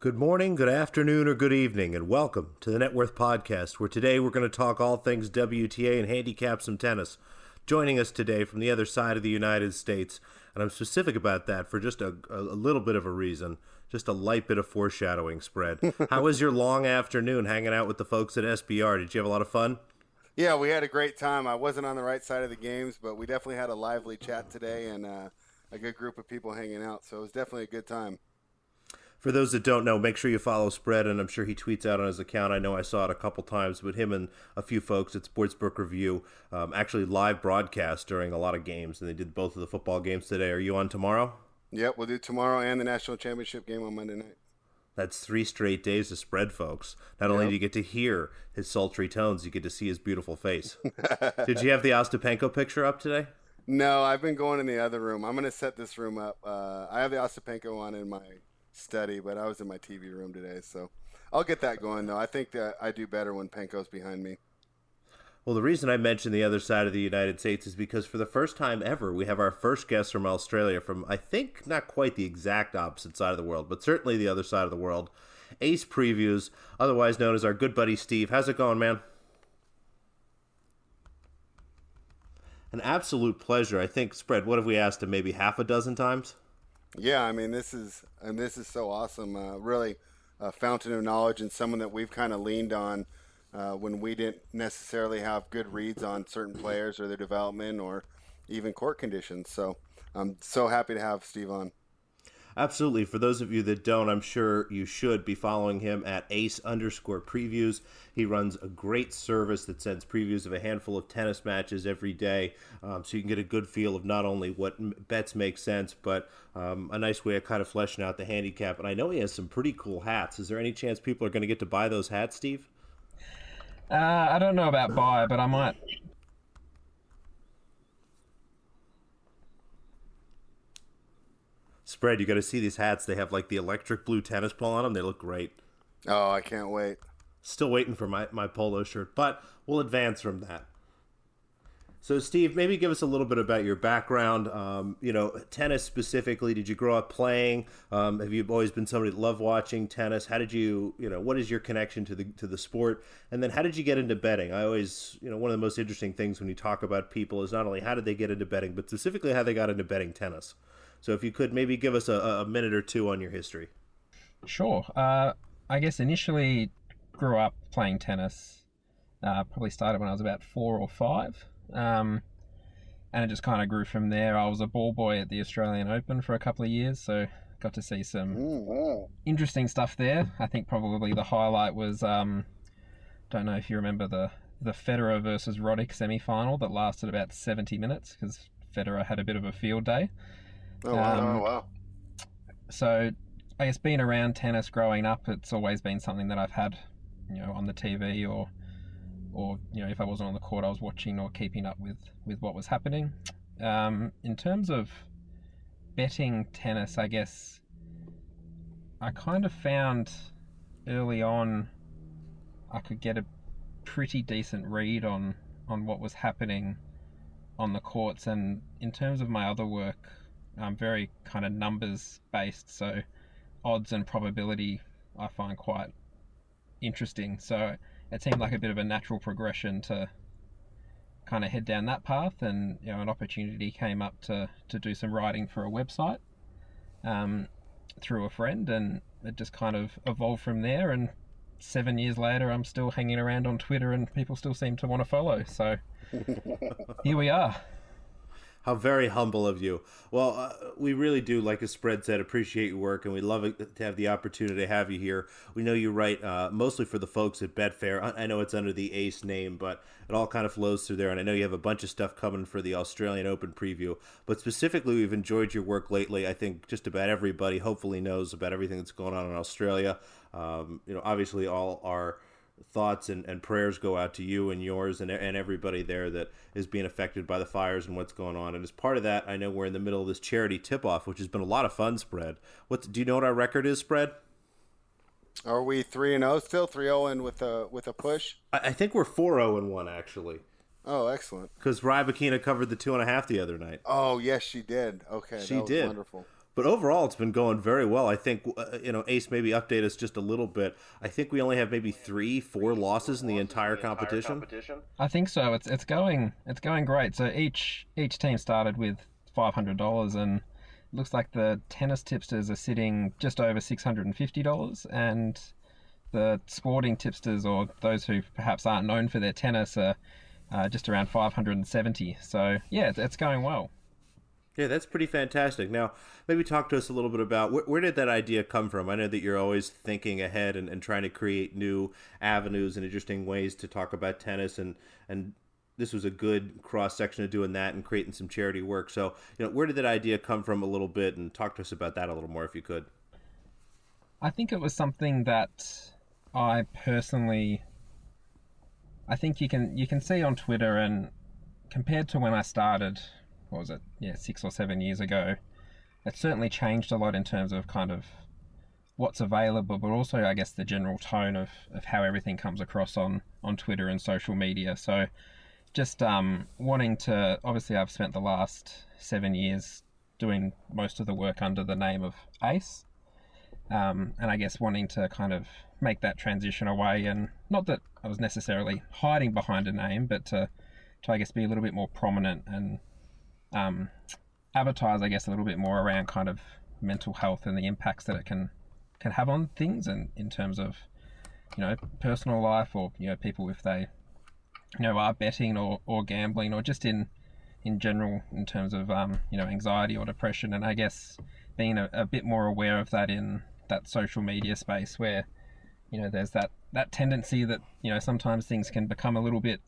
Good morning, good afternoon, or good evening, and welcome to the Net Worth Podcast, where today we're going to talk all things WTA and handicap some tennis. Joining us today from the other side of the United States, and I'm specific about that for just a, a little bit of a reason, just a light bit of foreshadowing spread. How was your long afternoon hanging out with the folks at SBR? Did you have a lot of fun? Yeah, we had a great time. I wasn't on the right side of the games, but we definitely had a lively chat today and uh, a good group of people hanging out. So it was definitely a good time for those that don't know, make sure you follow Spread, and I'm sure he tweets out on his account. I know I saw it a couple times, but him and a few folks at Sportsbook Review um, actually live broadcast during a lot of games, and they did both of the football games today. Are you on tomorrow? Yep, we'll do tomorrow and the national championship game on Monday night. That's three straight days of spread, folks. Not only do you get to hear his sultry tones, you get to see his beautiful face. did you have the Ostapenko picture up today? No, I've been going in the other room. I'm going to set this room up. Uh, I have the Ostapenko on in my study, but I was in my TV room today, so I'll get that going though. I think that I do better when Penko's behind me. Well, the reason I mentioned the other side of the United States is because for the first time ever, we have our first guest from Australia, from I think not quite the exact opposite side of the world, but certainly the other side of the world. Ace Previews, otherwise known as our good buddy Steve. How's it going, man? An absolute pleasure. I think, Spread, what have we asked him? Maybe half a dozen times? Yeah, I mean this is and this is so awesome. Uh, really, a fountain of knowledge and someone that we've kind of leaned on uh, when we didn't necessarily have good reads on certain players or their development or even court conditions. So I'm so happy to have Steve on. Absolutely. For those of you that don't, I'm sure you should be following him at ace underscore previews. He runs a great service that sends previews of a handful of tennis matches every day. Um, so you can get a good feel of not only what bets make sense, but um, a nice way of kind of fleshing out the handicap. And I know he has some pretty cool hats. Is there any chance people are going to get to buy those hats, Steve? Uh, I don't know about buy, but I might spread. You got to see these hats. They have like the electric blue tennis ball on them. They look great. Oh, I can't wait. Still waiting for my, my polo shirt, but we'll advance from that. So, Steve, maybe give us a little bit about your background. Um, you know, tennis specifically. Did you grow up playing? Um, have you always been somebody that loved watching tennis? How did you, you know, what is your connection to the to the sport? And then, how did you get into betting? I always, you know, one of the most interesting things when you talk about people is not only how did they get into betting, but specifically how they got into betting tennis. So if you could maybe give us a, a minute or two on your history. Sure. Uh, I guess initially grew up playing tennis. Uh, probably started when I was about four or five. Um, and it just kind of grew from there. I was a ball boy at the Australian Open for a couple of years, so got to see some Ooh, wow. interesting stuff there. I think probably the highlight was um, don't know if you remember the the Federer versus Roddick semi final that lasted about 70 minutes because Federer had a bit of a field day. Oh wow! Um, oh, wow. So, I guess being around tennis growing up, it's always been something that I've had, you know, on the TV or, or you know, if I wasn't on the court, I was watching or keeping up with with what was happening. Um, in terms of betting tennis, I guess I kind of found early on I could get a pretty decent read on on what was happening on the courts and in terms of my other work um, very kind of numbers based. So odds and probability I find quite interesting. So it seemed like a bit of a natural progression to kind of head down that path. And you know, an opportunity came up to to do some writing for a website um, through a friend, and it just kind of evolved from there. And seven years later, I'm still hanging around on Twitter, and people still seem to want to follow. So here we are. How very humble of you. Well, uh, we really do, like a spread said, appreciate your work, and we love it to have the opportunity to have you here. We know you write uh, mostly for the folks at Betfair. I know it's under the Ace name, but it all kind of flows through there. And I know you have a bunch of stuff coming for the Australian Open preview. But specifically, we've enjoyed your work lately. I think just about everybody hopefully knows about everything that's going on in Australia. Um, you know, obviously, all our thoughts and, and prayers go out to you and yours and, and everybody there that is being affected by the fires and what's going on. And as part of that, I know we're in the middle of this charity tip off, which has been a lot of fun. Spread. What do you know what our record is? Spread. Are we three and zero oh still? Three zero oh and with a with a push. I, I think we're four zero and one actually. Oh, excellent. Because Rybakina covered the two and a half the other night. Oh yes, she did. Okay, she did. Wonderful. But overall, it's been going very well. I think uh, you know Ace maybe update us just a little bit. I think we only have maybe three, four losses in the entire competition. I think so. It's it's going it's going great. So each each team started with five hundred dollars, and looks like the tennis tipsters are sitting just over six hundred and fifty dollars, and the sporting tipsters or those who perhaps aren't known for their tennis are uh, just around 570. So yeah, it's, it's going well. Yeah, that's pretty fantastic. Now, maybe talk to us a little bit about where, where, did that idea come from? I know that you're always thinking ahead and, and trying to create new avenues and interesting ways to talk about tennis, and and this was a good cross section of doing that and creating some charity work. So, you know, where did that idea come from a little bit, and talk to us about that a little more if you could. I think it was something that I personally, I think you can you can see on Twitter and compared to when I started, what was it? Yeah, six or seven years ago, it's certainly changed a lot in terms of kind of what's available, but also I guess the general tone of, of how everything comes across on on Twitter and social media. So just um, wanting to obviously I've spent the last seven years doing most of the work under the name of Ace. Um, and I guess wanting to kind of make that transition away, and not that I was necessarily hiding behind a name, but to, to I guess be a little bit more prominent and um, advertise, I guess, a little bit more around kind of mental health and the impacts that it can can have on things, and in terms of you know personal life or you know people if they you know are betting or, or gambling or just in in general in terms of um, you know anxiety or depression, and I guess being a, a bit more aware of that in that social media space where you know there's that that tendency that you know sometimes things can become a little bit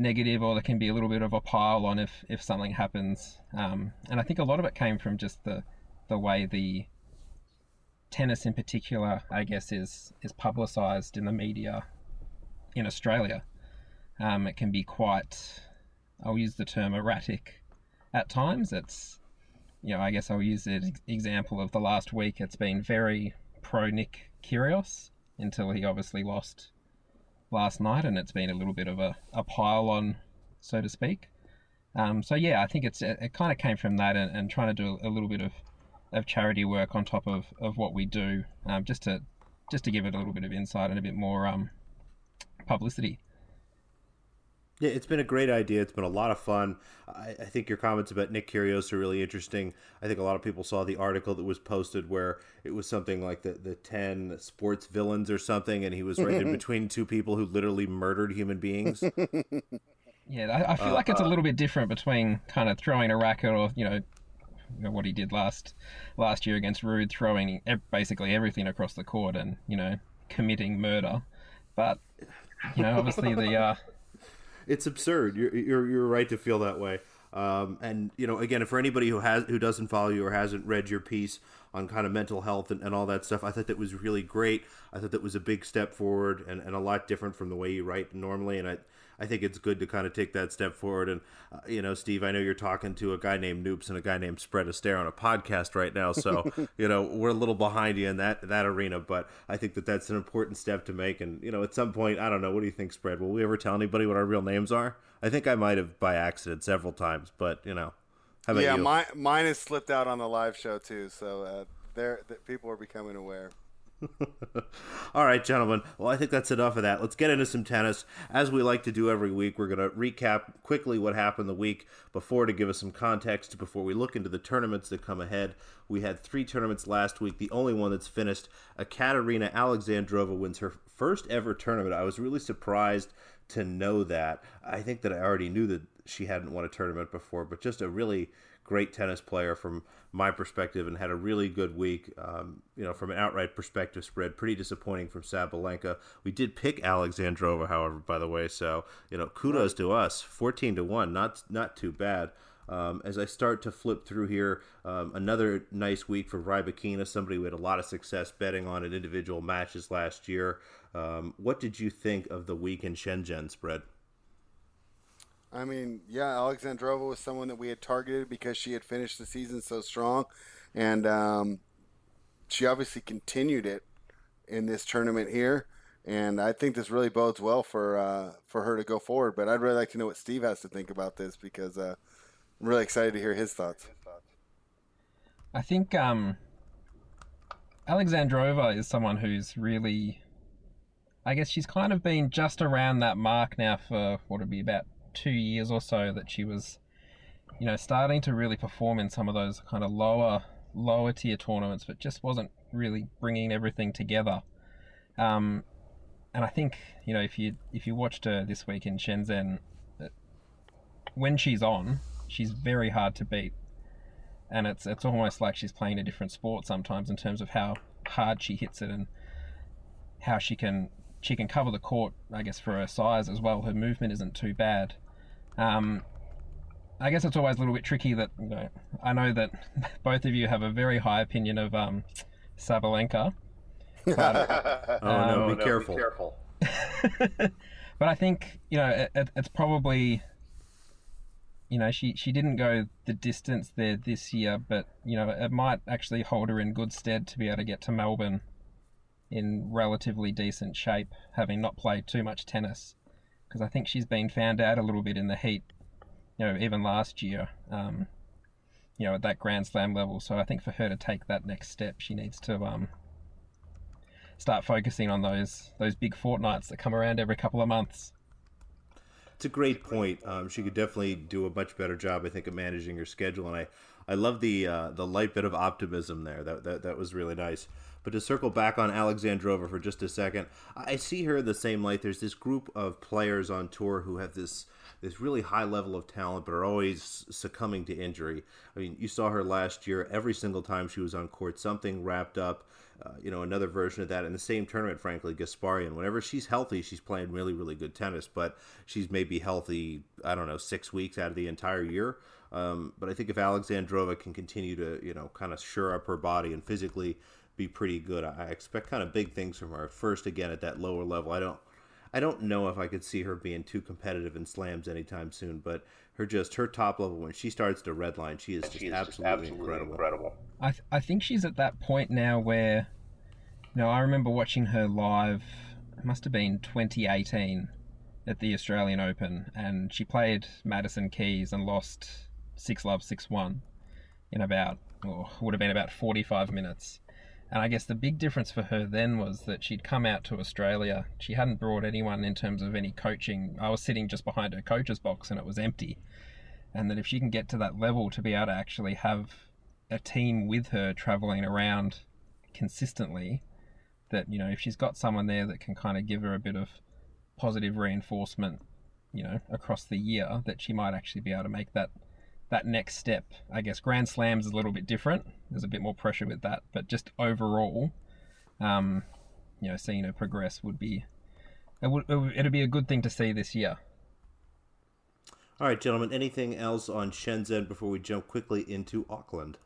negative or there can be a little bit of a pile on if if something happens. Um, and I think a lot of it came from just the the way the tennis in particular I guess is is publicized in the media in Australia. Um, it can be quite I'll use the term erratic at times. It's you know, I guess I'll use the example of the last week. It's been very pro Nick Kyrgios until he obviously lost last night, and it's been a little bit of a, a pile on, so to speak. Um, so yeah, I think it's it, it kind of came from that, and, and, trying to do a little bit of, of charity work on top of, of what we do, um, just to just to give it a little bit of insight and a bit more um, publicity. Yeah, it's been a great idea. It's been a lot of fun. I, I, think your comments about Nick Kyrgios are really interesting. I think a lot of people saw the article that was posted where it was something like the, the 10 sports villains or something, and he was right in between two people who literally murdered human beings. Yeah, I, I feel uh, like it's a little bit different between kind of throwing a racket or, you know, you know, what he did last last year against Ruud, throwing basically everything across the court and, you know, committing murder. But, you know, obviously the. Uh, it's absurd. You're, you're you're right to feel that way. Um, and you know, again, for anybody who has who doesn't follow you or hasn't read your piece on kind of mental health and, and all that stuff, I thought that was really great. I thought that was a big step forward and, and a lot different from the way you write normally. And I I think it's good to kind of take that step forward. And uh, you know, Steve, I know you're talking to a guy named Noops and a guy named Spread Astaire on a podcast right now, so you know we're a little behind you in that that arena. But I think that that's an important step to make. And you know, at some point, I don't know, what do you think, Spread? Will we ever tell anybody what our real names are? I think I might have by accident several times, but you know. yeah, you? mine mine has slipped out on the live show too, so uh, there people are becoming aware. All right, gentlemen. Well, I think that's enough of that. Let's get into some tennis. As we like to do every week, we're going to recap quickly what happened the week before to give us some context before we look into the tournaments that come ahead. We had three tournaments last week. The only one that's finished, Ekaterina Alexandrova wins her first ever tournament. I was really surprised to know that. I think that I already knew that she hadn't won a tournament before, but just a really great tennis player from my perspective and had a really good week. Um, you know, from an outright perspective, spread pretty disappointing from Sabalenka. We did pick Alexandrova, however, by the way. So you know, kudos to us, fourteen to one, not not too bad. Um, as I start to flip through here, um, another nice week for Rybakina, somebody who had a lot of success betting on in individual matches last year. Um, what did you think of the week in Shenzhen spread? I mean, yeah, Alexandrova was someone that we had targeted because she had finished the season so strong, and um, she obviously continued it in this tournament here. And I think this really bodes well for uh, for her to go forward. But I'd really like to know what Steve has to think about this because uh, I'm really excited to hear his thoughts. I think um, Alexandrova is someone who's really, I guess she's kind of been just around that mark now for what would be about two years or so that she was, you know, starting to really perform in some of those kind of lower lower tier tournaments, but just wasn't really bringing everything together. Um, and I think you know if you if you watched her this week in Shenzhen, when she's on, she's very hard to beat, and it's it's almost like she's playing a different sport sometimes in terms of how hard she hits it and how she can she can cover the court. I guess for her size as well, her movement isn't too bad. Um, I guess it's always a little bit tricky that you know I know that both of you have a very high opinion of um, Sabalenka. But, oh um, no, be careful. Be careful. but I think you know it, it, it's probably you know she she didn't go the distance there this year, but you know it might actually hold her in good stead to be able to get to Melbourne in relatively decent shape, having not played too much tennis. Because I think she's been found out a little bit in the heat, you know, even last year, um, you know, at that Grand Slam level. So I think for her to take that next step, she needs to um, start focusing on those those big fortnights that come around every couple of months. It's a great point. Um, she could definitely do a much better job, I think, of managing her schedule. And I, I love the uh, the light bit of optimism there. That, that that was really nice. But to circle back on Alexandrova for just a second, I see her in the same light. There's this group of players on tour who have this this really high level of talent, but are always succumbing to injury. I mean, you saw her last year. Every single time she was on court, something wrapped up. Uh, you know, another version of that in the same tournament, frankly, Gasparyan. Whenever she's healthy, she's playing really, really good tennis, but she's maybe healthy, I don't know, six weeks out of the entire year. Um, but I think if Alexandrova can continue to, you know, kind of shore up her body and physically be pretty good, I expect kind of big things from her. First, again, at that lower level, I don't I don't know if I could see her being too competitive in slams anytime soon, but her just her top level when she starts to redline, she is just, she is absolutely, just absolutely incredible. incredible. I th- I think she's at that point now where, you know, I remember watching her live. It must have been 2018 at the Australian Open, and she played Madison Keys and lost six love six one in about or would have been about 45 minutes. And I guess the big difference for her then was that she'd come out to Australia. She hadn't brought anyone in terms of any coaching. I was sitting just behind her coach's box and it was empty. And that if she can get to that level to be able to actually have a team with her traveling around consistently, that, you know, if she's got someone there that can kind of give her a bit of positive reinforcement, you know, across the year, that she might actually be able to make that that next step. I guess Grand Slams is a little bit different. There's a bit more pressure with that, but just overall, um, you know, seeing her progress would be it would it'd be a good thing to see this year. All right, gentlemen. Anything else on Shenzhen before we jump quickly into Auckland?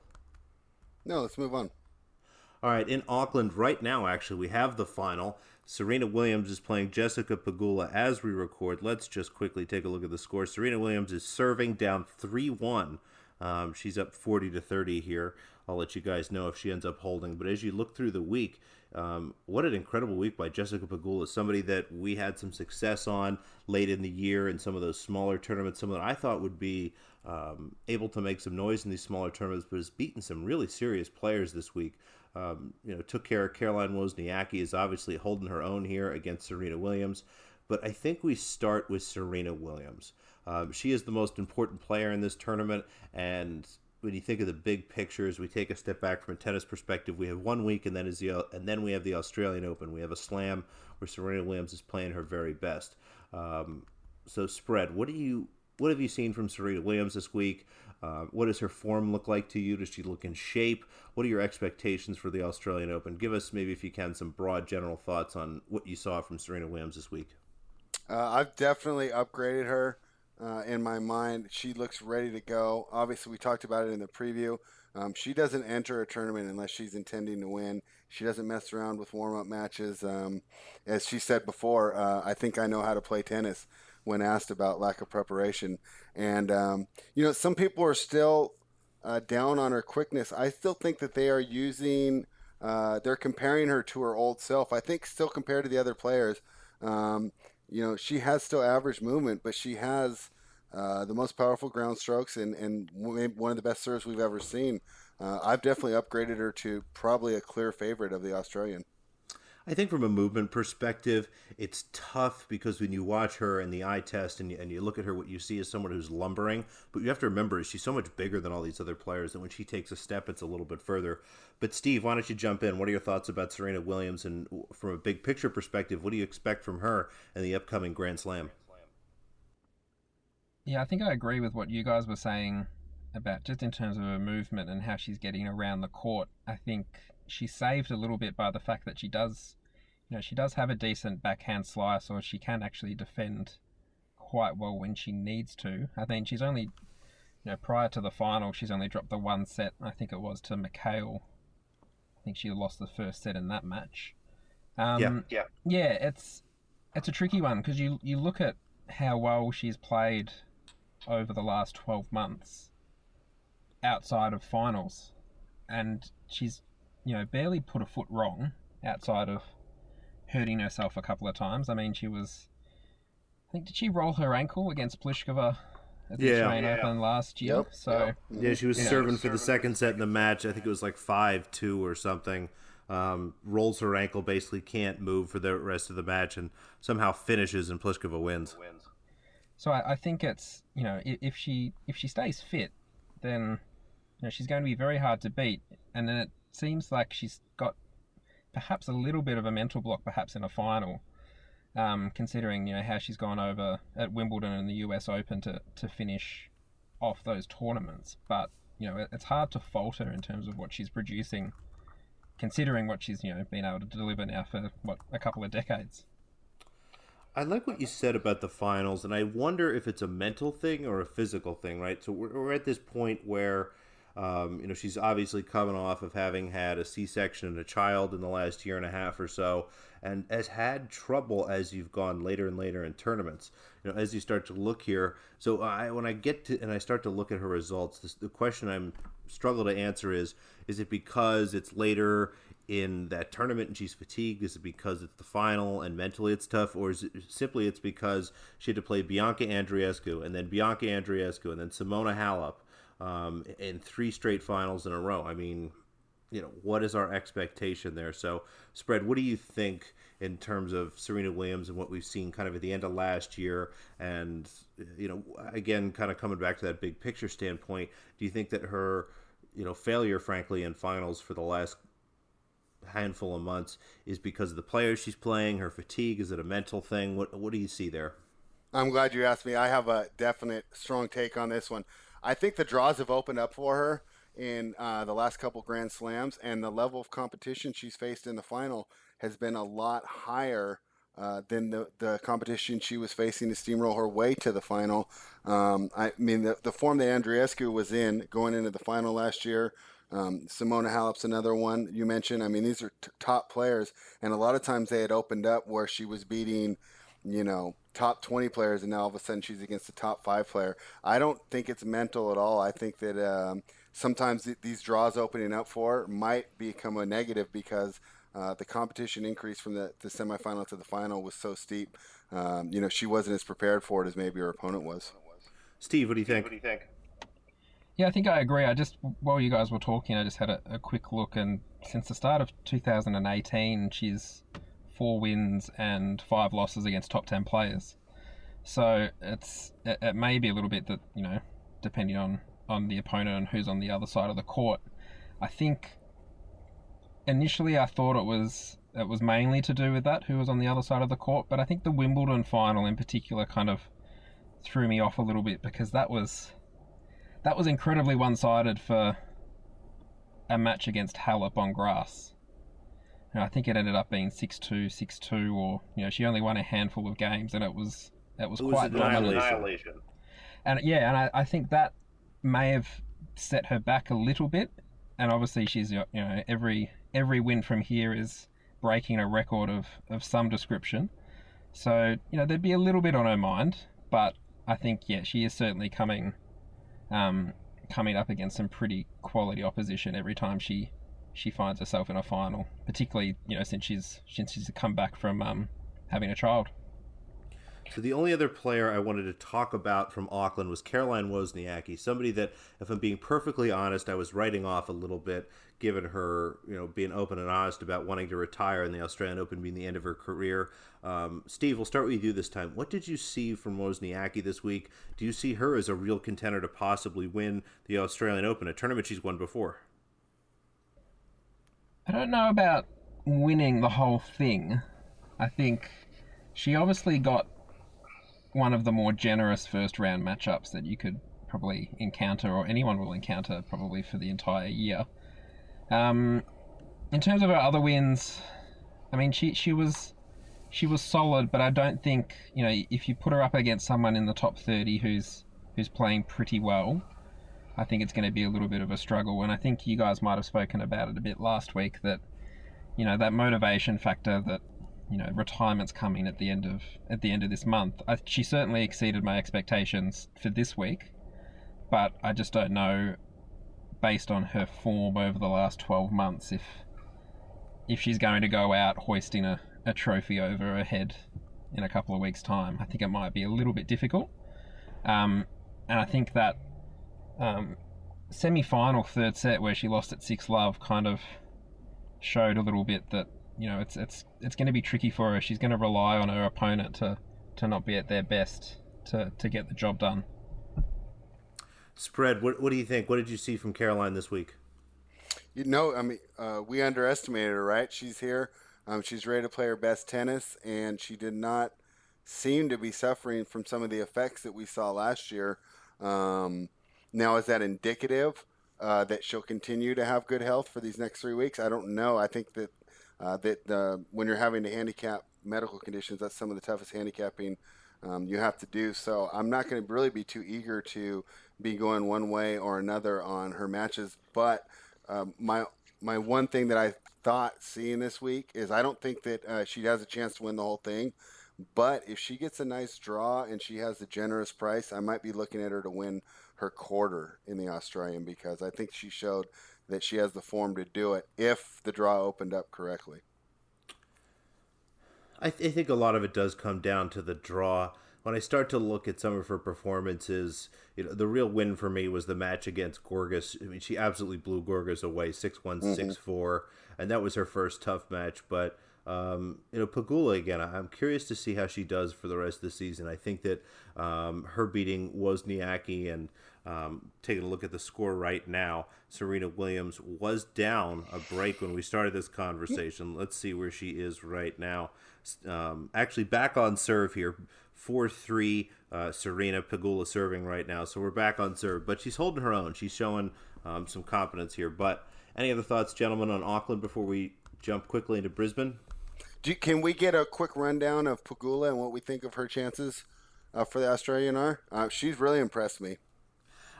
No, let's move on. All right, in Auckland right now, actually, we have the final. Serena Williams is playing Jessica Pegula as we record. Let's just quickly take a look at the score. Serena Williams is serving down 3 1. Um, she's up 40 to 30 here. I'll let you guys know if she ends up holding. But as you look through the week, um, what an incredible week by Jessica Pegula, somebody that we had some success on late in the year in some of those smaller tournaments, someone that I thought would be um, able to make some noise in these smaller tournaments, but has beaten some really serious players this week. Um, you know, took care of Caroline Wozniacki is obviously holding her own here against Serena Williams. But I think we start with Serena Williams. Um, she is the most important player in this tournament, and when you think of the big pictures, we take a step back from a tennis perspective. We have one week, and then is the and then we have the Australian Open. We have a Slam where Serena Williams is playing her very best. Um, so, spread. What do you what have you seen from Serena Williams this week? Uh, what does her form look like to you? Does she look in shape? What are your expectations for the Australian Open? Give us, maybe if you can, some broad general thoughts on what you saw from Serena Williams this week. Uh, I've definitely upgraded her uh, in my mind. She looks ready to go. Obviously, we talked about it in the preview. Um, she doesn't enter a tournament unless she's intending to win. She doesn't mess around with warm up matches. Um, as she said before, uh, I think I know how to play tennis when asked about lack of preparation. And, um, you know, some people are still uh, down on her quickness. I still think that they are using, uh, they're comparing her to her old self. I think still compared to the other players, um, you know, she has still average movement, but she has uh, the most powerful ground strokes and, and one of the best serves we've ever seen. uh, I've definitely upgraded her to probably a clear favorite of the Australian. I think from a movement perspective, it's tough because when you watch her in the eye test and you, and you look at her, what you see is someone who's lumbering. But you have to remember, she's so much bigger than all these other players that when she takes a step, it's a little bit further. But Steve, why don't you jump in? What are your thoughts about Serena Williams? And from a big picture perspective, what do you expect from her in the upcoming Grand Slam? Yeah, I think I agree with what you guys were saying about just in terms of her movement and how she's getting around the court. I think she's saved a little bit by the fact that she does, you know, she does have a decent backhand slice, or she can actually defend quite well when she needs to. I mean, she's only, you know, prior to the final, she's only dropped the one set. I think it was to McHale. I think she lost the first set in that match. Um, yeah, yeah, yeah. It's it's a tricky one because you you look at how well she's played over the last twelve months outside of finals, and she's you know, barely put a foot wrong outside of hurting herself a couple of times. I mean, she was. I think did she roll her ankle against Pliskova at the yeah, Australian yeah. Open last year? Yep, so yep. yeah, she was yeah, serving was for the second set in the match. I think it was like five two or something. Um, rolls her ankle, basically can't move for the rest of the match, and somehow finishes and Pliskova wins. So I, I think it's you know if she if she stays fit, then you know she's going to be very hard to beat, and then it seems like she's got perhaps a little bit of a mental block, perhaps in a final, um, considering you know how she's gone over at Wimbledon and the U.S. Open to to finish off those tournaments. But you know it's hard to fault her in terms of what she's producing, considering what she's you know been able to deliver now for what a couple of decades. I like what you said about the finals, and I wonder if it's a mental thing or a physical thing, right? So we're, we're at this point where um, you know, she's obviously coming off of having had a C-section and a child in the last year and a half or so, and has had trouble as you've gone later and later in tournaments. You know, as you start to look here. So I, when I get to and I start to look at her results, this, the question I'm struggle to answer is: Is it because it's later in that tournament and she's fatigued? Is it because it's the final and mentally it's tough, or is it simply it's because she had to play Bianca Andreescu and then Bianca Andreescu and then Simona Halep um, in three straight finals in a row. I mean, you know, what is our expectation there? So, spread. What do you think in terms of Serena Williams and what we've seen kind of at the end of last year, and you know, again, kind of coming back to that big picture standpoint? Do you think that her, you know, failure, frankly, in finals for the last handful of months is because of the players she's playing, her fatigue? Is it a mental thing? What What do you see there? I'm glad you asked me. I have a definite strong take on this one. I think the draws have opened up for her in uh, the last couple Grand Slams, and the level of competition she's faced in the final has been a lot higher uh, than the, the competition she was facing to steamroll her way to the final. Um, I mean, the, the form that Andreescu was in going into the final last year. Um, Simona Halep's another one you mentioned. I mean, these are t- top players, and a lot of times they had opened up where she was beating, you know, top 20 players and now all of a sudden she's against the top five player. I don't think it's mental at all. I think that um, sometimes th- these draws opening up for might become a negative because uh, the competition increase from the, the semifinal to the final was so steep. Um, you know, she wasn't as prepared for it as maybe her opponent was. Steve, what do you think? What do you think? Yeah, I think I agree. I just, while you guys were talking, I just had a, a quick look, and since the start of 2018, she's four wins and five losses against top 10 players. So it's it, it, may be a little bit that, you know, depending on, on the opponent and who's on the other side of the court. I think initially I thought it was it was mainly to do with that, who was on the other side of the court, but I think the Wimbledon final in particular kind of threw me off a little bit because that was that was incredibly one-sided for a match against Halep on grass. I think it ended up being 6-2, 6-2, or you know she only won a handful of games, and it was it was it quite was annihilation. And yeah, and I, I think that may have set her back a little bit. And obviously, she's you know every every win from here is breaking a record of of some description. So you know there'd be a little bit on her mind, but I think yeah, she is certainly coming um, coming up against some pretty quality opposition every time she she finds herself in a final, particularly you know since she's since she's come back from um, having a child. So the only other player I wanted to talk about from Auckland was Caroline Wozniacki, somebody that, if I'm being perfectly honest, I was writing off a little bit, given her, you know, being open and honest about wanting to retire and the Australian Open being the end of her career. Um, Steve, we'll start with you this time. What did you see from Wozniacki this week? Do you see her as a real contender to possibly win the Australian Open, a tournament she's won before? I don't know about winning the whole thing. I think she obviously got one of the more generous first round matchups that you could probably encounter, or anyone will encounter probably for the entire year. Um, in terms of her other wins, I mean, she she was she was solid, but I don't think you know if you put her up against someone in the top thirty who's who's playing pretty well, I think it's going to be a little bit of a struggle. And I think you guys might have spoken about it a bit last week that you know that motivation factor that you know retirement's coming at the end of at the end of this month. I, she certainly exceeded my expectations for this week, but I just don't know, based on her form over the last twelve months, if if she's going to go out hoisting a, a trophy over her head in a couple of weeks' time. I think it might be a little bit difficult, um, and I think that um, semi-final third set where she lost at six love kind of showed a little bit that you know, it's it's it's going to be tricky for her. She's going to rely on her opponent to to not be at their best to to get the job done. Spread. What what do you think? What did you see from Caroline this week? You know, I mean, uh, we underestimated her, right? She's here. Um, she's ready to play her best tennis, and she did not seem to be suffering from some of the effects that we saw last year. Um, now, is that indicative uh, that she'll continue to have good health for these next three weeks? I don't know. I think that uh, that uh, when you're having to handicap medical conditions, that's some of the toughest handicapping um, you have to do. So I'm not going to really be too eager to be going one way or another on her matches. But um, my my one thing that I thought seeing this week is I don't think that uh, she has a chance to win the whole thing. But if she gets a nice draw and she has a generous price, I might be looking at her to win her quarter in the Australian because I think she showed that she has the form to do it if the draw opened up correctly. I, th- I think a lot of it does come down to the draw. When I start to look at some of her performances, you know, the real win for me was the match against Goerges. I mean, she absolutely blew Goerges away 6 1, mm-hmm. 6 4, and that was her first tough match. But um, you know, Pegula again. I'm curious to see how she does for the rest of the season. I think that um, her beating Wozniacki and um, taking a look at the score right now, Serena Williams was down a break when we started this conversation. Let's see where she is right now. Um, actually, back on serve here, four three. Uh, Serena Pegula serving right now, so we're back on serve. But she's holding her own. She's showing um, some confidence here. But any other thoughts, gentlemen, on Auckland before we jump quickly into Brisbane? You, can we get a quick rundown of Pegula and what we think of her chances uh, for the Australian R? Uh, she's really impressed me.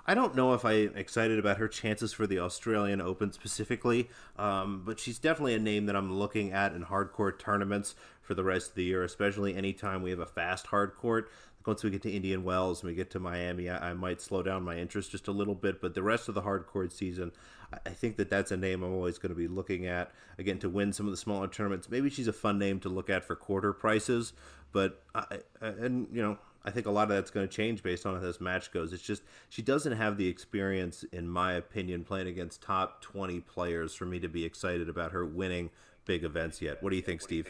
I don't know if I'm excited about her chances for the Australian Open specifically, um, but she's definitely a name that I'm looking at in hard court tournaments for the rest of the year, especially anytime we have a fast hard court. Once we get to Indian Wells and we get to Miami, I, I might slow down my interest just a little bit. But the rest of the hard court season, I, I think that that's a name I'm always going to be looking at again to win some of the smaller tournaments. Maybe she's a fun name to look at for quarter prices, but I, and you know I think a lot of that's going to change based on how this match goes. It's just she doesn't have the experience, in my opinion, playing against top twenty players for me to be excited about her winning big events yet. What do you think, Steve?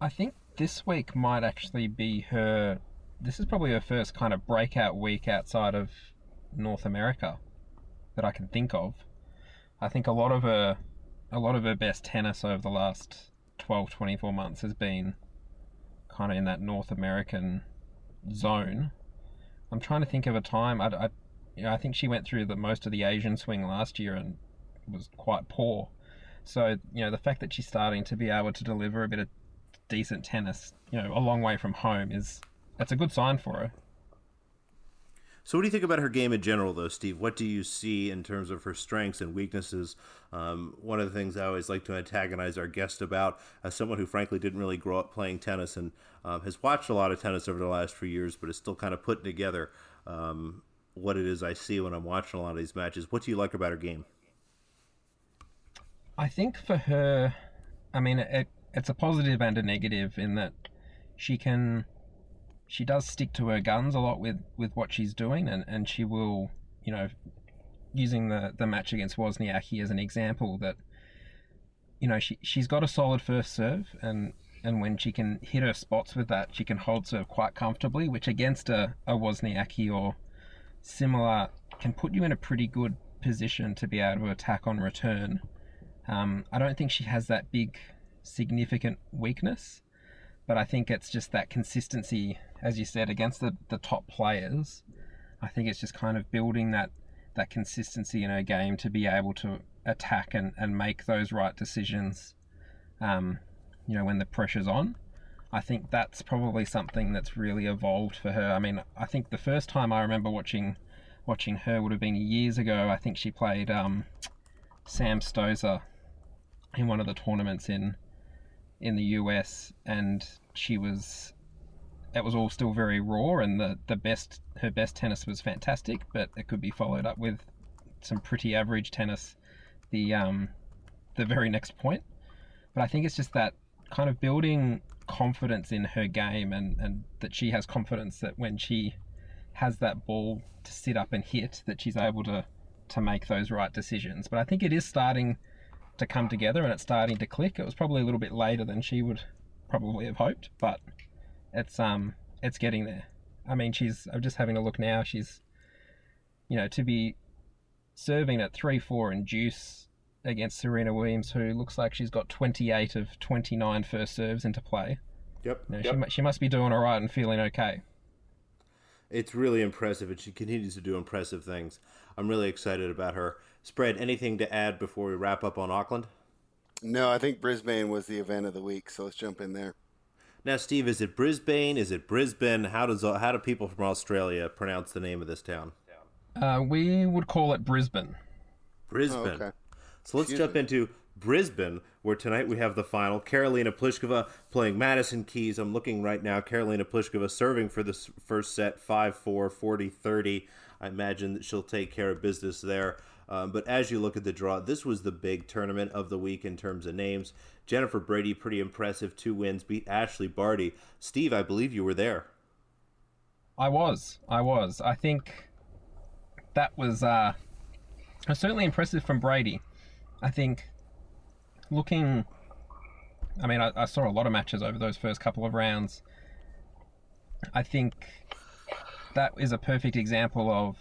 I think this week might actually be her. This is probably her first kind of breakout week outside of North America that I can think of. I think a lot of her, a lot of her best tennis over the last 12, 24 months has been kind of in that North American zone. I'm trying to think of a time. I, I, you know, I think she went through the most of the Asian swing last year and was quite poor. So you know, the fact that she's starting to be able to deliver a bit of decent tennis, you know, a long way from home is that's a good sign for her. So, what do you think about her game in general, though, Steve? What do you see in terms of her strengths and weaknesses? Um, one of the things I always like to antagonize our guest about, as someone who frankly didn't really grow up playing tennis and um, has watched a lot of tennis over the last few years, but is still kind of putting together um, what it is I see when I'm watching a lot of these matches. What do you like about her game? I think for her, I mean, it, it's a positive and a negative in that she can she does stick to her guns a lot with, with what she's doing, and, and she will, you know, using the, the match against Wozniacki as an example, that, you know, she, she's got a solid first serve, and, and when she can hit her spots with that, she can hold serve quite comfortably, which against a, a Wozniacki or similar can put you in a pretty good position to be able to attack on return. Um, I don't think she has that big significant weakness, but I think it's just that consistency, as you said, against the, the top players. I think it's just kind of building that that consistency in her game to be able to attack and, and make those right decisions. Um, you know, when the pressure's on. I think that's probably something that's really evolved for her. I mean, I think the first time I remember watching watching her would have been years ago. I think she played um, Sam Stosur in one of the tournaments in in the US, and she was it was all still very raw, and the the best her best tennis was fantastic, but it could be followed up with some pretty average tennis the um the very next point. But I think it's just that kind of building confidence in her game and, and that she has confidence that when she has that ball to sit up and hit that she's able to to make those right decisions. But I think it is starting to come together and it's starting to click. It was probably a little bit later than she would probably have hoped, but it's um it's getting there. I mean, she's I'm just having a look now. She's you know to be serving at three four and deuce against Serena Williams, who looks like she's got 28 of 29 first serves into play. Yep. You know, yep. She, she must be doing all right and feeling okay. It's really impressive, and she continues to do impressive things. I'm really excited about her. Spread, anything to add before we wrap up on Auckland? No, I think Brisbane was the event of the week, so let's jump in there. Now, Steve, is it Brisbane? Is it Brisbane? How does how do people from Australia pronounce the name of this town? Uh, we would call it Brisbane. Brisbane. Oh, okay. So let's Excuse jump me. into Brisbane, where tonight we have the final. Karolina Pliskova playing Madison Keys. I'm looking right now. Karolina Pliskova serving for the first set 5 4, 40 30. I imagine that she'll take care of business there. Um, but as you look at the draw, this was the big tournament of the week in terms of names. Jennifer Brady, pretty impressive, two wins, beat Ashleigh Barty. Steve, I believe you were there. I was. I was. I think that was uh, certainly impressive from Brady. I think looking, I mean, I, I saw a lot of matches over those first couple of rounds. I think that is a perfect example of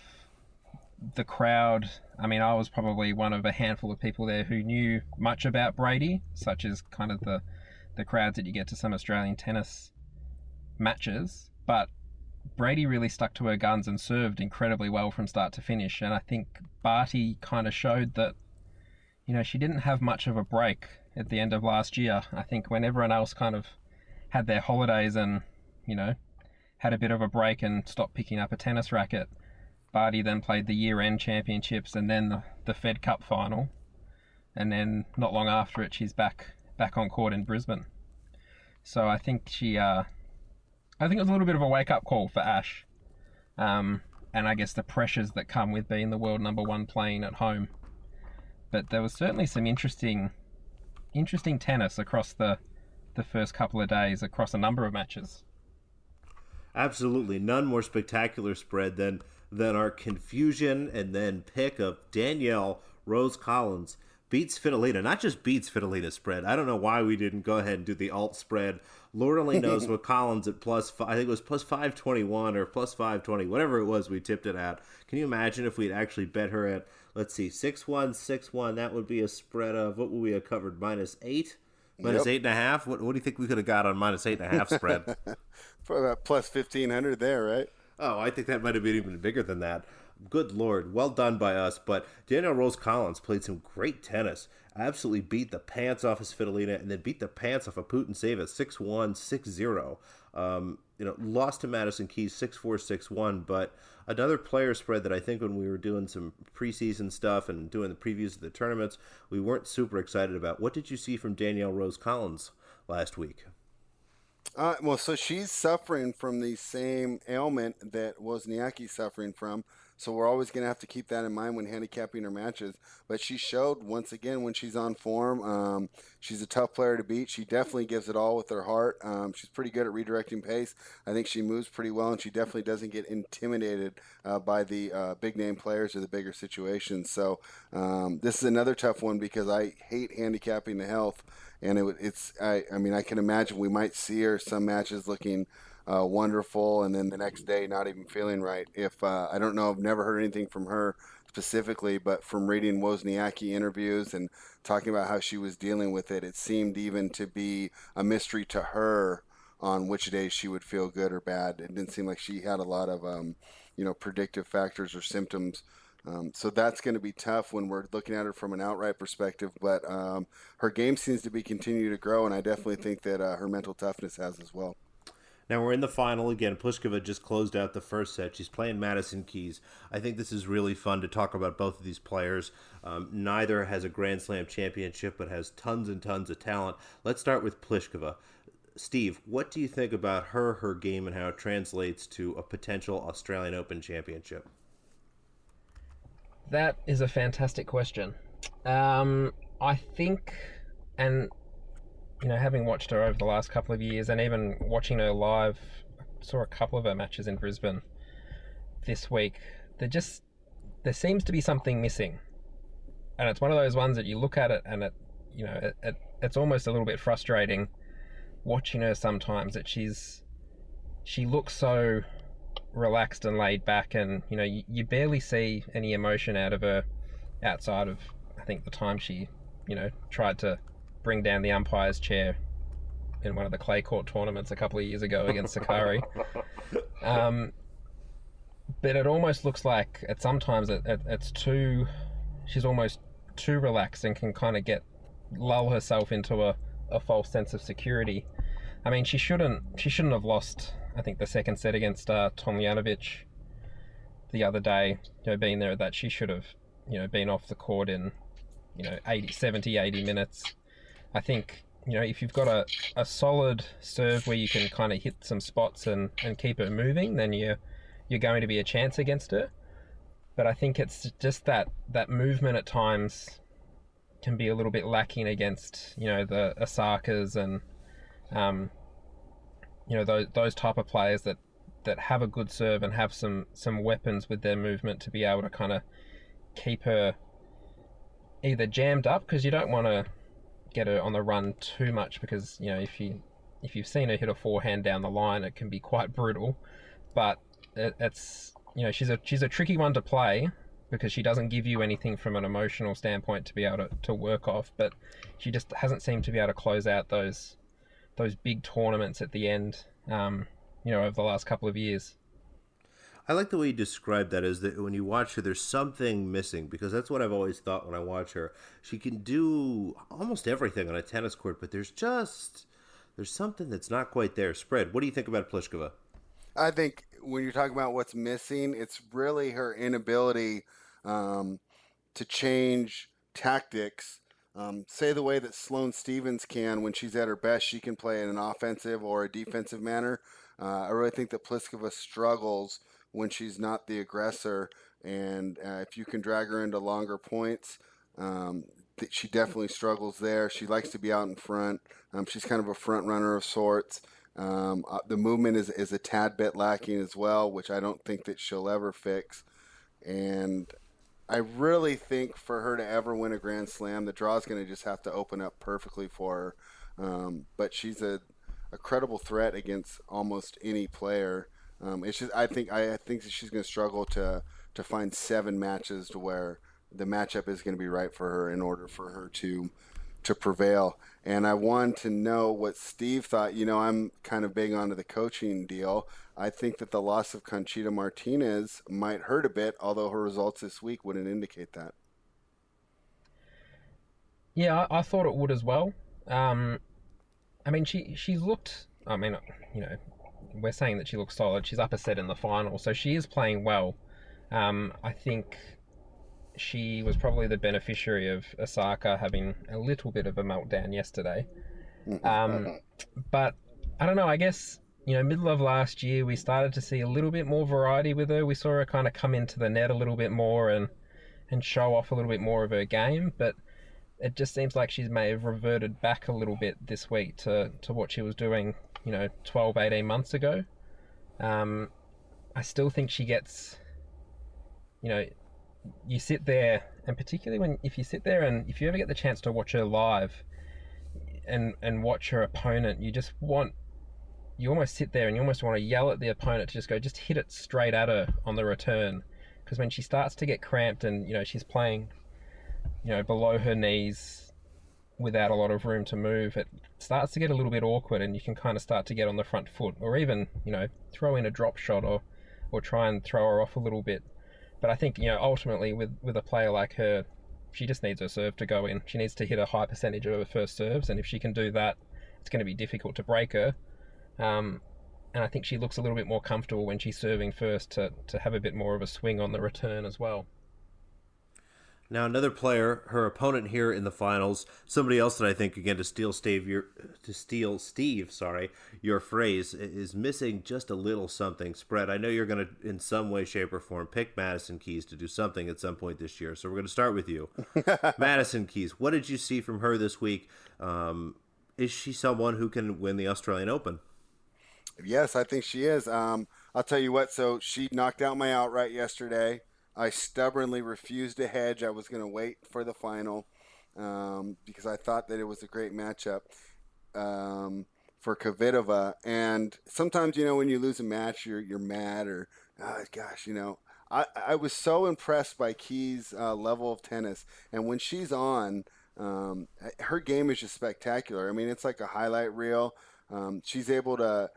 the crowd. I mean, I was probably one of a handful of people there who knew much about Brady, such as kind of the the crowds that you get to some Australian tennis matches. But Brady really stuck to her guns and served incredibly well from start to finish. And I think Barty kind of showed that you know, she didn't have much of a break at the end of last year. I think when everyone else kind of had their holidays and, you know, had a bit of a break and stopped picking up a tennis racket, Barty then played the year end championships and then the, the Fed Cup final. And then not long after it, she's back back on court in Brisbane. So I think she, uh, I think it was a little bit of a wake up call for Ash. Um, and I guess the pressures that come with being the world number one playing at home but there was certainly some interesting, interesting tennis across the the first couple of days across a number of matches. Absolutely, none more spectacular spread than than our confusion and then pick of Danielle Rose Collins beats Svitolina. Not just beats Svitolina spread. I don't know why we didn't go ahead and do the alt spread. Lord only knows what Collins at plus. I think it was plus five twenty one or plus five twenty, whatever it was. We tipped it at. Can you imagine if we'd actually bet her at let's see, six one six one. That would be a spread of what would we have covered? Minus eight, minus yep. eight and a half. What what do you think we could have got on minus eight and a half spread? For about plus fifteen hundred there, right? Oh, I think that might have been even bigger than that. Good lord, well done by us. But Danielle Rose Collins played some great tennis. Absolutely beat the pants off his Svitolina and then beat the pants off of Putintseva 6 1 6 0. Um, you know, lost to Madison Keys 6 4 6 1, but another player spread that I think when we were doing some preseason stuff and doing the previews of the tournaments, we weren't super excited about. What did you see from Danielle Rose Collins last week? Uh, well, so she's suffering from the same ailment that Wozniacki's suffering from. So we're always going to have to keep that in mind when handicapping her matches. But she showed once again when she's on form. Um, she's a tough player to beat. She definitely gives it all with her heart. Um, she's pretty good at redirecting pace. I think she moves pretty well, and she definitely doesn't get intimidated uh, by the uh, big name players or the bigger situations. So um, this is another tough one because I hate handicapping the health and it, it's I, I mean I can imagine we might see her some matches looking uh, wonderful, and then the next day not even feeling right. If uh, I don't know, I've never heard anything from her specifically, but from reading Wozniacki interviews and talking about how she was dealing with it, it seemed even to be a mystery to her on which days she would feel good or bad. It didn't seem like she had a lot of um, you know predictive factors or symptoms. Um, so that's going to be tough when we're looking at her from an outright perspective. But um, her game seems to be continuing to grow, and I definitely think that uh, her mental toughness has as well. Now we're in the final again. Pliskova just closed out the first set. She's playing Madison Keys. I think this is really fun to talk about both of these players. Um, neither has a Grand Slam championship, but has tons and tons of talent. Let's start with Pliskova. Steve, what do you think about her, her game, and how it translates to a potential Australian Open championship? That is a fantastic question. Um, I think, and you know, having watched her over the last couple of years and even watching her live, saw a couple of her matches in Brisbane this week. There just there seems to be something missing, and it's one of those ones that you look at it and it, you know, it, it it's almost a little bit frustrating watching her sometimes that she's she looks so relaxed and laid back and you know you, you barely see any emotion out of her outside of I think the time she you know tried to bring down the umpire's chair in one of the clay court tournaments a couple of years ago against Sakkari. Um, but it almost looks like at sometimes it, it, it's too, she's almost too relaxed and can kind of get lull herself into a, a false sense of security. I mean, she shouldn't she shouldn't have lost. I think the second set against uh, Tomljanovic the other day. You know, being there, that she should have you know been off the court in you know 80, 70, 80 minutes. I think you know if you've got a, a solid serve where you can kind of hit some spots and, and keep it moving, then you you're going to be a chance against her. But I think it's just that that movement at times can be a little bit lacking against you know the Osakas and um, you know those those type of players that that have a good serve and have some some weapons with their movement to be able to kind of keep her either jammed up because you don't want to get her on the run too much because you know if you if you've seen her hit a forehand down the line, it can be quite brutal. But it, it's you know she's a she's a tricky one to play because she doesn't give you anything from an emotional standpoint to be able to, to work off. But she just hasn't seemed to be able to close out those those big tournaments at the end. Um, you know, over the last couple of years. I like the way you describe that is that when you watch her, there's something missing because that's what I've always thought when I watch her. She can do almost everything on a tennis court, but there's just there's something that's not quite there. Spread. What do you think about Pliskova? I think when you're talking about what's missing, it's really her inability um, to change tactics. Um, say the way that Sloane Stevens can when she's at her best, she can play in an offensive or a defensive manner. Uh, I really think that Pliskova struggles when she's not the aggressor. And uh, if you can drag her into longer points, um, th- she definitely struggles there. She likes to be out in front. Um, she's kind of a front runner of sorts. Um, uh, the movement is, is a tad bit lacking as well, which I don't think that she'll ever fix. And I really think for her to ever win a Grand Slam, the draw is going to just have to open up perfectly for her. Um, but she's a, a credible threat against almost any player. Um, it's just I think I, think she's going to struggle to to find seven matches to where the matchup is going to be right for her in order for her to to prevail. And I want to know what Steve thought. You know, I'm kind of big onto the coaching deal. I think that the loss of Conchita Martinez might hurt a bit, although her results this week wouldn't indicate that. Yeah, I, I thought it would as well. Um, I mean, she she's looked. I mean, you know, we're saying that she looks solid. She's up a set in the final, so she is playing well. Um, I think she was probably the beneficiary of Osaka having a little bit of a meltdown yesterday. Um, but I don't know. I guess you know, middle of last year, we started to see a little bit more variety with her. We saw her kind of come into the net a little bit more and and show off a little bit more of her game, but it just seems like she may have reverted back a little bit this week to, to what she was doing, you know, 12, 18 months ago. Um, I still think she gets, you know, you sit there, and particularly when if you sit there and if you ever get the chance to watch her live and and watch her opponent, you just want you almost sit there and you almost want to yell at the opponent to just go, just hit it straight at her on the return. Because when she starts to get cramped and you know she's playing, you know, below her knees without a lot of room to move, it starts to get a little bit awkward, and you can kind of start to get on the front foot, or even you know throw in a drop shot or or try and throw her off a little bit. But I think you know ultimately with with a player like her, she just needs her serve to go in. She needs to hit a high percentage of her first serves, and if she can do that, it's going to be difficult to break her. Um, and I think she looks a little bit more comfortable when she's serving first to, to have a bit more of a swing on the return as well. Now another player, her opponent here in the finals, somebody else that I think again to steal Steve your to steal Steve, sorry, your phrase is missing just a little something. Spread. I know you're going to in some way, shape, or form pick Madison Keys to do something at some point this year. So we're going to start with you, Madison Keys. What did you see from her this week? Um, is she someone who can win the Australian Open? Yes, I think she is. Um, I'll tell you what. So she knocked out my outright yesterday. I stubbornly refused to hedge. I was going to wait for the final um, because I thought that it was a great matchup um, for Kvitova. And sometimes, you know, when you lose a match, you're you're mad or, oh, gosh, you know. I, I was so impressed by Key's uh, level of tennis, and when she's on, um, her game is just spectacular. I mean, it's like a highlight reel. Um, she's able to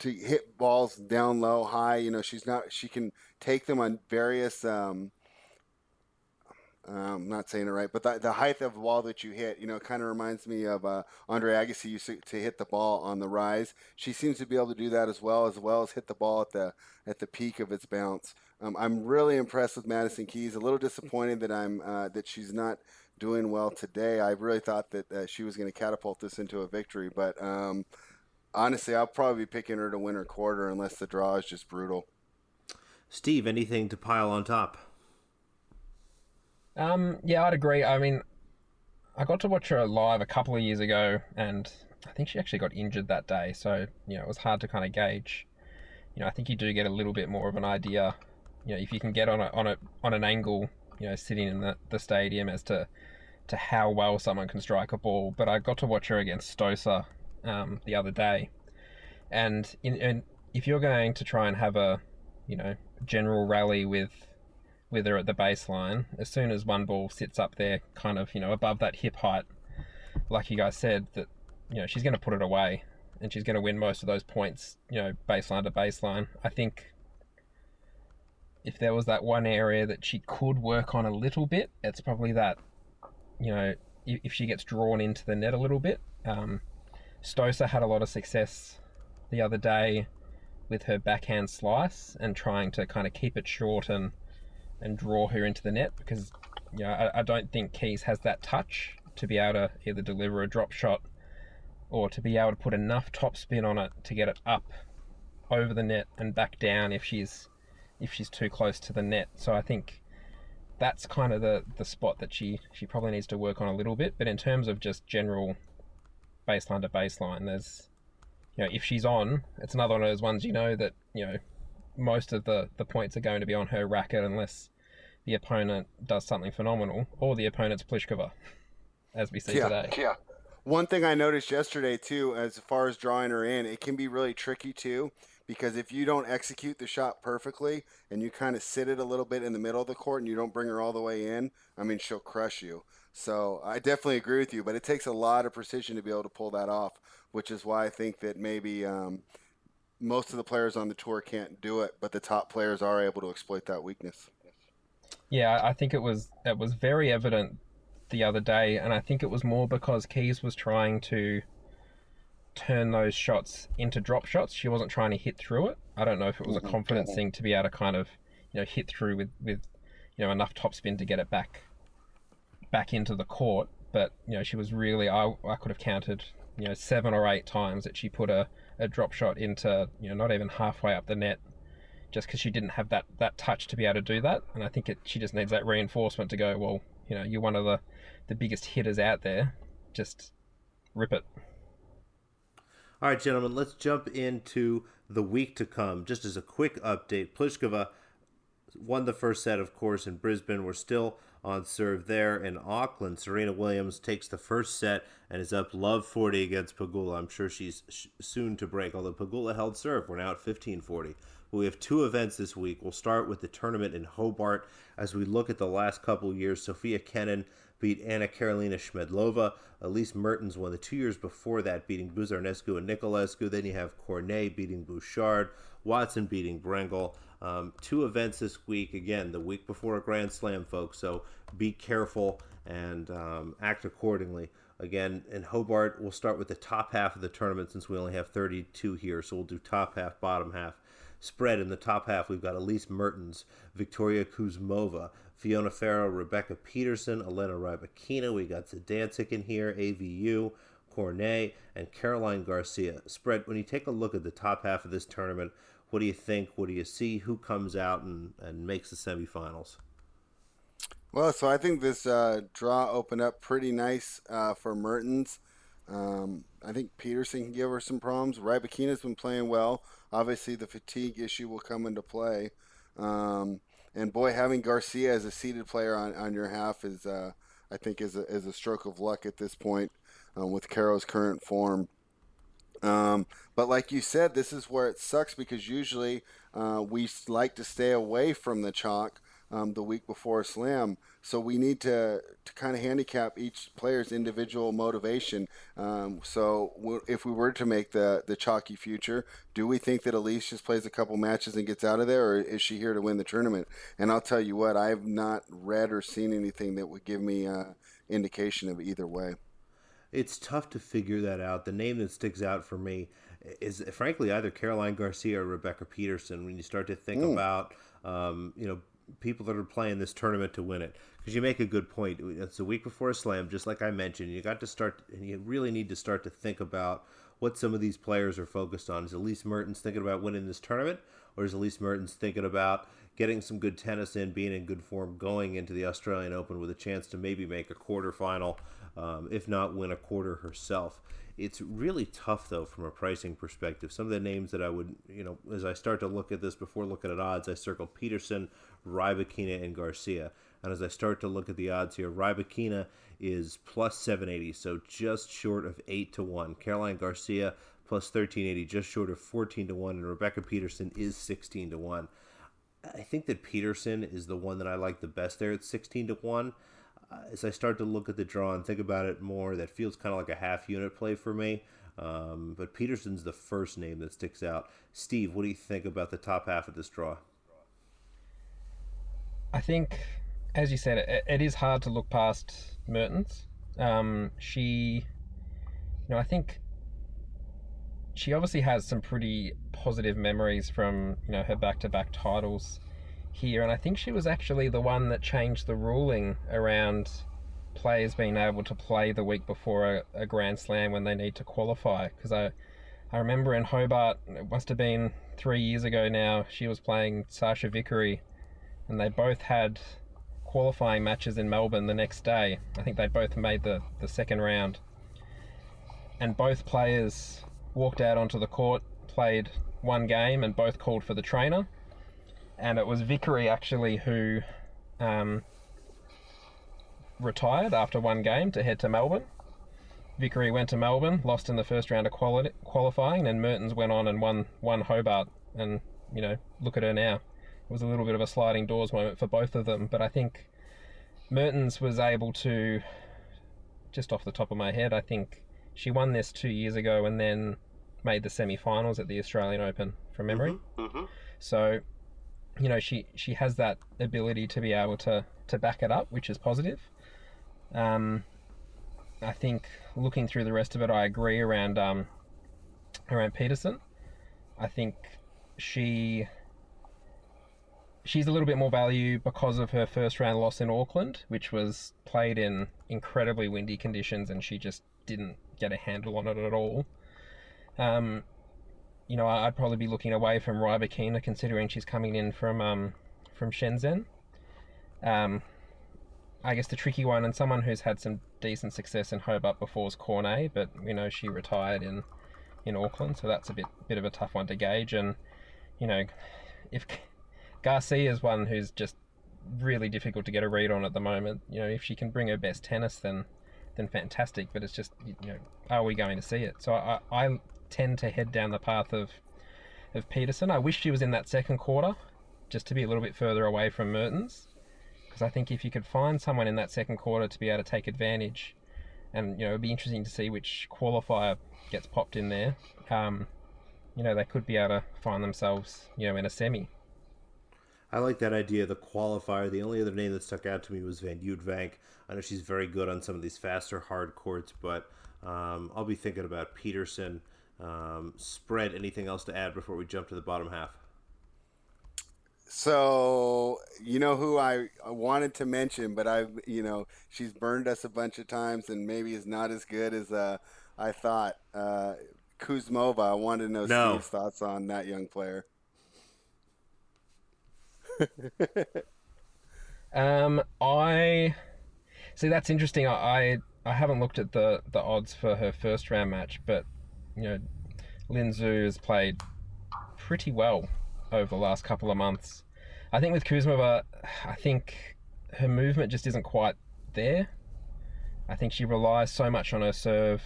to hit balls down low, high. You know, she's not. She can take them on various. Um, I'm not saying it right, but the, the height of the ball that you hit, you know, kind of reminds me of uh, Andre Agassi used to, to, hit the ball on the rise. She seems to be able to do that as well, as well as hit the ball at the at the peak of its bounce. Um, I'm really impressed with Madison Keys. A little disappointed that I'm uh, that she's not doing well today. I really thought that uh, she was going to catapult this into a victory, but um, honestly, I'll probably be picking her to win her quarter unless the draw is just brutal. Steve, anything to pile on top? Um, yeah, I'd agree. I mean, I got to watch her live a couple of years ago, and I think she actually got injured that day, so you know it was hard to kind of gauge. You know, I think you do get a little bit more of an idea. You know, if you can get on a on a on an angle, you know, sitting in the, the stadium as to to how well someone can strike a ball. But I got to watch her against Stosur um, the other day, and in, in, if you're going to try and have a you know general rally with with her at the baseline, as soon as one ball sits up there, kind of you know above that hip height, like you guys said, that you know she's going to put it away, and she's going to win most of those points, you know baseline to baseline. I think if there was that one area that she could work on a little bit, it's probably that, you know, if she gets drawn into the net a little bit. Um, Stosur had a lot of success the other day with her backhand slice and trying to kind of keep it short and and draw her into the net because you know I, I don't think Keys has that touch to be able to either deliver a drop shot or to be able to put enough topspin on it to get it up over the net and back down if she's if she's too close to the net. So I think that's kind of the the spot that she she probably needs to work on a little bit. But in terms of just general baseline to baseline. There's, you know, if she's on, it's another one of those ones you know that you know most of the the points are going to be on her racket unless the opponent does something phenomenal or the opponent's Pliskova, as we see yeah, today. Yeah. One thing I noticed yesterday too, as far as drawing her in, it can be really tricky too because if you don't execute the shot perfectly and you kind of sit it a little bit in the middle of the court and you don't bring her all the way in, I mean, she'll crush you. So I definitely agree with you, but it takes a lot of precision to be able to pull that off, which is why I think that maybe um, most of the players on the tour can't do it, but the top players are able to exploit that weakness. Yeah, I think it was it was very evident the other day, and I think it was more because Keys was trying to turn those shots into drop shots. She wasn't trying to hit through it. I don't know if it was a mm-hmm. confidence thing to be able to kind of you know hit through with with you know enough topspin to get it back back into the court. but you know she was really I, I could have counted you know seven or eight times that she put a, a drop shot into you know not even halfway up the net just because she didn't have that that touch to be able to do that. And I think it, she just needs that reinforcement to go well you know you're one of the the biggest hitters out there. Just rip it. All right gentlemen let's jump into the week to come. Just as a quick update Pliskova won the first set of course in Brisbane. We're still on serve there in Auckland. Serena Williams takes the first set and is up love 40 against Pegula. I'm sure she's sh- soon to break, although Pegula held serve. We're now at 1540. We have two events this week. We'll start with the tournament in Hobart. As we look at the last couple years, Sofia Kenin beat Anna Karolina Schmiedlova. Elise Mertens won the two years before that, beating Buzarnescu and Niculescu. Then you have Cornet beating Bouchard, Watson beating Brengle. Um, two events this week. Again, the week before a Grand Slam, folks. So be careful and um, act accordingly. Again, in Hobart, we'll start with the top half of the tournament since we only have 32 here. So we'll do top half, bottom half. Spread in the top half, we've got Elise Mertens, Victoria Kuzmova, Fiona Ferro, Rebecca Peterson, Elena Rybakina. We got Zidansek in here, AVU, Cornet, and Caroline Garcia. Spread, when you take a look at the top half of this tournament, what do you think? What do you see? Who comes out and, and makes the semifinals? Well, so I think this uh, draw opened up pretty nice uh, for Mertens. Um, I think Peterson can give her some problems. Rybakina's been playing well. Obviously, the fatigue issue will come into play. Um, and boy, having Garcia as a seeded player on, on your half is, uh, I think, is a, is a stroke of luck at this point um, with Caro's current form. Um, but like you said, this is where it sucks because usually uh, we like to stay away from the chalk um, the week before a slam. So we need to, to kind of handicap each player's individual motivation. Um, so if we were to make the, the chalky future, do we think that Elise just plays a couple matches and gets out of there, or is she here to win the tournament? And I'll tell you what, I've not read or seen anything that would give me an indication of either way it's tough to figure that out. The name that sticks out for me is, frankly, either Caroline Garcia or Rebecca Peterson. When you start to think mm. about, um, you know, people that are playing this tournament to win it, because you make a good point. It's a week before a slam, just like I mentioned. You got to start, and you really need to start to think about what some of these players are focused on. Is Elise Mertens thinking about winning this tournament, or is Elise Mertens thinking about getting some good tennis in, being in good form, going into the Australian Open with a chance to maybe make a quarterfinal? um, if not win a quarter herself. It's really tough though from a pricing perspective. Some of the names that I would, you know, as I start to look at this before looking at odds, I circle Peterson, Rybakina, and Garcia. And as I start to look at the odds here, Rybakina is plus 780, so just short of 8 to 1. Caroline Garcia plus 1380, just short of 14 to 1. And Rebecca Peterson is 16 to 1. I think that Peterson is the one that I like the best there at 16 to 1 as I start to look at the draw and think about it more, that feels kind of like a half unit play for me. Um, but Peterson's the first name that sticks out. Steve, what do you think about the top half of this draw? I think, as you said, it, it is hard to look past Mertens. Um, she, you know, I think she obviously has some pretty positive memories from you know her back-to-back titles here, and I think she was actually the one that changed the ruling around players being able to play the week before a, a Grand Slam when they need to qualify. Because I, I remember in Hobart, it must have been three years ago now, she was playing Sachia Vickery, and they both had qualifying matches in Melbourne the next day. I think they both made the, the second round. And both players walked out onto the court, played one game, and both called for the trainer and it was Vickery actually who um, retired after one game to head to Melbourne. Vickery went to Melbourne, lost in the first round of quali- qualifying, and Mertens went on and won won Hobart. And you know, look at her now. It was a little bit of a sliding doors moment for both of them, but I think Mertens was able to, just off the top of my head, I think she won this two years ago and then made the semi-finals at the Australian Open from memory. Mm-hmm, mm-hmm. So you know she she has that ability to be able to to back it up, which is positive. Um, I think looking through the rest of it, I agree around um, around Peterson. I think she she's a little bit more value because of her first round loss in Auckland, which was played in incredibly windy conditions, and she just didn't get a handle on it at all. Um, you know, I'd probably be looking away from Rybakina considering she's coming in from um, from Shenzhen. Um, I guess the tricky one, and someone who's had some decent success in Hobart before is Cornet, but you know she retired in in Auckland, so that's a bit bit of a tough one to gauge. And you know, if Garcia is one who's just really difficult to get a read on at the moment. You know, if she can bring her best tennis, then then fantastic. But it's just you know, are we going to see it? So I, I tend to head down the path of of Peterson. I wish she was in that second quarter, just to be a little bit further away from Mertens, because I think if you could find someone in that second quarter to be able to take advantage, and you know, it'd be interesting to see which qualifier gets popped in there. Um, you know, they could be able to find themselves, you know, in a semi. I like that idea, the qualifier. The only other name that stuck out to me was Van Uytvanck. I know she's very good on some of these faster hard courts, but um, I'll be thinking about Peterson. Um, spread, anything else to add before we jump to the bottom half? So you know who I wanted to mention, but I've you know, she's burned us a bunch of times, and maybe is not as good as uh, I thought. Uh, Kuzmova. I wanted to know no. Steve's thoughts on that young player. um, I see. That's interesting. I, I, I haven't looked at the the odds for her first round match, but you know, Lin Zhu has played pretty well over the last couple of months. I think with Kuzmova, I think her movement just isn't quite there. I think she relies so much on her serve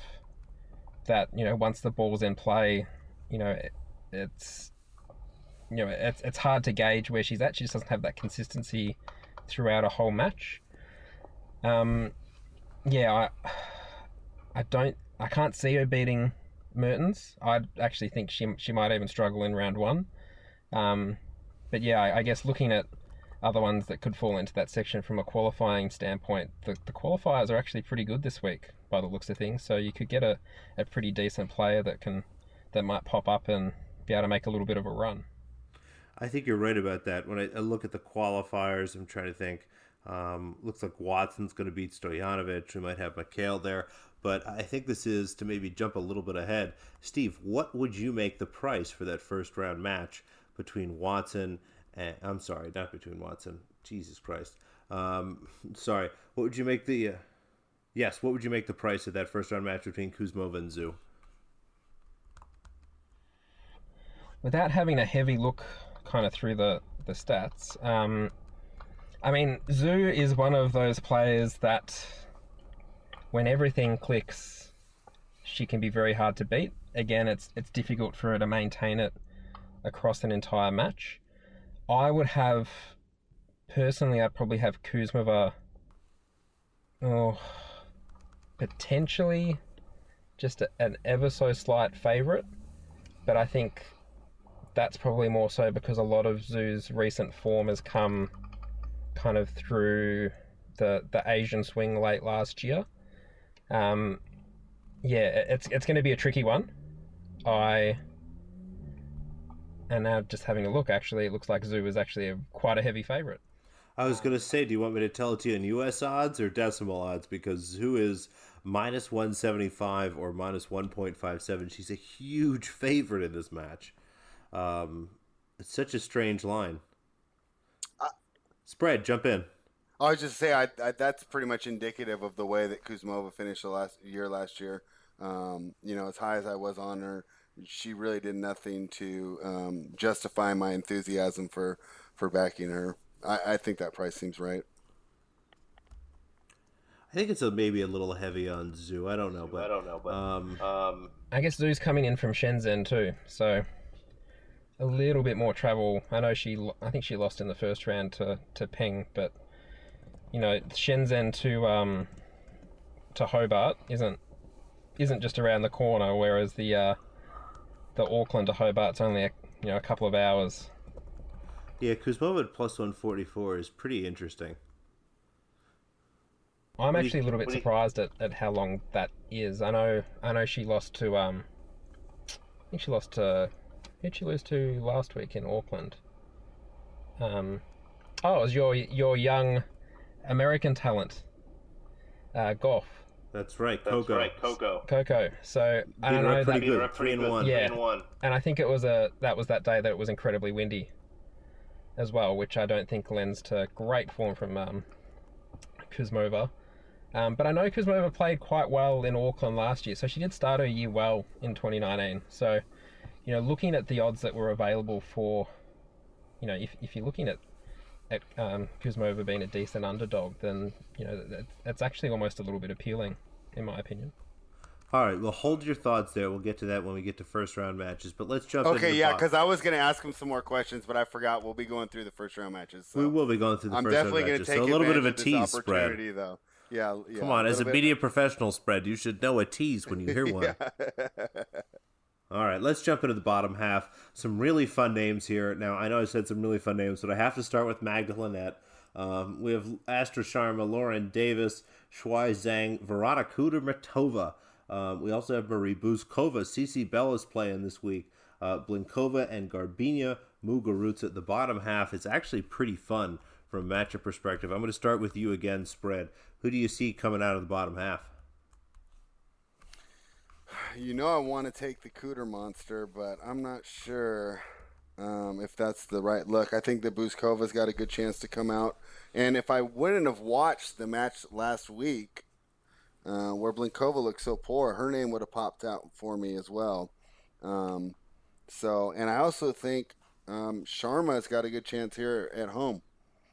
that you know once the ball's in play, you know it, it's you know, it's, it's hard to gauge where she's at. She just doesn't have that consistency throughout a whole match. Um, yeah, I, I don't, I can't see her beating Mertens. I actually think she she might even struggle in round one. Um, but yeah, I, I, guess looking at other ones that could fall into that section from a qualifying standpoint, the, the qualifiers are actually pretty good this week by the looks of things. So you could get a, a pretty decent player that can that might pop up and be able to make a little bit of a run. I think you're right about that. When I, I look at the qualifiers, I'm trying to think. Um, looks like Watson's going to beat Stojanovic. We might have Mikhail there, but I think this is to maybe jump a little bit ahead. Steve, what would you make the price for that first round match between Watson and I'm sorry, not between Watson. Jesus Christ. Um, sorry. What would you make the? Uh, yes. What would you make the price of that first round match between Kuzmova and Zhu? Without having a heavy look kind of through the the stats. Um, I mean, Zhu is one of those players that when everything clicks, she can be very hard to beat. Again, it's it's difficult for her to maintain it across an entire match. I would have personally, I'd probably have Kuzmova. Oh, potentially just a, an ever so slight favourite, but I think that's probably more so because a lot of Zhu's recent form has come kind of through the the Asian swing late last year. Um, yeah, it's it's going to be a tricky one. I and now just having a look, actually, it looks like Zhu is actually a, quite a heavy favorite. I was going to say, do you want me to tell it to you in U.S. odds or decimal odds? Because Zhu is minus 175 or minus 1.57. She's a huge favorite in this match. Um, it's such a strange line. Uh, Spread, jump in. I was just say I, I, that's pretty much indicative of the way that Kuzmova finished the last year last year. Um, you know, as high as I was on her, she really did nothing to um, justify my enthusiasm for for backing her. I, I, think that price seems right. I think it's a, maybe a little heavy on Zhu. I don't know, but I don't know, but um, um, I guess Zhu's coming in from Shenzhen too, so a little bit more travel. I know she, I think she lost in the first round to, to Peng, but you know Shenzhen to um, to Hobart isn't isn't just around the corner, whereas the uh, the Auckland to Hobart's only a, you know a couple of hours. Yeah, Kuzmova at plus one forty four is pretty interesting. I'm actually a little bit surprised at, at how long that is. I know I know she lost to um I think she lost to who'd she lose to last week in Auckland? Um, Oh, it was your your young American talent, uh, Gauff. That's right, That's Coco. right, Coco. Coco. So I don't know up pretty that, good. Beat up three and one. Yeah. And one. and I think it was a that was that day that it was incredibly windy, as well, which I don't think lends to great form from um, Kuzmova. Um, but I know Kuzmova played quite well in Auckland last year, so she did start her year well in 2019. So, you know, looking at the odds that were available for, you know, if, if you're looking at at um, Kuzmova being a decent underdog, then you know that, that's actually almost a little bit appealing, in my opinion. All right, well, hold your thoughts there. We'll get to that when we get to first round matches. But let's jump. into Okay, the yeah, because I was going to ask him some more questions, but I forgot we'll be going through the first round matches. So we will be going through the I'm first definitely round going to matches. take So a little bit of a tease spread. opportunity, though. Yeah, yeah. Come on, as a little bit- media professional spread, you should know a tease when you hear one. All right, let's jump into the bottom half. Some really fun names here. Now, I know I said some really fun names, but I have to start with Magda Linette. Um, we have Astra Sharma, Lauren Davis, Shuai Zhang, Verona Kudermetova. Um, we also have Marie Bouzkova. CC Bellis playing this week. Uh, Blinkova and Garbiñe Muguruza. At the bottom half is actually pretty fun from a matchup perspective. I'm going to start with you again, spread. Who do you see coming out of the bottom half? You know, I want to take the Cooter monster, but I'm not sure um, if that's the right look. I think that Bouzkova's got a good chance to come out. And if I wouldn't have watched the match last week, uh, where Blinkova looked so poor, her name would have popped out for me as well. Um, so, and I also think um, Sharma's got a good chance here at home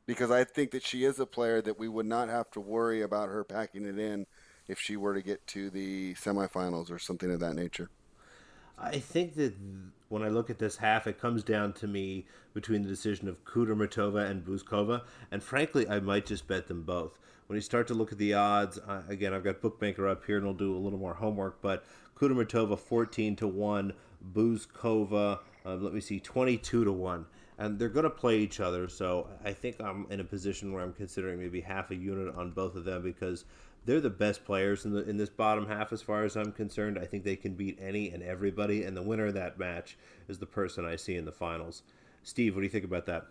because I think that she is a player that we would not have to worry about her packing it in if she were to get to the semifinals or something of that nature. I think that when I look at this half, it comes down to me between the decision of Kudermetova and Bouzkova, and frankly, I might just bet them both. When you start to look at the odds, uh, again, I've got Bookmaker up here, and we'll do a little more homework. But Kudermetova fourteen to one, Bouzkova, uh, let me see, twenty-two to one, and they're going to play each other. So I think I'm in a position where I'm considering maybe half a unit on both of them because they're the best players in the in this bottom half as far as I'm concerned. I think they can beat any and everybody, and the winner of that match is the person I see in the finals. Steve, what do you think about that?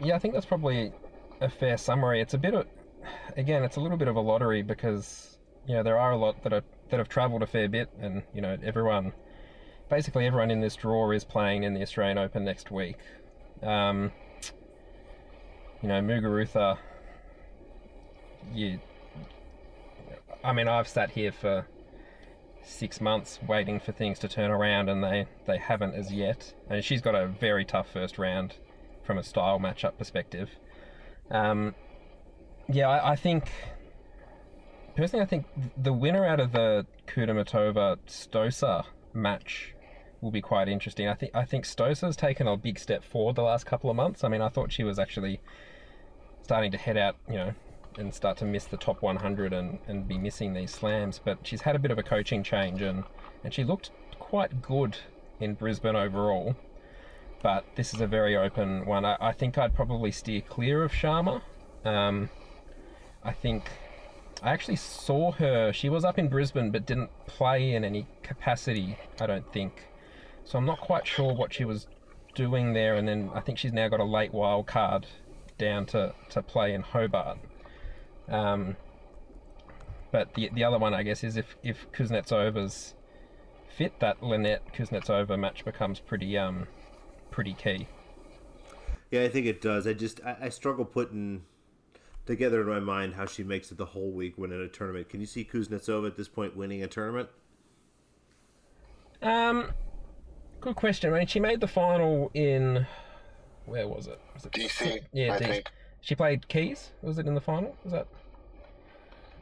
Yeah, I think that's probably a fair summary. It's a bit of, again, it's a little bit of a lottery because you know there are a lot that are that have travelled a fair bit, and you know everyone, basically everyone in this draw is playing in the Australian Open next week. Um, you know, Muguruza. You, I mean, I've sat here for six months waiting for things to turn around, and they they haven't as yet. And she's got a very tough first round from a style matchup perspective. Um, yeah, I, I think personally, I think the winner out of the Kudermetova Stosur match will be quite interesting. I think I think Stosur's taken a big step forward the last couple of months. I mean, I thought she was actually starting to head out, you know, and start to miss the top 100 and, and be missing these slams. But she's had a bit of a coaching change and, and she looked quite good in Brisbane overall. But this is a very open one. I, I think I'd probably steer clear of Sharma. Um, I think I actually saw her. She was up in Brisbane but didn't play in any capacity, I don't think. So I'm not quite sure what she was doing there. And then I think she's now got a late wild card down to, to play in Hobart. Um, but the the other one, I guess, is if if Kuznetsova's fit, that Linette Kuznetsova match becomes pretty um pretty key. Yeah, I think it does. I just I, I struggle putting together in my mind how she makes it the whole week winning a tournament. Can you see Kuznetsova at this point winning a tournament? Um, good question. I mean, she made the final in where was it? Was it DC, Yeah, I DC. think. She played Keys. Was it in the final? Was that?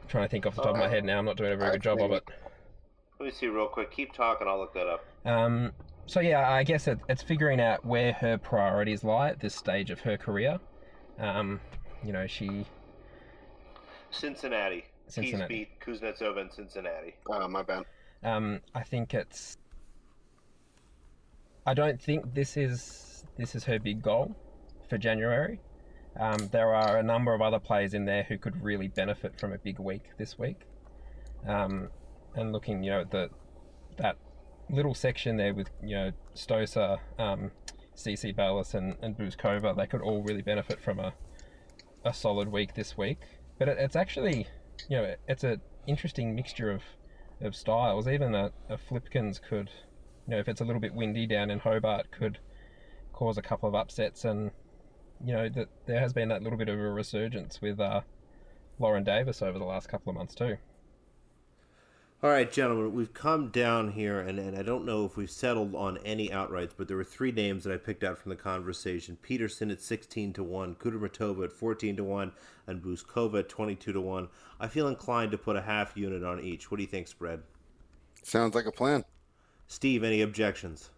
I'm trying to think off the top of my head now. I'm not doing a very I good job of it. Let me see real quick. Keep talking. I'll look that up. Um, so yeah, I guess it, it's figuring out where her priorities lie at this stage of her career. Um, you know, she Cincinnati. Cincinnati. Keys beat Kuznetsova in Cincinnati. Oh, my bad. Um, I think it's. I don't think this is this is her big goal for January. Um, there are a number of other players in there who could really benefit from a big week this week. Um, and looking, you know, at the that little section there with you know Stosur, um, CC Bellis and, and Bouzkova, they could all really benefit from a, a solid week this week. But it, it's actually, you know, it's an interesting mixture of, of styles. Even a, a Flipkens could, you know, if it's a little bit windy down in Hobart, could cause a couple of upsets. And, you know, that there has been that little bit of a resurgence with uh, Lauren Davis over the last couple of months too. All right, gentlemen, we've come down here, and, and I don't know if we've settled on any outrights, but there were three names that I picked out from the conversation: Peterson at sixteen to one, Kudermetova at fourteen to one, and Bouzkova at twenty-two to one. I feel inclined to put a half unit on each. What do you think, spread? Sounds like a plan. Steve, any objections?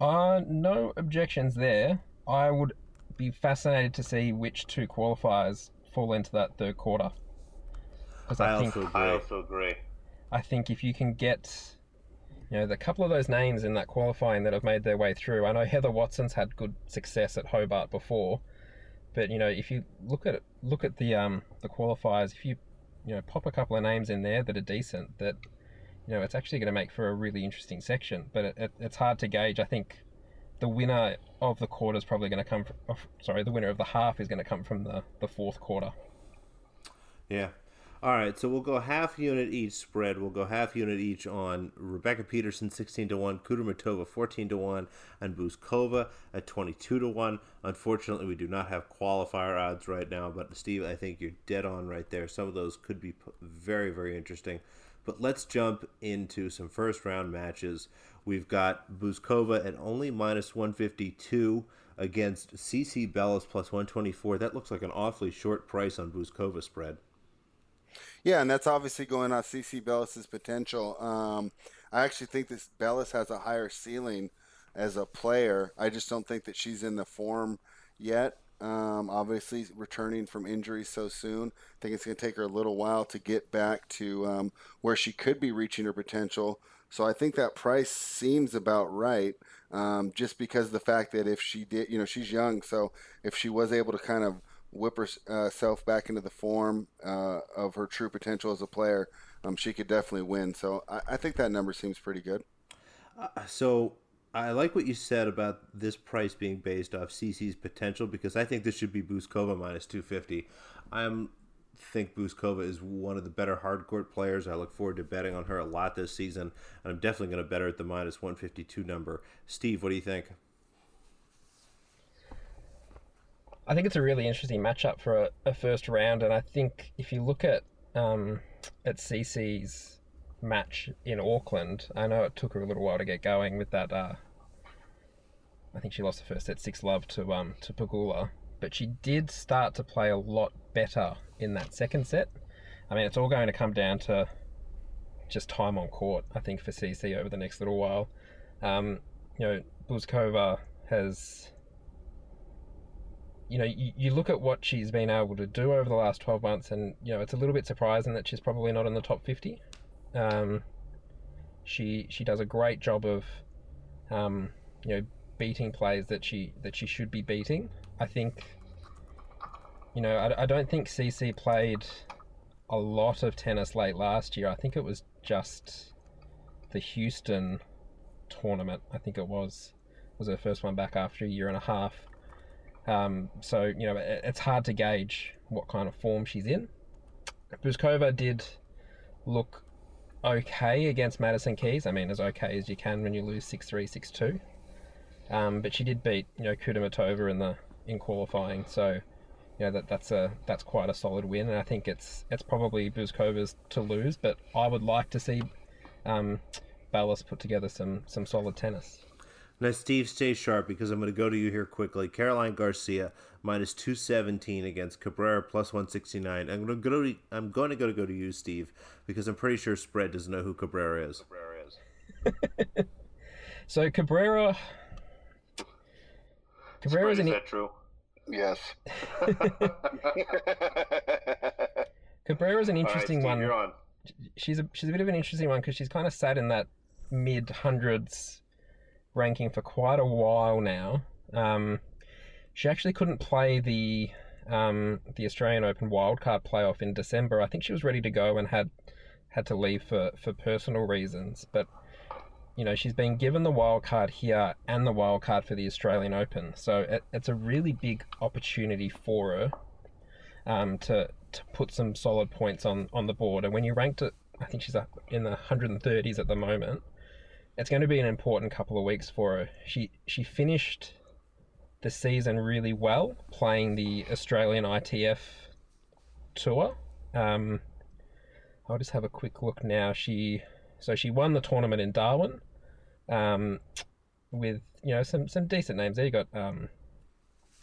Uh, no objections there. I would be fascinated to see which two qualifiers fall into that third quarter. Because I, I, think also I also agree. I think if you can get, you know, the couple of those names in that qualifying that have made their way through. I know Heather Watson's had good success at Hobart before, but you know, if you look at it, look at the um the qualifiers, if you you know pop a couple of names in there that are decent, that you know it's actually going to make for a really interesting section. But it, it, it's hard to gauge. I think the winner of the quarter is probably going to come from. Oh, sorry, the winner of the half is going to come from the the fourth quarter. Yeah, all right, so we'll go half unit each spread. We'll go half unit each on Rebecca Peterson, 16 to 1, Kudermetova, 14 to 1, and Bouzkova at 22 to 1. Unfortunately, we do not have qualifier odds right now, but Steve, I think you're dead on right there. Some of those could be very, very interesting. But let's jump into some first round matches. We've got Bouzkova at only minus 152 against CC Bellis plus 124. That looks like an awfully short price on Bouzkova spread. Yeah, and that's obviously going on CC Bellis's potential. Um, I actually think this Bellis has a higher ceiling as a player. I just don't think that she's in the form yet. Um, obviously, returning from injury so soon, I think it's going to take her a little while to get back to um, where she could be reaching her potential. So I think that price seems about right, um, just because of the fact that if she did, you know, she's young, so if she was able to kind of whip herself back into the form uh, of her true potential as a player, um, she could definitely win. So I, I, think that number seems pretty good. Uh, so I like what you said about this price being based off CC's potential because I think this should be Bouzkova minus 250. I think Bouzkova is one of the better hardcourt players. I look forward to betting on her a lot this season, and I'm definitely going to bet her at the minus 152 number. Steve, what do you think? I think it's a really interesting matchup for a, a first round, and I think if you look at um, at CC's match in Auckland, I know it took her a little while to get going with that. Uh, I think she lost the first set six love to um to Pegula, but she did start to play a lot better in that second set. I mean, it's all going to come down to just time on court. I think for CC over the next little while. Um, you know, Bouzkova has you know, you, you look at what she's been able to do over the last 12 months, and, you know, it's a little bit surprising that she's probably not in the top 50. Um, she she does a great job of, um, you know, beating players that she that she should be beating. I think, you know, I, I don't think CC played a lot of tennis late last year. I think it was just the Houston tournament. I think it was was her first one back after a year and a half. Um, so you know it's hard to gauge what kind of form she's in. Bouzkova did look okay against Madison Keys. I mean, as okay as you can when you lose 6-3, 6-2. Um, but she did beat you know Kudermetova in the in qualifying, so you know that that's a that's quite a solid win, and I think it's it's probably Bouzkova's to lose. But I would like to see um, Bellis put together some some solid tennis. Now, Steve, stay sharp because I'm going to go to you here quickly. Caroline Garcia minus 217 against Cabrera plus 169. I'm going to go to I'm going to go to go to you, Steve, because I'm pretty sure spread doesn't know who Cabrera is. Cabrera is. so Cabrera. Cabrera is, an, that true? Yes. Cabrera is an interesting right, Steve, one. She's a she's a bit of an interesting one because she's kind of sat in that mid hundreds ranking for quite a while now. Um, she actually couldn't play the um, the Australian Open wildcard playoff in December. I think she was ready to go and had had to leave for, for personal reasons. But you know, she's been given the wild card here and the wild card for the Australian Open. So it, it's a really big opportunity for her um, to to put some solid points on on the board. And when you ranked it, I think she's up in the 130s at the moment. It's going to be an important couple of weeks for her. She she finished the season really well playing the Australian ITF tour. Um, I'll just have a quick look now. She so she won the tournament in Darwin, um, with you know some some decent names there. You got um,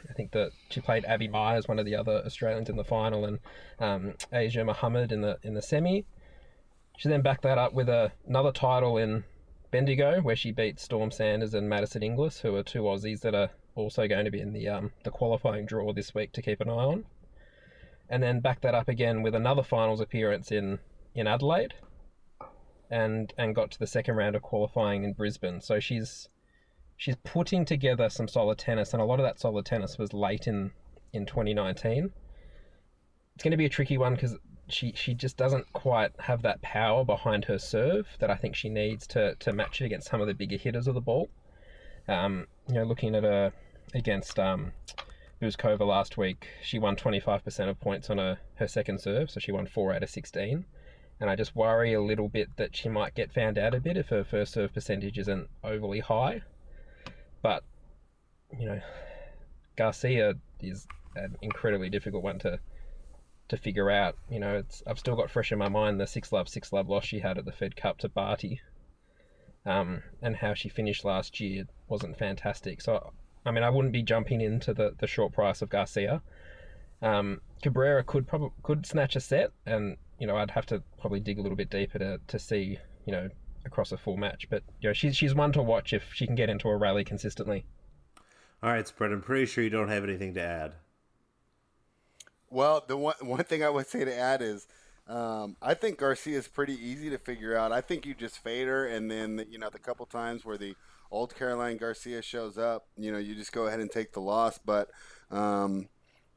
I think that she played Abbie Myers, one of the other Australians in the final, and um, Asia Muhammad in the in the semi. She then backed that up with a, another title in Bendigo, where she beat Storm Sanders and Madison Inglis, who are two Aussies that are also going to be in the um, the qualifying draw this week to keep an eye on. And then backed that up again with another finals appearance in in Adelaide, and and got to the second round of qualifying in Brisbane. So she's she's putting together some solid tennis, and a lot of that solid tennis was late in in 2019. It's going to be a tricky one because she she just doesn't quite have that power behind her serve that I think she needs to to match it against some of the bigger hitters of the ball. Um, you know, looking at her against um, Bouzkova last week, she won 25% of points on her, her second serve, so she won 4 out of 16 and I just worry a little bit that she might get found out a bit if her first serve percentage isn't overly high. But you know, Garcia is an incredibly difficult one to to figure out. You know, it's I've still got fresh in my mind the six love six love loss she had at the Fed Cup to Barty, um, and how she finished last year wasn't fantastic. So I mean, I wouldn't be jumping into the, the short price of Garcia. Um, Cabrera could probably could snatch a set, and you know, I'd have to probably dig a little bit deeper to, to see, you know, across a full match. But you know, she's she's one to watch if she can get into a rally consistently. All right, spread. I'm pretty sure you don't have anything to add. Well, the one one thing I would say to add is, um, I think Garcia is pretty easy to figure out. I think you just fade her, and then you know the couple times where the old Caroline Garcia shows up, you know, you just go ahead and take the loss. But um,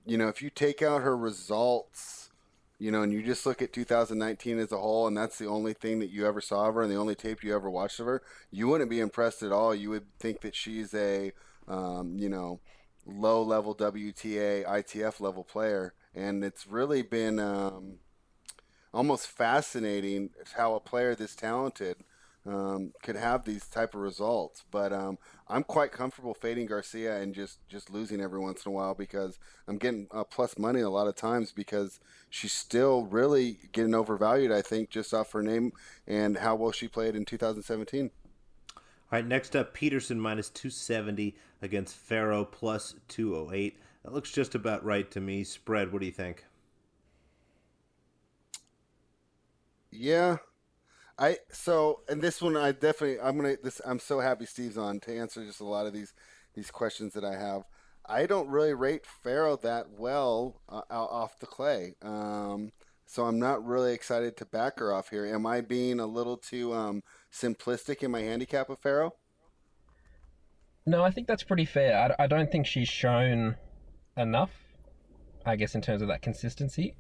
you know, if you take out her results you know, and you just look at 2019 as a whole, and that's the only thing that you ever saw of her and the only tape you ever watched of her, you wouldn't be impressed at all. You would think that she's a, um, you know, low level WTA, ITF level player. And it's really been um, almost fascinating how a player this talented um, could have these type of results. But um, I'm quite comfortable fading Garcia and just just losing every once in a while because I'm getting uh, plus money a lot of times because she's still really getting overvalued. I think just off her name and how well she played in 2017. All right, next up, Peterson minus 270 against Ferro plus 208. That looks just about right to me. Spread, what do you think? Yeah, I so and this one I definitely I'm gonna this I'm so happy Steve's on to answer just a lot of these these questions that I have. I don't really rate Ferro that well uh, off the clay, um, so I'm not really excited to back her off here. Am I being a little too um, simplistic in my handicap of Ferro? No, I think that's pretty fair. I, I don't think she's shown enough, I guess, in terms of that consistency.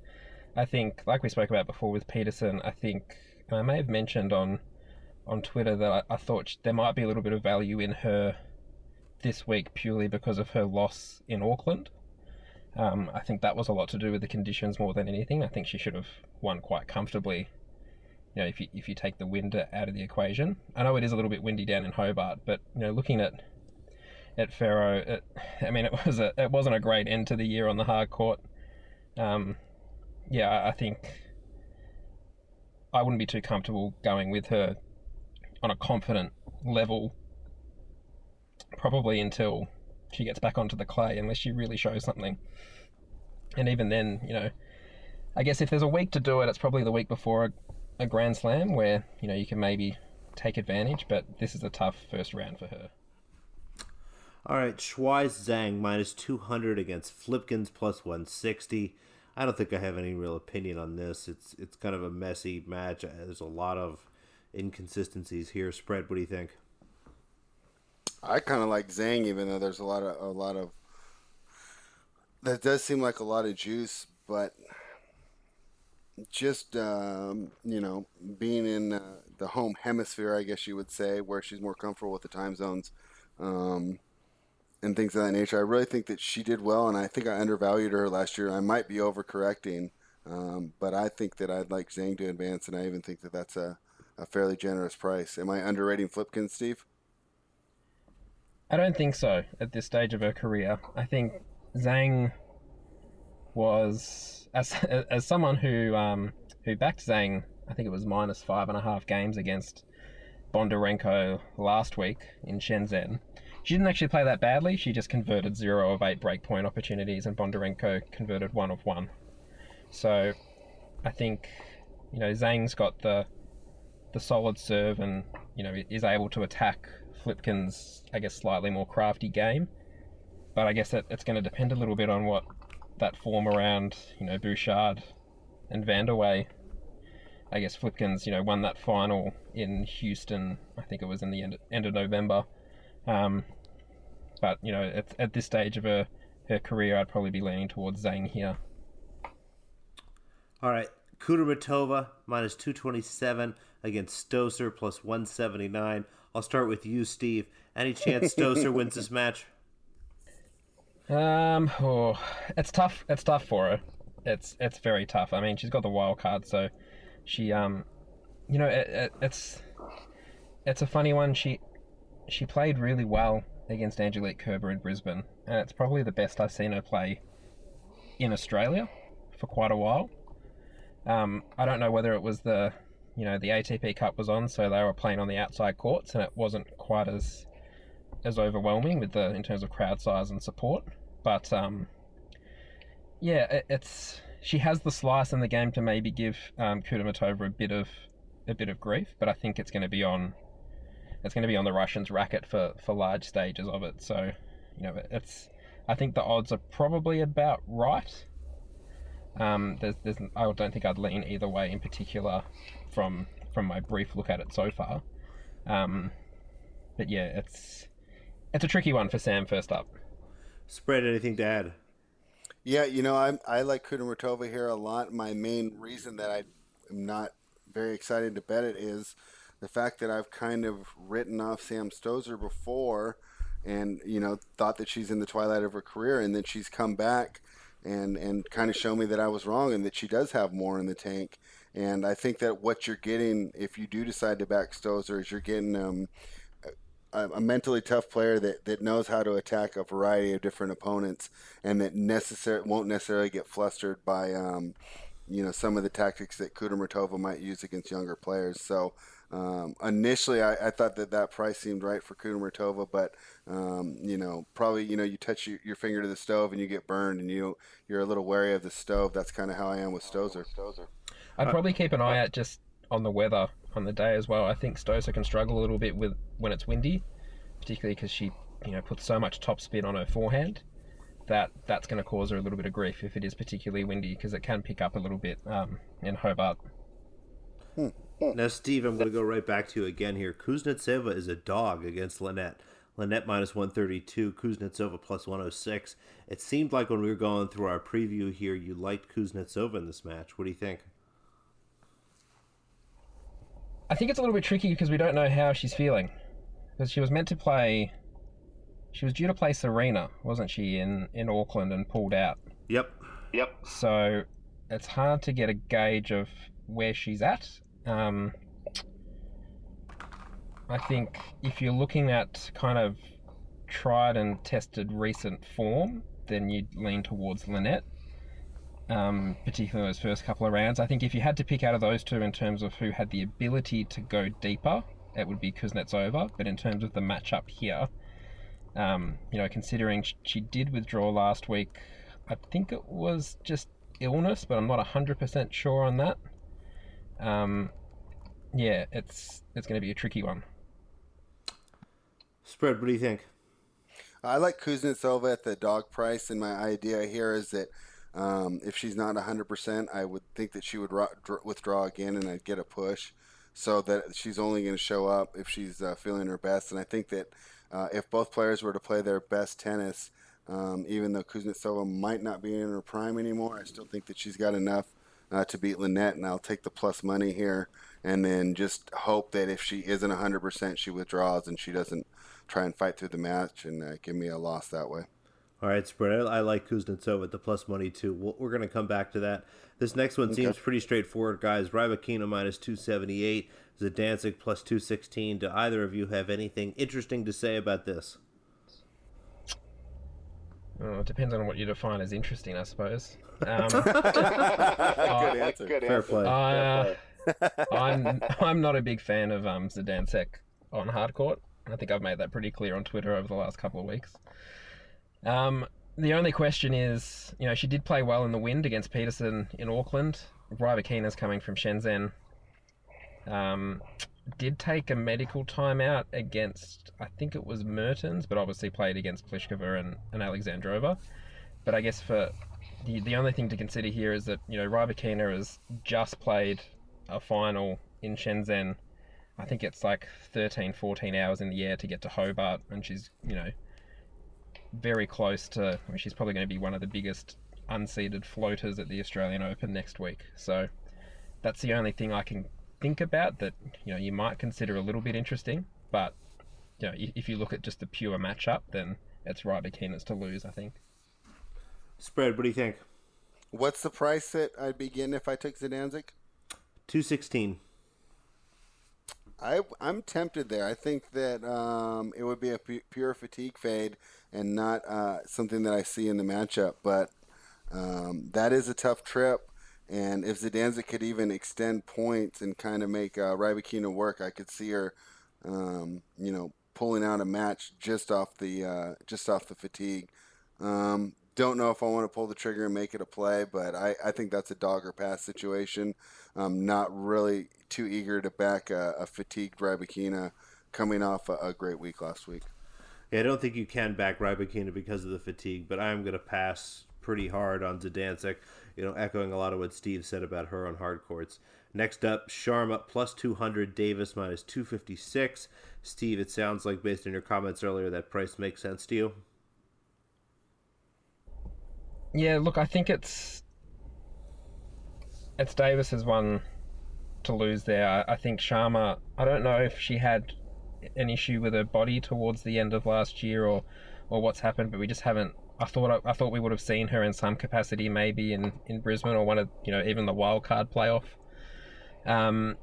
I think, like we spoke about before with Peterson, I think I may have mentioned on on Twitter that I, I thought there might be a little bit of value in her this week purely because of her loss in Auckland. Um, I think that was a lot to do with the conditions more than anything. I think she should have won quite comfortably. You know, if you if you take the wind out of the equation, I know it is a little bit windy down in Hobart, but you know, looking at at Ferro, it, I mean, it was a it wasn't a great end to the year on the hard court. Um, yeah, I think I wouldn't be too comfortable going with her on a confident level, probably until she gets back onto the clay, unless she really shows something. And even then, you know, I guess if there's a week to do it, it's probably the week before a, a Grand Slam where, you know, you can maybe take advantage, but this is a tough first round for her. All right, Shuai Zhang minus 200 against Flipkens plus 160. I don't think I have any real opinion on this. It's it's kind of a messy match. There's a lot of inconsistencies here. Spread. What do you think? I kind of like Zhang, even though there's a lot of a lot of that does seem like a lot of juice, but just um, you know being in uh, the home hemisphere, I guess you would say, where she's more comfortable with the time zones. Um, and things of that nature. I really think that she did well, and I think I undervalued her last year. I might be overcorrecting, um, but I think that I'd like Zhang to advance, and I even think that that's a, a fairly generous price. Am I underrating Flipkens, Steve? I don't think so at this stage of her career. I think Zhang was as as someone who um, who backed Zhang. I think it was minus five and a half games against Bondarenko last week in Shenzhen. She didn't actually play that badly. She just converted zero of eight breakpoint opportunities, and Bondarenko converted one of one. So, I think you know Zhang's got the the solid serve, and you know is able to attack Flipkens', I guess, slightly more crafty game. But I guess it, it's going to depend a little bit on what that form around you know Bouchard and Vandeweghe I guess Flipkens, you know, won that final in Houston. I think it was in the end, end of November. Um, but you know, at, at this stage of her her career, I'd probably be leaning towards Zhang here. All right, Kudermetova minus two twenty seven against Stosur plus one seventy nine. I'll start with you, Steve. Any chance Stosur wins this match? Um, oh, it's tough. It's tough for her. It's it's very tough. I mean, she's got the wild card, so she um, you know, it, it, it's it's a funny one. She she played really well against Angelique Kerber in Brisbane, and it's probably the best I've seen her play in Australia for quite a while. Um, I don't know whether it was the you know the ATP Cup was on, so they were playing on the outside courts, and it wasn't quite as as overwhelming with the in terms of crowd size and support. But um, yeah, it, it's she has the slice in the game to maybe give um, Kudermetova a bit of a bit of grief, but I think it's going to be on it's going to be on the Russians' racket for for large stages of it. So you know, it's I think the odds are probably about right. Um, there's, there's, I don't think I'd lean either way in particular from from my brief look at it so far. Um, but yeah, it's it's a tricky one for Sam first up. Spread anything to add? Yeah, you know, I I like Kudermetova here a lot. My main reason that I am not very excited to bet it is the fact that I've kind of written off Sam Stosur before, and you know thought that she's in the twilight of her career, and then she's come back and and kind of show me that I was wrong and that she does have more in the tank. And I think that what you're getting if you do decide to back Stosur is you're getting um, a, mentally tough player that, that knows how to attack a variety of different opponents and that necessary won't necessarily get flustered by um, you know some of the tactics that Kudermetova might use against younger players. So um, initially, I, I, thought that that price seemed right for Kudermetova, but um, you know, probably you know you touch your, your, finger to the stove and you get burned, and you you're a little wary of the stove. That's kind of how I am with Stosur. I'd probably keep an eye out just on the weather on the day as well. I think Stosur can struggle a little bit with when it's windy, particularly because she you know puts so much top spin on her forehand that that's going to cause her a little bit of grief if it is particularly windy because it can pick up a little bit um, in Hobart. Hmm. Now, Steve, I'm going to go right back to you again here. Kuznetsova is a dog against Linette. Linette minus 132, Kuznetsova plus 106. It seemed like when we were going through our preview here, you liked Kuznetsova in this match. What do you think? I think it's a little bit tricky because we don't know how she's feeling. Because she was meant to play. She was due to play Serena, wasn't she, in, in Auckland and pulled out? Yep. Yep. So it's hard to get a gauge of where she's at. Um, I think if you're looking at kind of tried and tested recent form, then you'd lean towards Linette um, particularly those first couple of rounds. I think if you had to pick out of those two in terms of who had the ability to go deeper, it would be Kuznetsova. But in terms of the matchup here, um, you know, considering she did withdraw last week, I think it was just illness, but I'm not 100% sure on that. Um, yeah, it's it's going to be a tricky one. Spread, what do you think? I like Kuznetsova at the dog price, and my idea here is that um, if she's not 100%, I would think that she would withdraw again and I'd get a push so that she's only going to show up if she's uh, feeling her best. And I think that uh, if both players were to play their best tennis, um, even though Kuznetsova might not be in her prime anymore, I still think that she's got enough uh, to beat Linette, and I'll take the plus money here, and then just hope that if she isn't 100%, she withdraws and she doesn't try and fight through the match and uh, give me a loss that way. All right, spread. I, I like Kuznetsov at the plus money too. we we are going to come back to that. This next one okay. seems pretty straightforward, guys. Rybakina minus 278, Zidansek plus 216. Do either of you have anything interesting to say about this? Oh, it depends on what you define as interesting, I suppose. Um, good answer. Good Fair play. Uh, I'm I'm not a big fan of um, Zidansek on hard court. I think I've made that pretty clear on Twitter over the last couple of weeks. Um, the only question is, you know, she did play well in the wind against Peterson in Auckland. Rybakina's coming from Shenzhen. Um, did take a medical timeout against, I think it was Mertens, but obviously played against Pliskova and, and Alexandrova. But I guess for the, the only thing to consider here is that, you know, Rybakina has just played a final in Shenzhen. I think it's like 13, 14 hours in the air to get to Hobart, and she's, you know, very close to. I mean, she's probably going to be one of the biggest unseeded floaters at the Australian Open next week. So that's the only thing I can think about that you know you might consider a little bit interesting. But you know, if you look at just the pure matchup, then it's Rybakina's to lose. I think. Spread. What do you think? What's the price that I'd be getting if I took Zidansek? Two sixteen. I I'm tempted there. I think that um, it would be a pure fatigue fade and not uh, something that I see in the matchup. But um, that is a tough trip. And if Zidansek could even extend points and kind of make uh, Rybakina work, I could see her, um, you know, pulling out a match just off the uh, just off the fatigue. Um, don't know if I want to pull the trigger and make it a play, but I, I think that's a dog or pass situation. I'm not really too eager to back a, a fatigued Rybakina coming off a, a, great week last week. Yeah, I don't think you can back Rybakina because of the fatigue, but I'm going to pass pretty hard on Zidansek, you know, echoing a lot of what Steve said about her on hard courts. Next up, Sharma plus 200, Davis minus 256. Steve, it sounds like based on your comments earlier that price makes sense to you. Yeah, look, I think it's it's Davis's one to lose there. I think Sharma. I don't know if she had an issue with her body towards the end of last year or or what's happened, but we just haven't. I thought I thought we would have seen her in some capacity, maybe in, in Brisbane or one of you know even the wild card playoff. Um,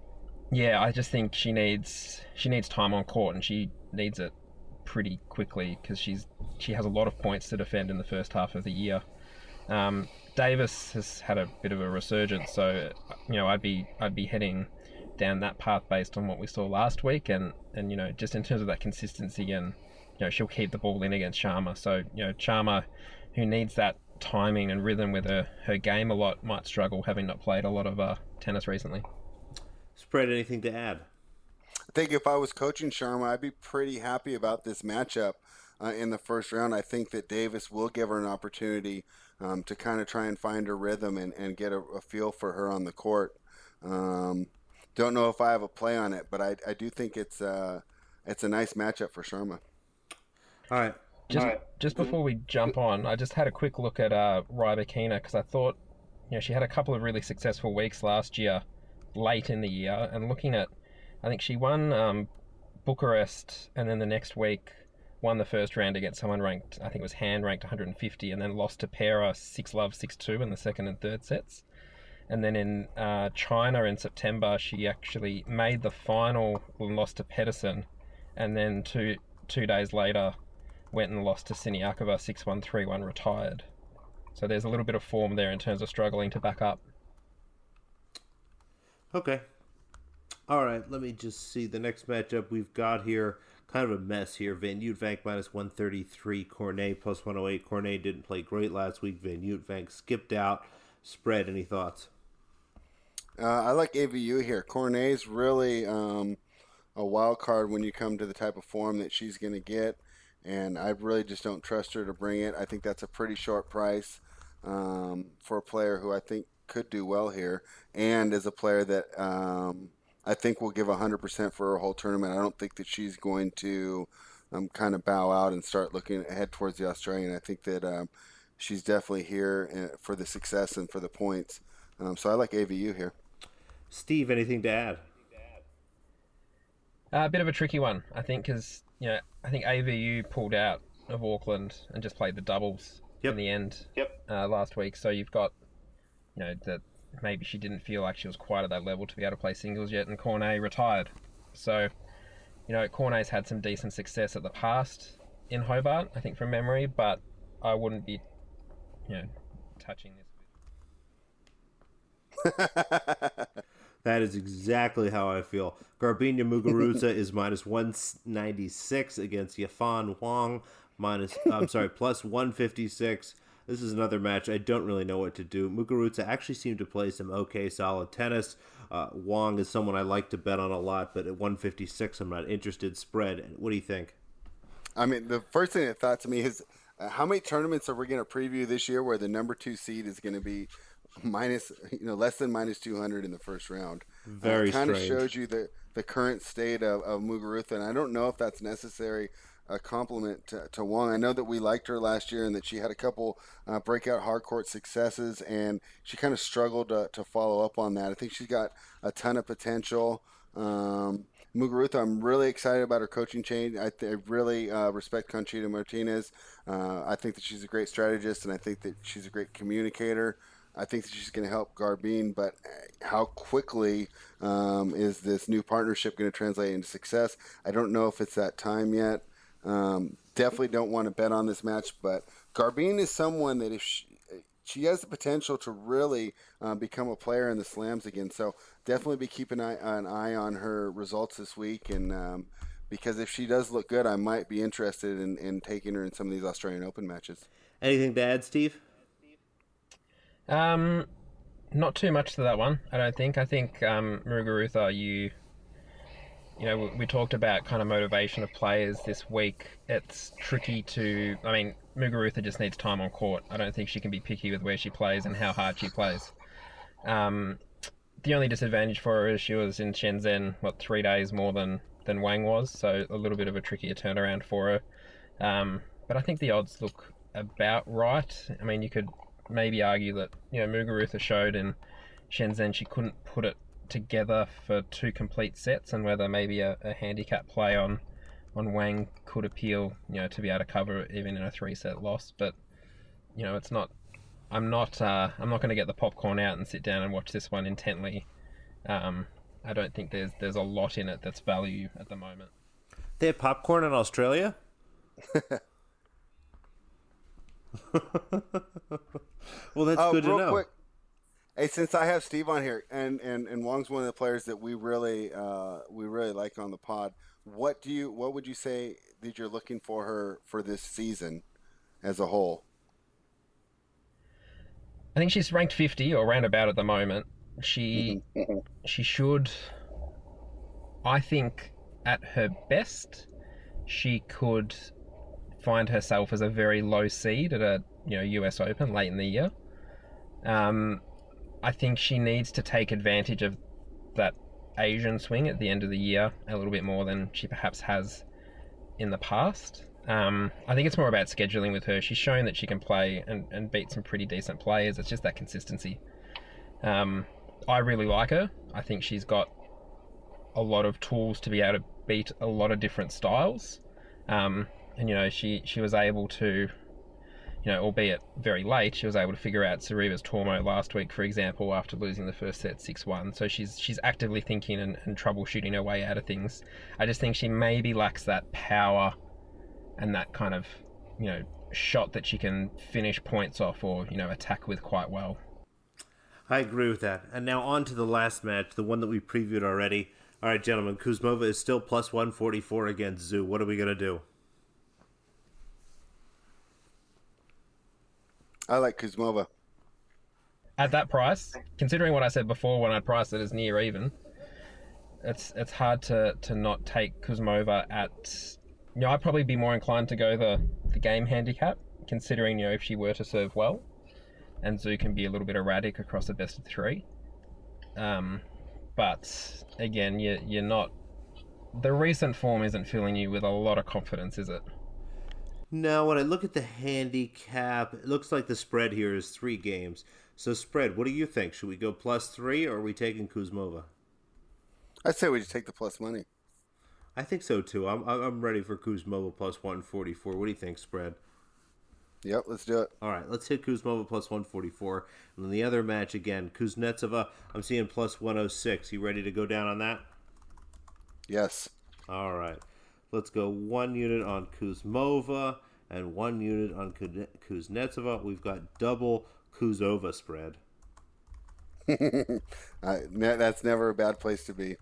yeah, I just think she needs she needs time on court and she needs it pretty quickly because she's she has a lot of points to defend in the first half of the year. Um, Davis has had a bit of a resurgence, so you know I'd be I'd be heading down that path based on what we saw last week, and and you know just in terms of that consistency, and you know she'll keep the ball in against Sharma. So you know Sharma, who needs that timing and rhythm with her her game a lot, might struggle having not played a lot of uh, tennis recently. Spread anything to add? I think if I was coaching Sharma, I'd be pretty happy about this matchup uh, in the first round. I think that Davis will give her an opportunity um, to kind of try and find her rhythm and, and get a, a feel for her on the court. Um, don't know if I have a play on it, but I, I do think it's uh, it's a nice matchup for Sharma. All right. Just, All right. just before we jump on, I just had a quick look at uh, Rybakina because I thought, you know, she had a couple of really successful weeks last year, late in the year, and looking at, I think she won um, Bucharest, and then the next week won the first round against someone ranked, I think it was hand ranked 150, and then lost to Pera 6 love 6 2 in the second and third sets. And then in uh, China in September, she actually made the final and lost to Peterson. And then two two days later, went and lost to Siniakova 6 1 3 1, retired. So there's a little bit of form there in terms of struggling to back up. Okay. All right, let me just see the next matchup we've got here kind of a mess here. Van Uytvanck minus 133, Cornet plus 108. Cornet didn't play great last week. Van Uytvanck skipped out. Spread, any thoughts? Uh, I like AVU here. Cornet's really um, a wild card when you come to the type of form that she's going to get, and I really just don't trust her to bring it. I think that's a pretty short price um, for a player who I think could do well here, and is a player that um, I think we'll give 100% for her whole tournament. I don't think that she's going to um, kind of bow out and start looking ahead towards the Australian. I think that um, she's definitely here uh, for the success and for the points. Um, so I like AVU here. Steve, anything to add? Uh, a bit of a tricky one, I think, because you know I think AVU pulled out of Auckland and just played the doubles Yep. in the end Yep. uh, last week. So you've got, you know, that maybe she didn't feel like she was quite at that level to be able to play singles yet, and Cornet retired. So, you know, Cornet's had some decent success at the past in Hobart, I think from memory, but I wouldn't be, you know, touching this. That is exactly how I feel. Garbiñe Muguruza is minus 196 against Yafan Wang, minus, I'm sorry, plus 156. This is another match I don't really know what to do. Muguruza actually seemed to play some okay, solid tennis. Uh, Wang is someone I like to bet on a lot, but at 156, I'm not interested. Spread. What do you think? I mean, the first thing that thought to me is uh, how many tournaments are we going to preview this year where the number two seed is going to be minus, you know, less than minus 200 in the first round? Very uh, kind of shows you the, the current state of, of Muguruza, and I don't know if that's necessary a compliment to, to Wang. I know that we liked her last year and that she had a couple uh, breakout hard court successes, and she kind of struggled to, to follow up on that. I think she's got a ton of potential. Um, Muguruza, I'm really excited about her coaching change. I, th- I really uh, respect Conchita Martinez. Uh, I think that she's a great strategist, and I think that she's a great communicator. I think that she's going to help Garbiñe, but how quickly um, is this new partnership going to translate into success? I don't know if it's that time yet. Um, definitely don't want to bet on this match, but Garbiñe is someone that if she, she has the potential to really uh, become a player in the slams again. So definitely be keeping an eye, an eye on her results this week, and um, because if she does look good, I might be interested in, in taking her in some of these Australian Open matches. Anything to add, Steve? Um, not too much to that one. I don't think. I think um, Muguruza, you, you know, we, talked about kind of motivation of players this week. It's tricky to. I mean, Muguruza just needs time on court. I don't think she can be picky with where she plays and how hard she plays. Um, the only disadvantage for her is she was in Shenzhen what three days more than than Wang was, so a little bit of a trickier turnaround for her. Um, but I think the odds look about right. I mean, you could maybe argue that you know Muguruza showed in Shenzhen she couldn't put it together for two complete sets, and whether maybe a, a handicap play on on Wang could appeal, you know, to be able to cover it even in a three set loss. But you know, it's not. I'm not. Uh, I'm not going to get the popcorn out and sit down and watch this one intently. Um, I don't think there's there's a lot in it that's value at the moment. They have popcorn in Australia? well, that's Oh, good to know. quick. Hey, since I have Steve on here, and, and, and Wang's one of the players that we really uh, we really like on the pod. What do you what would you say that you're looking for her for this season as a whole? I think she's ranked 50 or roundabout at the moment. She she should. I think at her best, she could find herself as a very low seed at a you know U.S. Open late in the year. Um, I think she needs to take advantage of that Asian swing at the end of the year a little bit more than she perhaps has in the past. Um, I think it's more about scheduling with her. She's shown that she can play and, and beat some pretty decent players. It's just that consistency. Um, I really like her. I think she's got a lot of tools to be able to beat a lot of different styles. Um, and you know, she she was able to, you know, albeit very late, she was able to figure out Sorribes Tormo last week, for example, after losing the first set six one. So she's she's actively thinking and, and troubleshooting her way out of things. I just think she maybe lacks that power and that kind of, you know, shot that she can finish points off or you know attack with quite well. I agree with that. And now on to the last match, the one that we previewed already. All right, gentlemen, Kuzmova is still plus 144 against Zhu. What are we going to do? I like Kuzmova. at that price, considering what I said before when I priced it as near even, it's it's hard to, to not take Kuzmova at. You know, I'd probably be more inclined to go the the game handicap, considering you know if she were to serve well, and Zhu can be a little bit erratic across the best of three. Um, but again, you you're not. The recent form isn't filling you with a lot of confidence, is it? No, when I look at the handicap, it looks like the spread here is three games. So spread. What do you think? Should we go plus three, or are we taking Kuzmova? I'd say we just take the plus money. I think so too. I'm I'm ready for Kuzmova plus one forty four. What do you think, spread? Yep, let's do it. All right, let's hit Kuzmova plus 144. And then the other match again, Kuznetsova, I'm seeing plus 106. You ready to go down on that? Yes. All right. Let's go one unit on Kuzmova and one unit on Kuznetsova. We've got double Kuzova spread. that's never a bad place to be.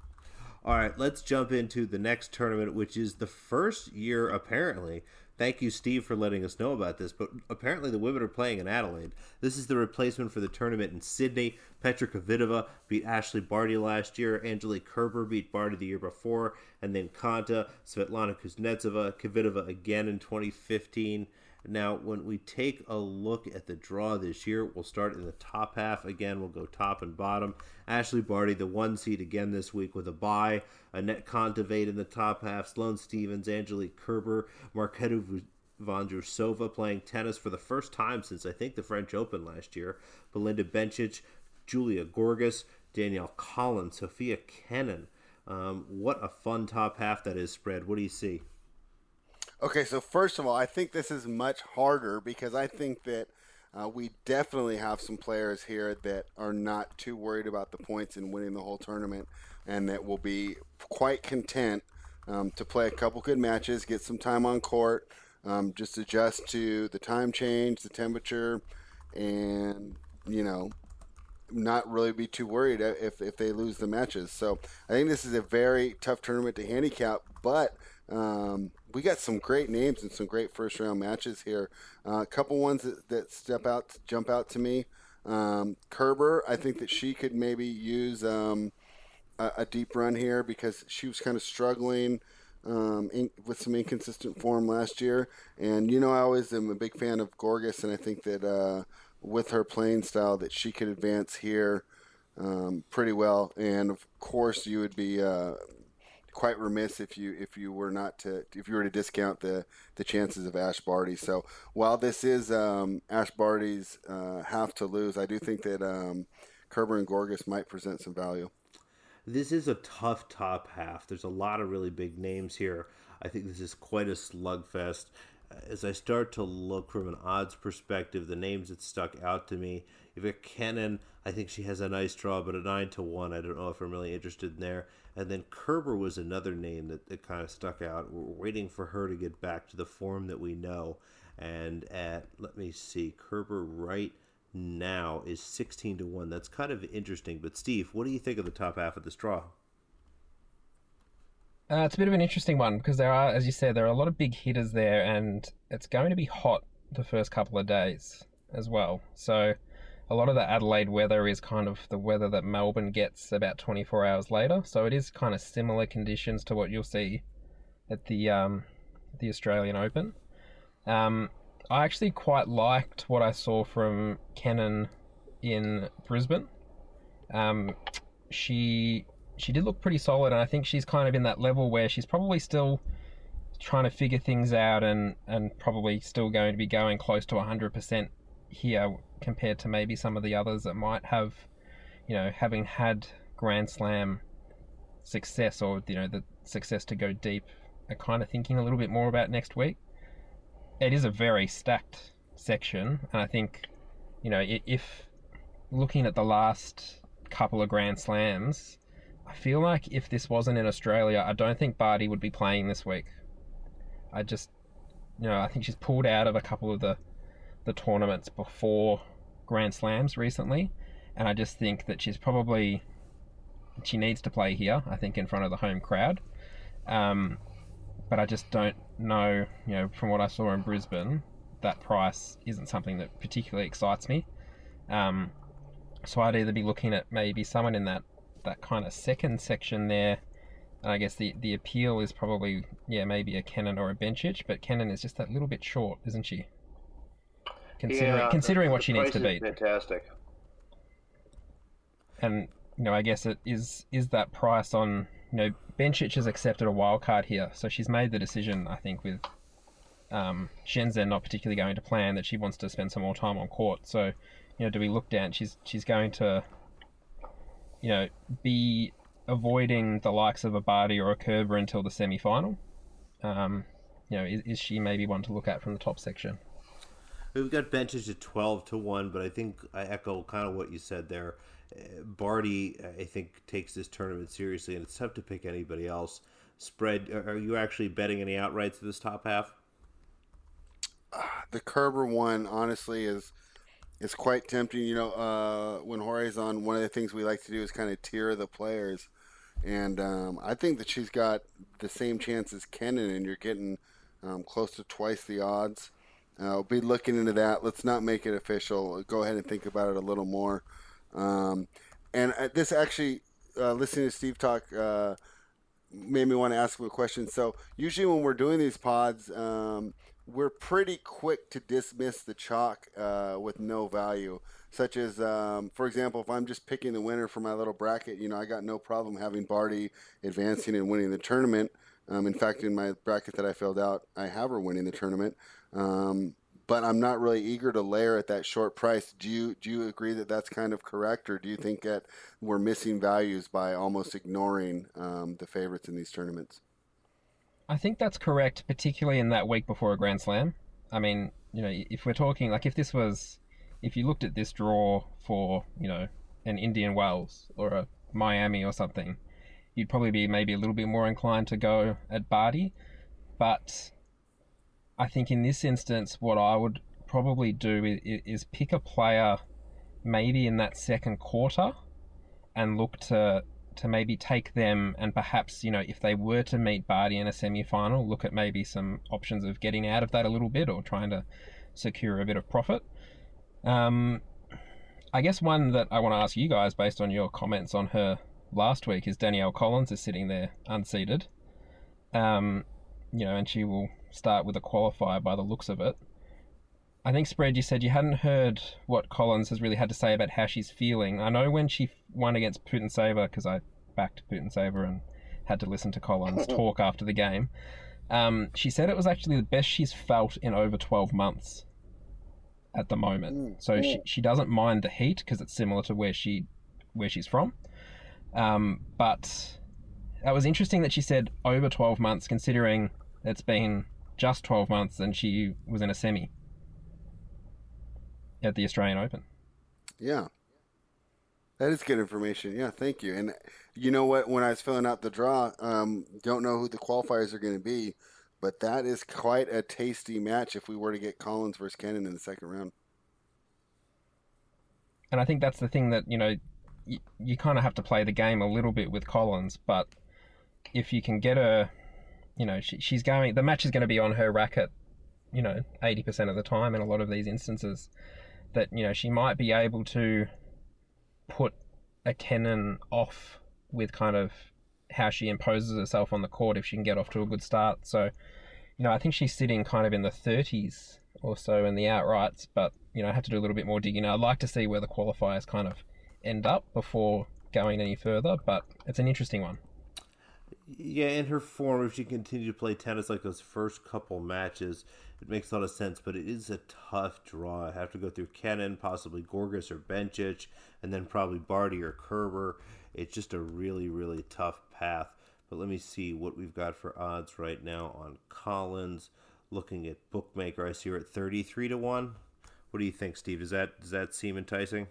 All right, let's jump into the next tournament, which is the first year, apparently, Thank you, Steve, for letting us know about this. But apparently, the women are playing in Adelaide. This is the replacement for the tournament in Sydney. Petra Kvitova beat Ashley Barty last year. Angelique Kerber beat Barty the year before. And then Konta, Svetlana Kuznetsova, Kvitova again in 2015. Now, when we take a look at the draw this year, we'll start in the top half. Again, we'll go top and bottom. Ashley Barty, the one seed again this week with a bye. Anett Kontaveit in the top half. Sloane Stevens, Angelique Kerber, Marketa Vondrousova playing tennis for the first time since I think the French Open last year. Belinda Bencic, Julia Goerges, Danielle Collins, Sofia Kenin. Um, what a fun top half that is spread. What do you see? Okay, so first of all, I think this is much harder because I think that uh, we definitely have some players here that are not too worried about the points and winning the whole tournament, and that will be quite content um, to play a couple good matches, get some time on court, um, just adjust to the time change, the temperature, and you know, not really be too worried if if they lose the matches. So I think this is a very tough tournament to handicap, but um, we got some great names and some great first round matches here. Uh, a couple ones that, that, step out, jump out to me. Um, Kerber, I think that she could maybe use um, a, a, deep run here because she was kind of struggling um, in, with some inconsistent form last year. And you know, I always am a big fan of Goerges, and I think that uh, with her playing style, that she could advance here um, pretty well. And of course, you would be uh, quite remiss if you if you were not to if you were to discount the the chances of Ash Barty. So while this is um, Ash Barty's uh, half to lose, I do think that um, Kerber and Goerges might present some value. This is a tough top half. There's a lot of really big names here. I think this is quite a slugfest. As I start to look from an odds perspective, the names that stuck out to me, Eva Kenin, I think she has a nice draw, but a nine to one, I don't know if I'm really interested in there. And then Kerber was another name that, that kind of stuck out. We're waiting for her to get back to the form that we know. And at, let me see, Kerber right now is 16 to 1. That's kind of interesting. But, Steve, what do you think of the top half of this draw? Uh, it's a bit of an interesting one because there are, as you said, there are a lot of big hitters there, and it's going to be hot the first couple of days as well. So a lot of the Adelaide weather is kind of the weather that Melbourne gets about 24 hours later. So it is kind of similar conditions to what you'll see at the um, the Australian Open. Um, I actually quite liked what I saw from Kenin in Brisbane. Um, she she did look pretty solid, and I think she's kind of in that level where she's probably still trying to figure things out and, and probably still going to be going close to 100% here compared to maybe some of the others that might have, you know, having had Grand Slam success or, you know, the success to go deep, are kind of thinking a little bit more about next week. It is a very stacked section, and I think, you know, if looking at the last couple of Grand Slams, I feel like if this wasn't in Australia, I don't think Barty would be playing this week. I just, you know, I think she's pulled out of a couple of the the tournaments before Grand Slams recently, and I just think that she's probably she needs to play here. I think in front of the home crowd, um, but I just don't know. You know, from what I saw in Brisbane, that price isn't something that particularly excites me. Um, so I'd either be looking at maybe someone in that that kind of second section there. And I guess the, the appeal is probably, yeah, maybe a Kenin or a Bencic, but Kenin is just that little bit short, isn't she? Considering yeah, considering what she needs to beat. Fantastic. And you know, I guess it is is that price on you know Bencic has accepted a wild card here, so she's made the decision. I think with um, Shenzhen not particularly going to plan that she wants to spend some more time on court. So you know, do we look down? She's she's going to, you know, be avoiding the likes of a Barty or a Kerber until the semi final. Um, you know, is, is she maybe one to look at from the top section? We've got Bencic at twelve to one, but I think I echo kind of what you said there. Barty, I think, takes this tournament seriously, and it's tough to pick anybody else. Spread? Are you actually betting any outrights to this top half? The Kerber one, honestly, is is quite tempting. You know, uh, when Jorge's on, one of the things we like to do is kind of tier the players, and um, I think that she's got the same chance as Kenin, and you're getting um, close to twice the odds. We'll be looking into that. Let's not make it official. Go ahead and think about it a little more. Um, and uh, this actually, uh, listening to Steve talk, uh, made me want to ask him a question. So usually when we're doing these pods, um, we're pretty quick to dismiss the chalk uh, with no value. Such as, um, for example, if I'm just picking the winner for my little bracket, you know, I got no problem having Barty advancing and winning the tournament. Um, in fact, in my bracket that I filled out, I have her winning the tournament. Um, but I'm not really eager to layer at that short price. Do you do you agree that that's kind of correct, or do you think that we're missing values by almost ignoring um, the favorites in these tournaments? I think that's correct, particularly in that week before a Grand Slam. I mean, you know, if we're talking like if this was, if you looked at this draw for you know an Indian Wells or a Miami or something, you'd probably be maybe a little bit more inclined to go at Barty, but I think in this instance, what I would probably do is, is pick a player maybe in that second quarter and look to to maybe take them and perhaps you know if they were to meet Barty in a semi-final look at maybe some options of getting out of that a little bit or trying to secure a bit of profit. Um, I guess one that I want to ask you guys based on your comments on her last week is Danielle Collins is sitting there unseeded um, you know and she will start with a qualifier by the looks of it. I think spread. You said you hadn't heard what Collins has really had to say about how she's feeling. I know when she won against Putintseva because I backed Putintseva and had to listen to Collins talk after the game. Um, she said it was actually the best she's felt in over 12 months at the moment. Mm. So she, she doesn't mind the heat because it's similar to where she where she's from. Um, but that was interesting that she said over 12 months, considering it's been just 12 months and she was in a semi at the Australian Open. Yeah. That is good information. Yeah, thank you. And you know what? When I was filling out the draw, um, don't know who the qualifiers are going to be, but that is quite a tasty match if we were to get Collins versus Kenin in the second round. And I think that's the thing that, you know, you, you kind of have to play the game a little bit with Collins, but if you can get her you know, she, she's going, the match is going to be on her racket, you know, 80% of the time in a lot of these instances. That, you know, she might be able to put a Kenin off with kind of how she imposes herself on the court if she can get off to a good start. So, you know, I think she's sitting kind of in the 30s or so in the outrights, but, you know, I have to do a little bit more digging. I'd like to see where the qualifiers kind of end up before going any further, but it's an interesting one. Yeah, in her form, if she continued to play tennis like those first couple matches, it makes a lot of sense. But it is a tough draw. I have to go through Kenin, possibly Goerges or Bencic, and then probably Barty or Kerber. It's just a really, really tough path. But let me see what we've got for odds right now on Collins. Looking at bookmaker, I see her at thirty-three to one. What do you think, Steve? Does that does that seem enticing?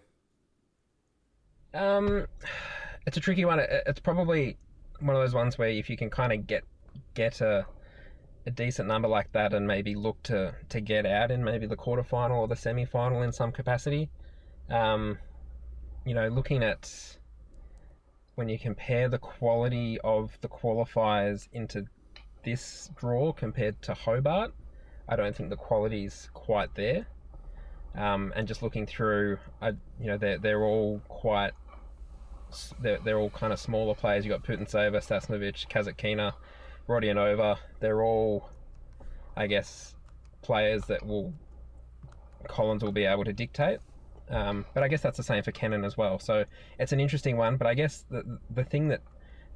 Um, it's a tricky one. It's probably one of those ones where if you can kind of get get a a decent number like that and maybe look to to get out in maybe the quarterfinal or the semi-final in some capacity. Um, you know, looking at when you compare the quality of the qualifiers into this draw compared to Hobart, I don't think the quality's quite there. Um, and just looking through, I, you know, they're they're all quite they're, they're all kind of smaller players. You've got Putintseva, Sasnovich, Kasatkina, Rodionova. They're all, I guess, players that will Collins will be able to dictate. Um, but I guess that's the same for Kenin as well. So it's an interesting one. But I guess the the thing that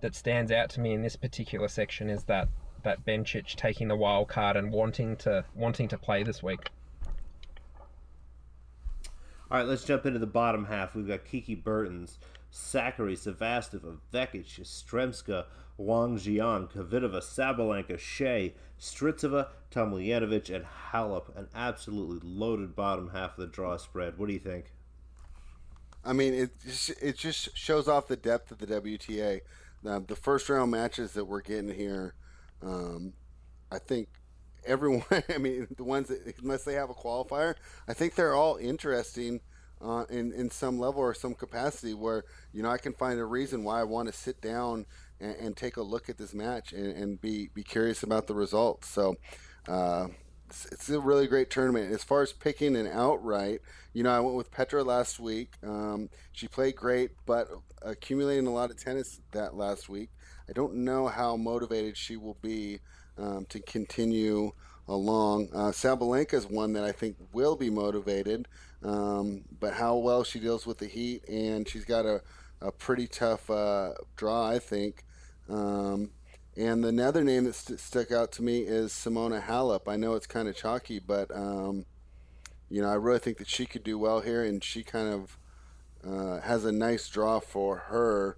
that stands out to me in this particular section is that that Bencic taking the wild card and wanting to wanting to play this week. All right, let's jump into the bottom half. We've got Kiki Bertens, Sakkari, Sevastova, Vekic, Stremska, Wang Qiang, Kvitova, Sabalenka, Hsieh, Strycova, Tomljanovic, and Halep. An absolutely loaded bottom half of the draw spread. What do you think? I mean, it just, it just shows off the depth of the WTA. Uh, the first round matches that we're getting here, um, I think everyone. I mean, the ones that unless they have a qualifier, I think they're all interesting uh, in in some level or some capacity. Where you know I can find a reason why I want to sit down and, and take a look at this match and, and, be be curious about the results. So. Uh, it's, a really great tournament. As far as picking an outright, you know, I went with Petra last week. Um, she played great, but accumulating a lot of tennis that last week. I don't know how motivated she will be um, to continue along. Uh, Sabalenka is one that I think will be motivated, um, but how well she deals with the heat, and she's got a, a pretty tough uh, draw, I think. Um, and another name that st- stuck out to me is Simona Halep. I know it's kind of chalky, but um, you know I really think that she could do well here, and she kind of uh, has a nice draw for her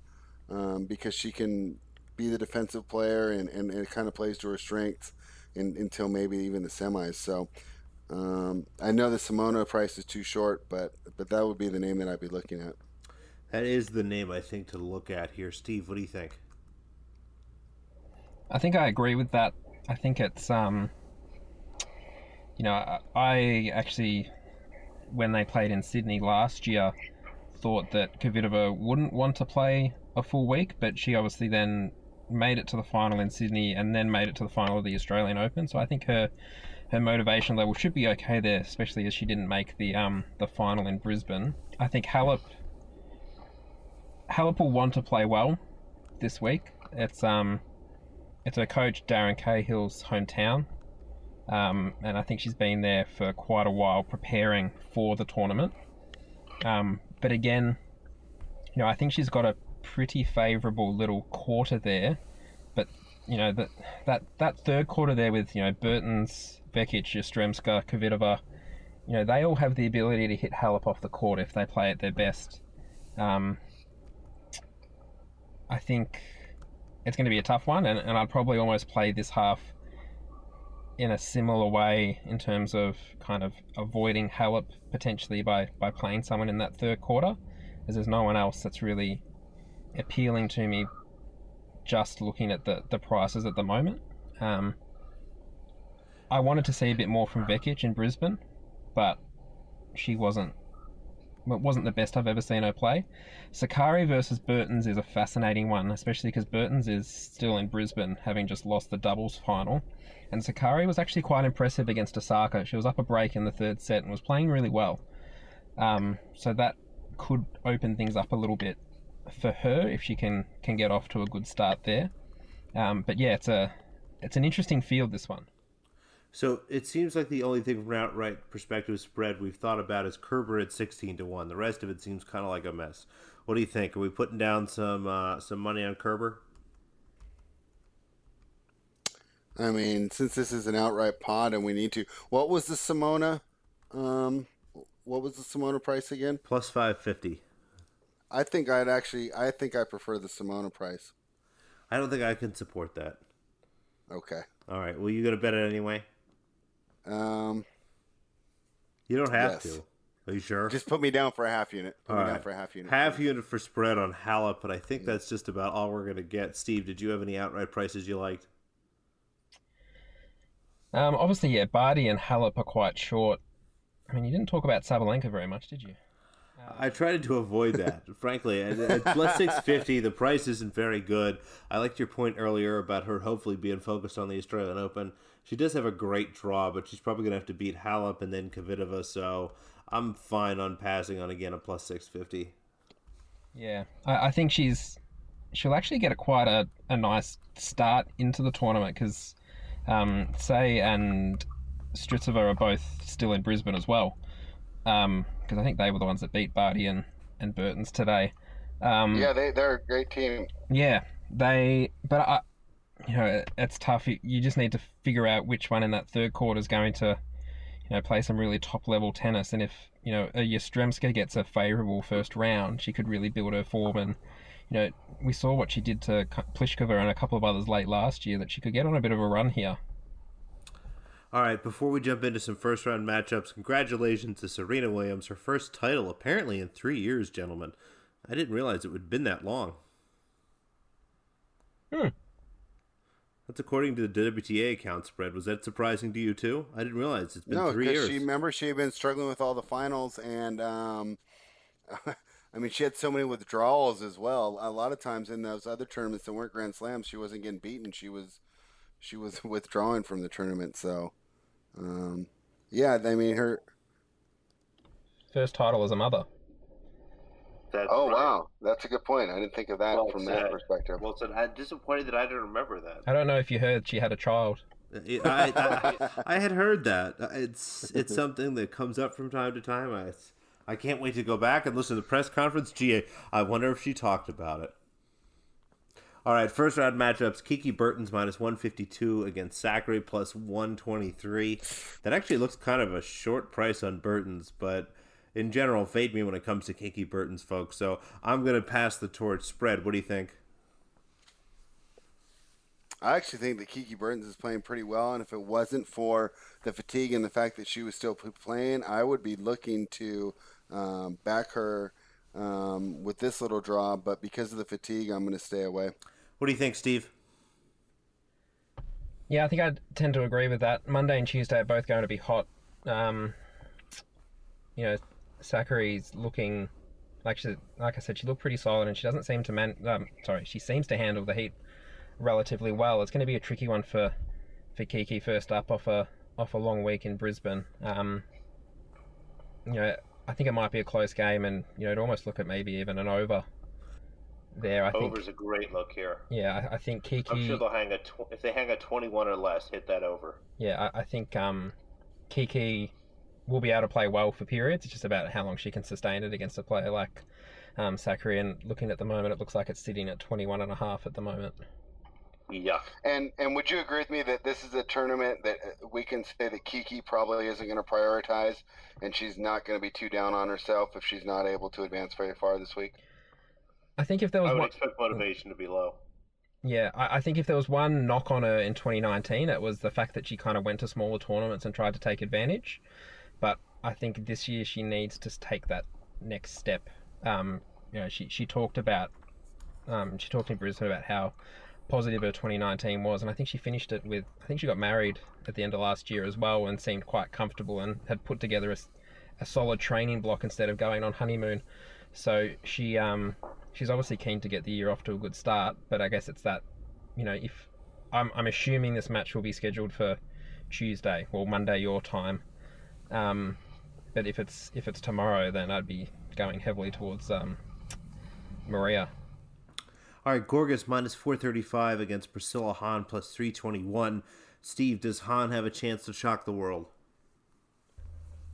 um, because she can be the defensive player, and, and, and it kind of plays to her strengths until maybe even the semis. So um, I know the Simona price is too short, but but that would be the name that I'd be looking at. That is the name I think to look at here, Steve. What do you think? I think I agree with that. I think it's um, you know, I actually when they played in Sydney last year thought that Kvitova wouldn't want to play a full week, but she obviously then made it to the final in Sydney and then made it to the final of the Australian Open. So I think her her motivation level should be okay there, especially as she didn't make the um the final in Brisbane. I think Halep Halep will want to play well this week. It's um it's her coach Darren Cahill's hometown. Um, and I think she's been there for quite a while preparing for the tournament. Um, but again, you know, I think she's got a pretty favourable little quarter there. But you know that that that third quarter there with you know Bertens, Vekic, Yastremska, Kvitova, you know they all have the ability to hit Halep off the court if they play at their best. Um, I think it's going to be a tough one, and, and I'd probably almost play this half in a similar way in terms of kind of avoiding Halep potentially by, by playing someone in that third quarter, as there's no one else that's really appealing to me just looking at the, the prices at the moment. Um, I wanted to see a bit more from Vekic in Brisbane, but she wasn't it wasn't the best I've ever seen her play. Sakkari versus Bertens is a fascinating one, especially because Bertens is still in Brisbane, having just lost the doubles final. And Sakkari was actually quite impressive against Osaka. She was up a break in the third set and was playing really well. Um, so that could open things up a little bit for her if she can can get off to a good start there. Um, but yeah, it's a it's an interesting field this one. So it seems like the only thing from an outright perspective spread we've thought about is Kerber at sixteen to one. The rest of it seems kind of like a mess. What do you think? Are we putting down some uh, some money on Kerber? I mean, since this is an outright pod and we need to, what was the Simona? Um, what was the Simona price again? Plus five fifty. I think I'd actually. I think I prefer the Simona price. I don't think I can support that. Okay. All right. Well, you gonna bet it anyway? Um. You don't have yes. to. Are you sure? Just put me down for a half unit. Put all me right. down for a half unit. Half please. unit for spread on Halep, but I think yeah. that's just about all we're gonna get. Steve, did you have any outright prices you liked? Um, obviously, yeah, Barty and Halep are quite short. I mean, you didn't talk about Sabalenka very much, did you? I tried to avoid that. Frankly, at, plus six fifty, the price isn't very good. I liked your point earlier about her hopefully being focused on the Australian Open. She does have a great draw, but she's probably gonna have to beat Halep and then Kvitova. So I'm fine on passing on again a plus six fifty. Yeah, I, I, think she's she'll actually get a quite a, a nice start into the tournament because um, Hsieh and Strycova are both still in Brisbane as well because um, I think they were the ones that beat Barty and, and Bertens today. Um, yeah, they they're a great team. Yeah, they. But I, you know, it's tough. You just need to figure out which one in that third quarter is going to, you know, play some really top level tennis. And if you know a Yastremska gets a favourable first round, she could really build her form. And you know, we saw what she did to Pliskova and a couple of others late last year that she could get on a bit of a run here. All right, before we jump into some first round matchups, congratulations to Serena Williams, her first title apparently in three years, gentlemen. I didn't realize it would have been that long. Hmm. That's according to the WTA account spread. Was that surprising to you too? I didn't realize it's been no, three years. She remember she had been struggling with all the finals, and um, I mean she had so many withdrawals as well. A lot of times in those other tournaments that weren't Grand Slams, she wasn't getting beaten. She was she was withdrawing from the tournament. So, um, yeah, I mean her first title as a mother. That's oh right. wow, that's a good point. I didn't think of that well from that perspective. Well said. I'm disappointed that I didn't remember that. I don't know if you heard she had a child. I, I, I, had heard that. It's it's something that comes up from time to time. I I can't wait to go back and listen to the press conference. Gee, I wonder if she talked about it. All right, first round matchups: Kiki Bertens minus one fifty two against Sakkari plus one twenty three. That actually looks kind of a short price on Bertens, but in general fade me when it comes to Kiki Bertens folks. So I'm going to pass the torch. Spread. What do you think? I actually think that Kiki Bertens is playing pretty well, and if it wasn't for the fatigue and the fact that she was still playing, I would be looking to um, back her um, with this little draw. But because of the fatigue, I'm going to stay away. What do you think, Steve? Yeah, I think I tend to agree with that. Monday and Tuesday are both going to be hot. Um, you know, Sakkari's looking like she, like I said, she looked pretty solid, and she doesn't seem to man. Um, sorry, she seems to handle the heat relatively well. It's going to be a tricky one for for Kiki first up off a off a long week in Brisbane. Um, you know, I think it might be a close game, and you know, to almost look at maybe even an over there. I Over's think Over's a great look here. Yeah, I, I, think Kiki. I'm sure they'll hang a tw- if they hang a 21 or less, hit that over. Yeah, I, I think um, Kiki will be able to play well for periods. It's just about how long she can sustain it against a player like um, Sakkari. And looking at the moment, it looks like it's sitting at 21 and a half at the moment. Yeah. And and would you agree with me that this is a tournament that uh, we can say that Kiki probably isn't going to prioritize, and she's not going to be too down on herself if she's not able to advance very far this week? I think if there was I would one... expect motivation to be low. Yeah, I, I, think if there was one knock on her in 2019, it was the fact that she kind of went to smaller tournaments and tried to take advantage. But I think this year she needs to take that next step. Um, you know, she she talked about um, she talked in Brisbane about how positive her 2019 was, and I think she finished it with I think she got married at the end of last year as well, and seemed quite comfortable and had put together a, a solid training block instead of going on honeymoon. So she um, she's obviously keen to get the year off to a good start, but I guess it's that you know if I'm I'm assuming this match will be scheduled for Tuesday or Monday your time. Um, but if it's if it's tomorrow, then I'd be going heavily towards um, Maria. All right, Goerges minus four thirty five against Priscilla Hon plus three twenty one. Steve, does Hon have a chance to shock the world?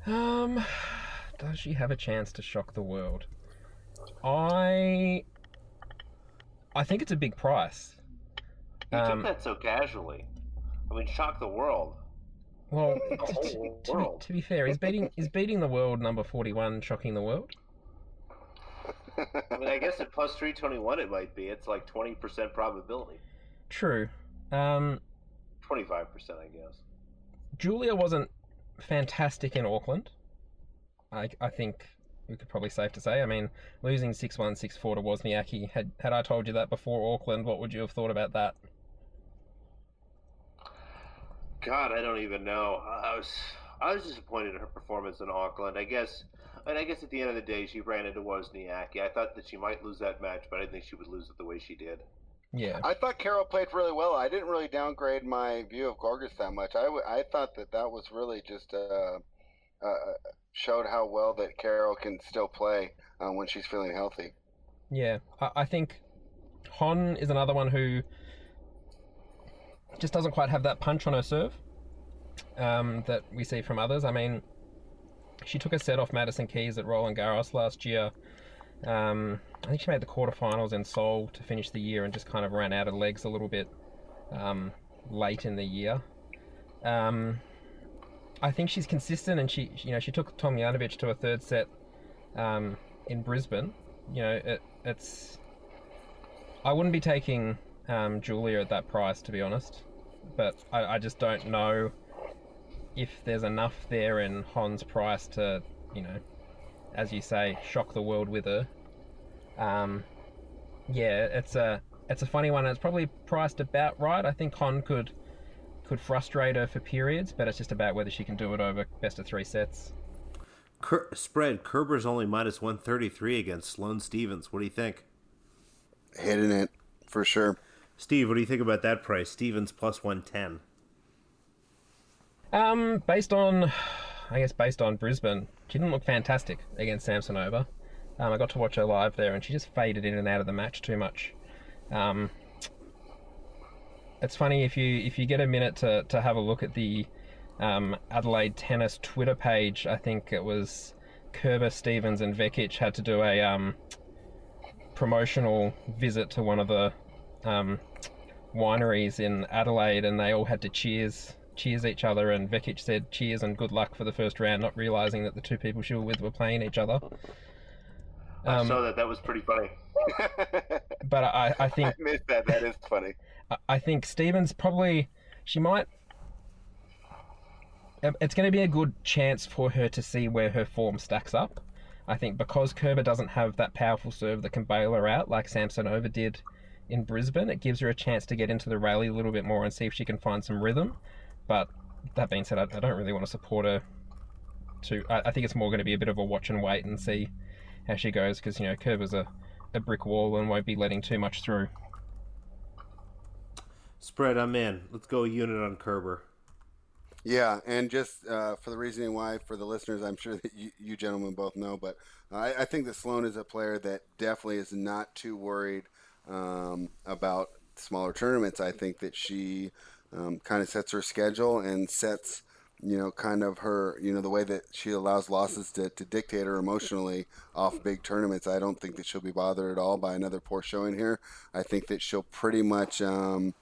Um, does she have a chance to shock the world? I I think it's a big price. You um, took that so casually. I mean, shock the world. Well, to, to, to, be, to, be, fair, is beating is beating the world number forty one shocking the world? I mean, I guess at plus three twenty one it might be. It's like twenty percent probability. True. Um, Twenty five percent, I guess. Julia wasn't fantastic in Auckland. I I think we could probably safe to say. I mean, losing six one six four to Wozniacki. Had had I told you that before Auckland, what would you have thought about that? God, I don't even know. I was I was disappointed in her performance in Auckland. I guess, and I guess at the end of the day, she ran into Wozniacki. I thought that she might lose that match, but I didn't think she would lose it the way she did. Yeah, I thought Carol played really well. I didn't really downgrade my view of Goerges that much. I, w- I thought that that was really just uh, uh, showed how well that Carol can still play uh, when she's feeling healthy. Yeah, I, I think Hon is another one who just doesn't quite have that punch on her serve um, that we see from others. I mean, she took a set off Madison Keys at Roland Garros last year. Um, I think she made the quarterfinals in Seoul to finish the year and just kind of ran out of legs a little bit um, late in the year. Um, I think she's consistent, and she, you know, she took Tomljanovic to a third set um, in Brisbane. You know, it, it's. I wouldn't be taking um, Julia at that price, to be honest, but I, I just don't know if there's enough there in Hon's price to, you know, as you say, shock the world with her. Um, yeah, it's a it's a funny one. It's probably priced about right. I think Hon could could frustrate her for periods, but it's just about whether she can do it over best of three sets. Ker- spread Kerber's only minus one thirty three against Sloane Stevens. What do you think? Hitting it for sure. Steve, what do you think about that price? Stevens plus one ten. Um, based on, I guess based on Brisbane, she didn't look fantastic against Samsonova. Um, I got to watch her live there, and she just faded in and out of the match too much. Um, it's funny if you if you get a minute to, to have a look at the um, Adelaide Tennis Twitter page. I think it was Kerber, Stevens, and Vekic had to do a um, promotional visit to one of the um, wineries in Adelaide, and they all had to cheers cheers each other. And Vekic said cheers and good luck for the first round, not realizing that the two people she was with were playing each other. I Um, saw that. That was pretty funny. But I, I think I missed that. That is funny. I- I think Stevens probably she might. It's going to be a good chance for her to see where her form stacks up. I think because Kerber doesn't have that powerful serve that can bail her out like Samsonova did in Brisbane, it gives her a chance to get into the rally a little bit more and see if she can find some rhythm. But that being said, I, I don't really want to support her. To I, I think it's more going to be a bit of a watch and wait and see how she goes because you know Kerber's a, a brick wall and won't be letting too much through. Spread, I'm in. Let's go a unit on Kerber. Yeah, and just uh, for the reasoning why, for the listeners, I'm sure that you, you gentlemen both know, but I, I think that Sloane is a player that definitely is not too worried um, about smaller tournaments. I think that she um, kind of sets her schedule and sets, you know, kind of her, you know, the way that she allows losses to, to dictate her emotionally off big tournaments. I don't think that she'll be bothered at all by another poor showing here. I think that she'll pretty much. Um,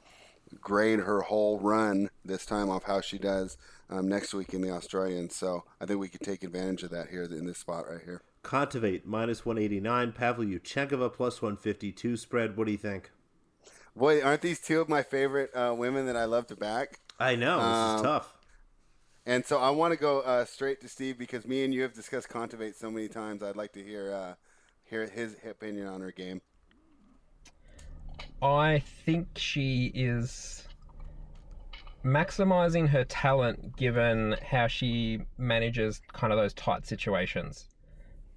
grade her whole run this time off how she does um, next week in the Australian. So I think we could take advantage of that here in this spot right here. Kontaveit minus 189. Pavlyuchenkova plus 152. Spread, what do you think? Boy, aren't these two of my favorite uh, women that I love to back? I know, this Um, is tough. And so I want to go uh, straight to Steve because me and you have discussed Kontaveit so many times. I'd like to hear uh, hear his opinion on her game. I think she is maximizing her talent given how she manages kind of those tight situations.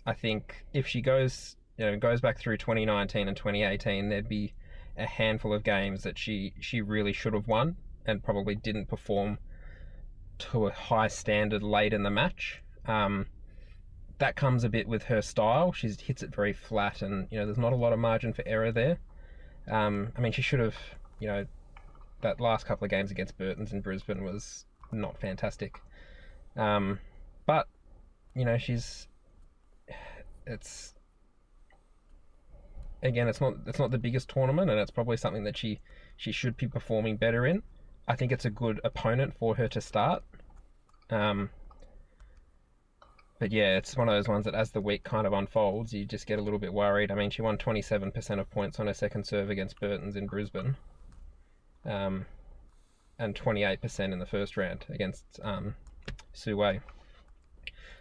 I think if she goes, you know, goes back through 2019 and 2018, there'd be a handful of games that she she really should have won and probably didn't perform to a high standard late in the match. Um, that comes a bit with her style. She hits it very flat, and you know, there's not a lot of margin for error there. Um, I mean, she should have, you know, that last couple of games against Bertens in Brisbane was not fantastic. Um, but, you know, she's, it's, again, it's not, it's not the biggest tournament and it's probably something that she, she should be performing better in. I think it's a good opponent for her to start. Um, but yeah, it's one of those ones that as the week kind of unfolds, you just get a little bit worried. I mean, she won 27% of points on her second serve against Bertens in Brisbane, um, and 28% in the first round against um, Su-Wei.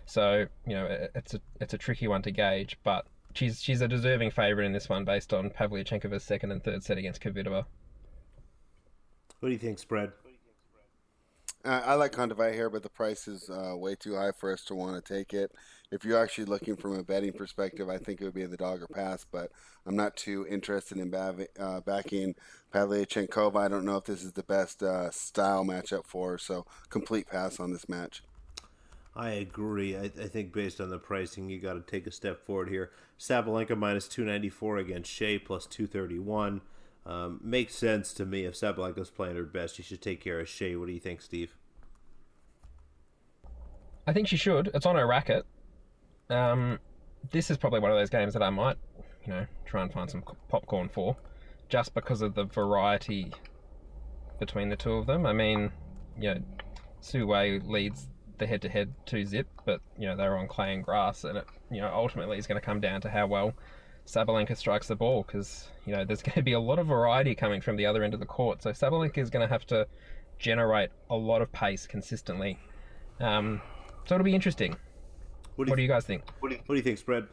So you know, it- it's a it's a tricky one to gauge, but she's she's a deserving favourite in this one based on Pavlyuchenkova's second and third set against Kvitova. What do you think, Spread? Uh, I like Kontaveit here, but the price is uh, way too high for us to want to take it. If you're actually looking from a betting perspective, I think it would be the dog or pass, but I'm not too interested in bav- uh, backing Pavlyuchenkova. I don't know if this is the best uh, style matchup for her, so complete pass on this match. I agree. I, I think based on the pricing, you got to take a step forward here. Sabalenka minus 294 against Hsieh plus 231. Um, makes sense to me. If Sabalenka's playing her best, she should take care of Hsieh. What do you think, Steve? I think she should. It's on her racket. Um, this is probably one of those games that I might, you know, try and find some popcorn for, just because of the variety between the two of them. I mean, you know, Su-Wei leads the head-to-head two zip, but you know they were on clay and grass, and it you know ultimately is going to come down to how well Sabalenka strikes the ball because you know there's going to be a lot of variety coming from the other end of the court. So Sabalenka is going to have to generate a lot of pace consistently. Um, so it'll be interesting. What do you, what do you guys think? What do you, what do you think, spread?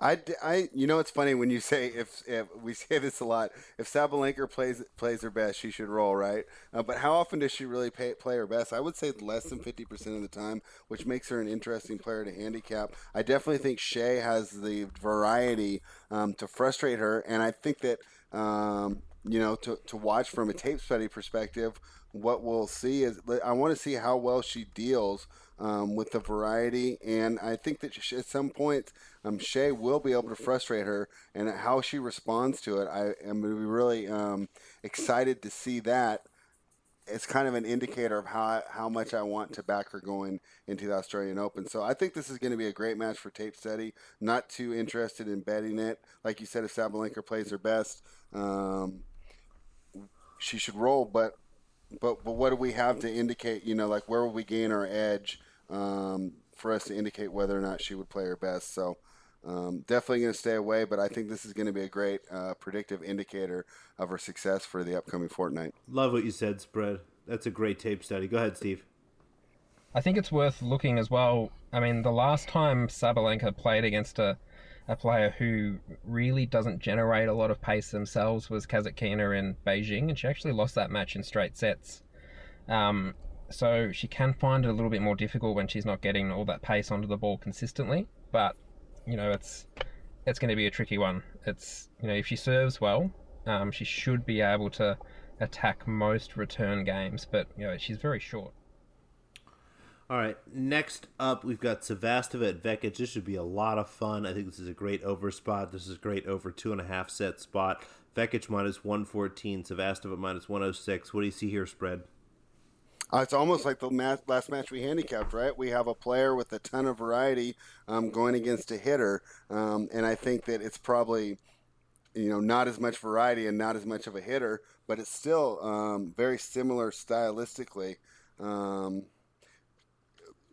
I, I, you know, it's funny when you say if, if we say this a lot. If Sabalenka plays plays her best, she should roll, right? Uh, but how often does she really pay, play her best? I would say less than fifty percent of the time, which makes her an interesting player to handicap. I definitely think Hsieh has the variety um, to frustrate her, and I think that um, you know to to watch from a tape study perspective, what we'll see is I want to see how well she deals um, with the variety. And I think that at some point, um, Hsieh will be able to frustrate her, and how she responds to it, I am going to be really um, excited to see that. It's kind of an indicator of how how much I want to back her going into the Australian Open. So I think this is going to be a great match for Tape Steady. Not too interested in betting it. Like you said, if Sabalenka plays her best, um, she should roll. But but but what do we have to indicate? You know, like where will we gain our edge? um, for us to indicate whether or not she would play her best. So um, definitely going to stay away, but I think this is going to be a great uh, predictive indicator of her success for the upcoming fortnight. Love what you said, spread. That's a great tape study. Go ahead, Steve. I think it's worth looking as well. I mean, the last time Sabalenka played against a, a player who really doesn't generate a lot of pace themselves was Kasatkina in Beijing, and she actually lost that match in straight sets. Um, so she can find it a little bit more difficult when she's not getting all that pace onto the ball consistently. But you know, it's it's going to be a tricky one. It's you know, if she serves well, um, she should be able to attack most return games. But you know, she's very short. All right, next up we've got Sevastova at Vekic. This should be a lot of fun. I think this is a great over spot. This is a great over two and a half set spot. Vekic minus one fourteen, Sevastova minus one oh six. What do you see here, spread? Uh, it's almost like the match, last match we handicapped, right? We have a player with a ton of variety um, going against a hitter, um, and I think that it's probably you know not as much variety and not as much of a hitter, but it's still um, very similar stylistically. Um,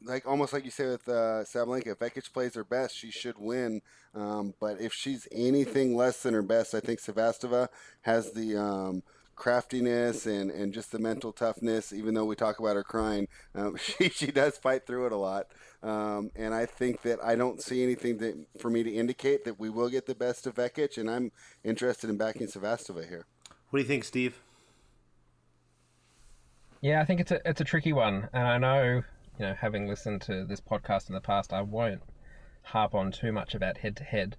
like almost like you say with uh, Sabalenka, if Vekic plays her best, she should win. Um, but if she's anything less than her best, I think Sevastova has the um, craftiness and, and just the mental toughness. Even though we talk about her crying, um, she she does fight through it a lot. Um, and I think that I don't see anything that for me to indicate that we will get the best of Vekic, and I'm interested in backing Sevastova here. What do you think, Steve? Yeah, I think it's a it's a tricky one, and I know you know having listened to this podcast in the past, I won't harp on too much about head to head.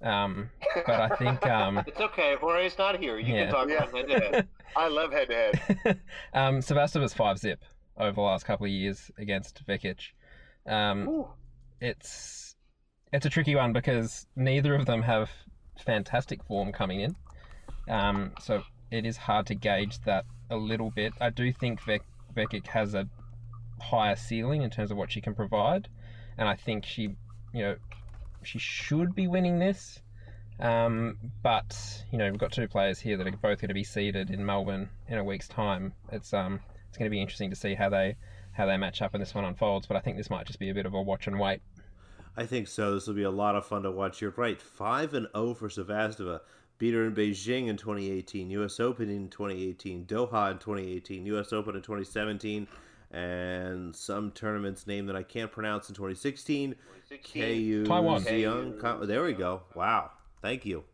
Um, but I think um, it's okay. Jorge's not here. You yeah. can talk about head to head. I love head to head. um, Sevastova's five zip over the last couple of years against Vekic. Um, it's it's a tricky one because neither of them have fantastic form coming in. Um, so it is hard to gauge that a little bit. I do think Vek- Vekic has a higher ceiling in terms of what she can provide, and I think she, you know, she should be winning this. Um, but you know we've got two players here that are both going to be seeded in Melbourne in a week's time. It's um it's going to be interesting to see how they how they match up and this one unfolds. But I think this might just be a bit of a watch and wait. I think so. This will be a lot of fun to watch. You're right. Five and zero oh for Sevastova. Beat her in Beijing in 2018, U.S. Open in 2018, Doha in 2018, U.S. Open in 2017 and some tournament's name that I can't pronounce in 2016. 2016. KU Taiwan. Young. There we go. Wow. Thank you.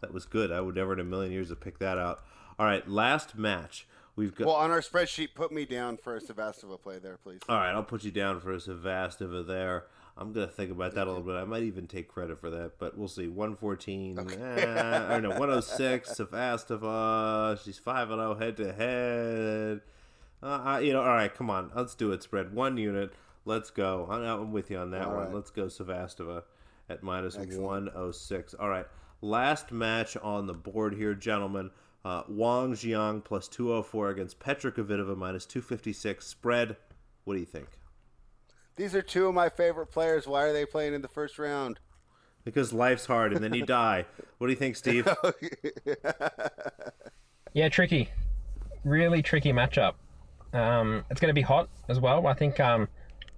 That was good. I would never in a million years have picked that out. All right, last match. We've got. Well, on our spreadsheet, put me down for a Sevastova play there, please. All right, I'll put you down for a Sevastova there. I'm gonna think about that a little bit. I might even take credit for that, but we'll see. 114. Okay. Eh, or no, 106. Sevastova. She's five and zero head to head. Uh, you know, all right, come on, let's do it. Spread one unit. Let's go. I'm with you on that all one. Right. Let's go Sevastova at minus 106. All right, last match on the board here, gentlemen. Uh, Wang Qiang plus 204 against Petra Kvitova minus 256. Spread. What do you think? These are two of my favorite players. Why are they playing in the first round? Because life's hard and then you die. What do you think, Steve? yeah, tricky. Really tricky matchup. Um, it's going to be hot as well. I think um,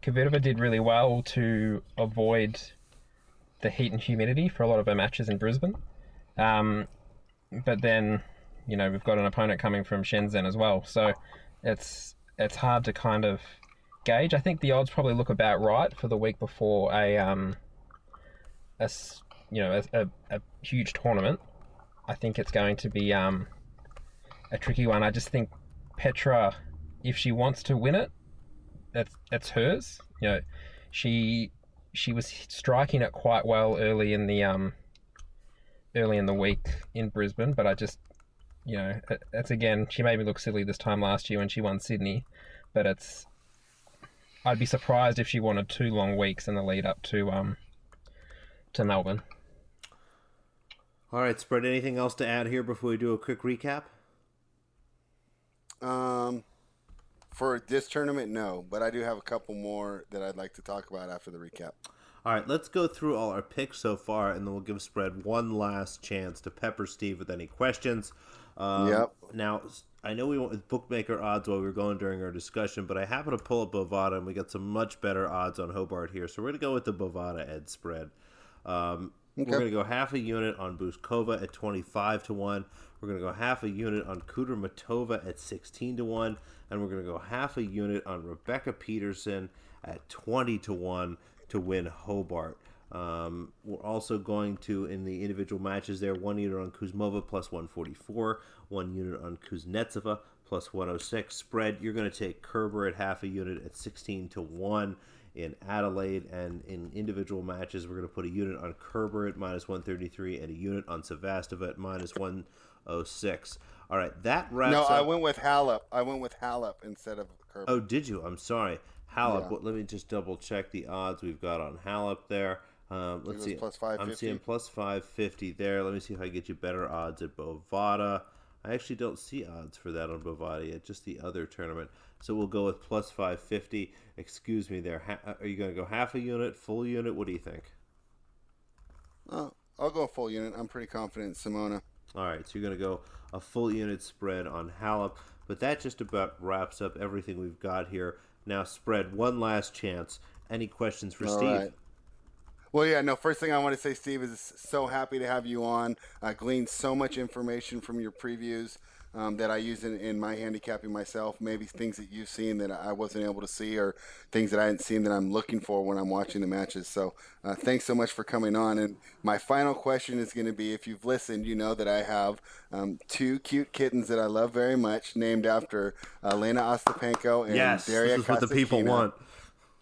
Kvitova did really well to avoid the heat and humidity for a lot of her matches in Brisbane. Um, but then, you know, we've got an opponent coming from Shenzhen as well, so it's it's hard to kind of gauge. I think the odds probably look about right for the week before a um, a you know a, a, a huge tournament. I think it's going to be um, a tricky one. I just think Petra, if she wants to win it, that's that's hers. You know, she she was striking it quite well early in the um early in the week in Brisbane, but I just you know it- it's again she made me look silly this time last year when she won Sydney, but it's I'd be surprised if she wanted two long weeks in the lead up to um to Melbourne. All right, spread. Anything else to add here before we do a quick recap? Um, for this tournament, no, but I do have a couple more that I'd like to talk about after the recap. All right, let's go through all our picks so far, and then we'll give spread one last chance to pepper Steve with any questions. Um, Yep. Now, I know we went with bookmaker odds while we were going during our discussion, but I happen to pull up Bovada, and we got some much better odds on Hobart here. So we're going to go with the Bovada Ed spread. Um, We're going to go half a unit on Bouzkova at 25 to 1. We're going to go half a unit on Kudermetova at 16 to 1. And we're going to go half a unit on Rebecca Peterson at 20 to 1 to win Hobart. Um, we're also going to, in the individual matches there, one unit on Kuzmova plus 144, one unit on Kuznetsova plus 106. Spread, you're going to take Kerber at half a unit at 16 to 1 in Adelaide, and in individual matches, we're going to put a unit on Kerber at minus 133 and a unit on Sevastova at minus 106. All right, that wraps No, up. I went with Halep. I went with Halep instead of Kerber. Oh, did you? I'm sorry. Halep. Yeah. Well, let me just double check the odds we've got on Halep there. Um, let's see. plus I'm seeing plus 550 there. Let me see if I get you better odds at Bovada. I actually don't see odds for that on Bovada yet, just the other tournament. So we'll go with plus 550. Excuse me there. Ha- are you going to go half a unit, full unit? What do you think? Oh, I'll go full unit. I'm pretty confident in Simona. All right, so you're going to go a full unit spread on Halep, but that just about wraps up everything we've got here. Now, spread one last chance. Any questions for All Steve? right. Well, yeah, no, first thing I want to say, Steve, is so happy to have you on. I gleaned so much information from your previews um, that I use in, in my handicapping myself. Maybe things that you've seen that I wasn't able to see, or things that I hadn't seen that I'm looking for when I'm watching the matches. So, uh, thanks so much for coming on. And my final question is going to be if you've listened, you know that I have um, two cute kittens that I love very much, named after uh, Lena Ostapenko and Yes, Daria this is what the people want.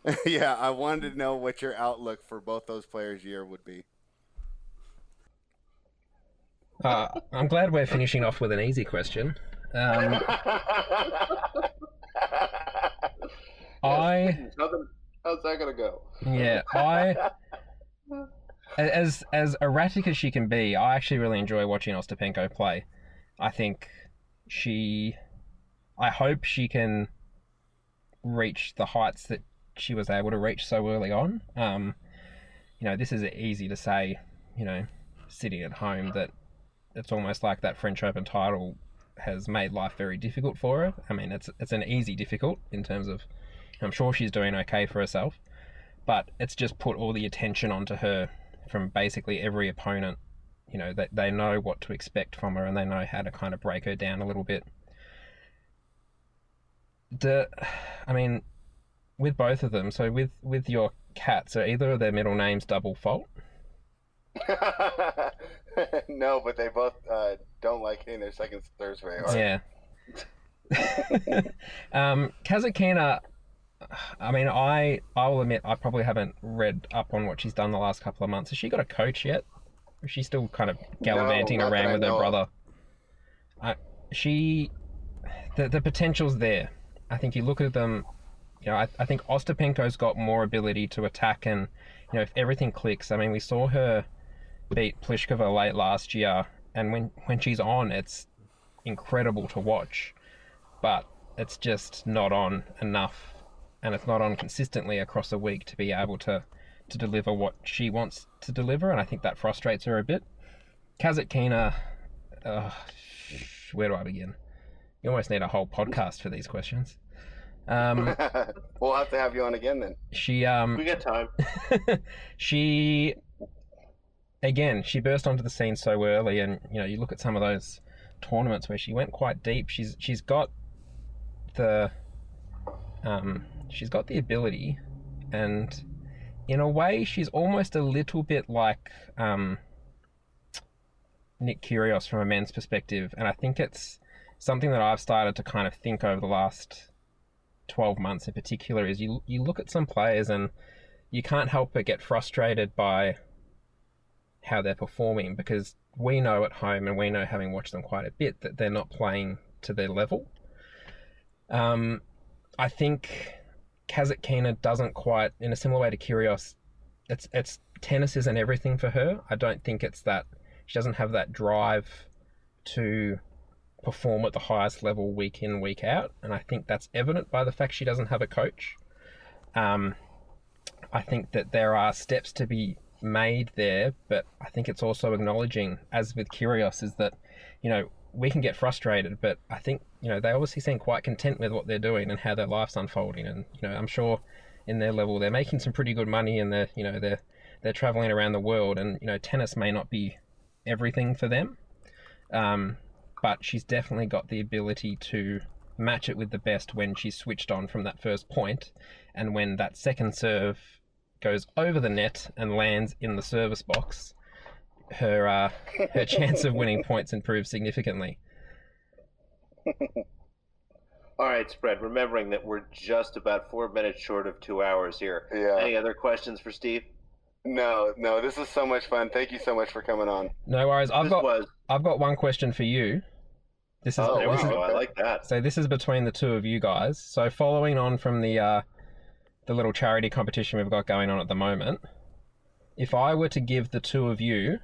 yeah, I wanted to know what your outlook for both those players' year would be. Uh, I'm glad we're finishing off with an easy question. Um, I How's that gonna go? yeah I as as erratic as she can be, I actually really enjoy watching Ostapenko play. I think she, I hope she can reach the heights that she was able to reach so early on. Um, you know, this is easy to say. You know, sitting at home that it's almost like that French Open title has made life very difficult for her. I mean, it's it's an easy difficult in terms of I'm sure she's doing okay for herself, but it's just put all the attention onto her from basically every opponent. You know, that they know what to expect from her and they know how to kind of break her down a little bit. The, I mean, with both of them. So with with your cats, are either of their middle names double fault? no, but they both uh, don't like hitting their second thirds very hard. Yeah. um, Kasatkina, I mean, I I will admit I probably haven't read up on what she's done the last couple of months. Has she got a coach yet? Or is she still kind of gallivanting that around with her brother? I, she, the the potential's there. I think you look at them. You know, I, I think Ostapenko's got more ability to attack, and you know, if everything clicks. I mean, we saw her beat Pliskova late last year, and when when she's on, it's incredible to watch, but it's just not on enough, and it's not on consistently across a week to be able to to deliver what she wants to deliver, and I think that frustrates her a bit. Kasatkina, uh, where do I begin? You almost need a whole podcast for these questions. Um, we'll have to have you on again then. She um, we got time. she again, she burst onto the scene so early, and you know, you look at some of those tournaments where she went quite deep. She's she's got the um, she's got the ability, and in a way, she's almost a little bit like um, Nick Kyrgios from a men's perspective, and I think it's something that I've started to kind of think over the last twelve months in particular. Is you you look at some players and you can't help but get frustrated by how they're performing because we know at home and we know having watched them quite a bit that they're not playing to their level. Um, I think Kasatkina doesn't quite, in a similar way to Kyrgios, it's it's tennis isn't everything for her. I don't think it's that she doesn't have that drive to perform at the highest level week in week out, and I think that's evident by the fact she doesn't have a coach. Um, I think that there are steps to be made there, but I think it's also acknowledging, as with Kyrgios, is that you know we can get frustrated, but I think you know they obviously seem quite content with what they're doing and how their life's unfolding, and you know I'm sure in their level they're making some pretty good money and they're you know they're they're traveling around the world, and you know tennis may not be everything for them, um, but she's definitely got the ability to match it with the best when she's switched on from that first point, and when that second serve goes over the net and lands in the service box her uh, her chance of winning points improves significantly. All right, spread. Remembering that we're just about four minutes short of two hours here. Yeah. Any other questions for Steve? No, no. This is so much fun. Thank you so much for coming on. No worries. I've this got was. I've got one question for you. This is, Oh, there we this is. I like that. so this is between the two of you guys. So following on from the uh, the little charity competition we've got going on at the moment, if I were to give the two of you,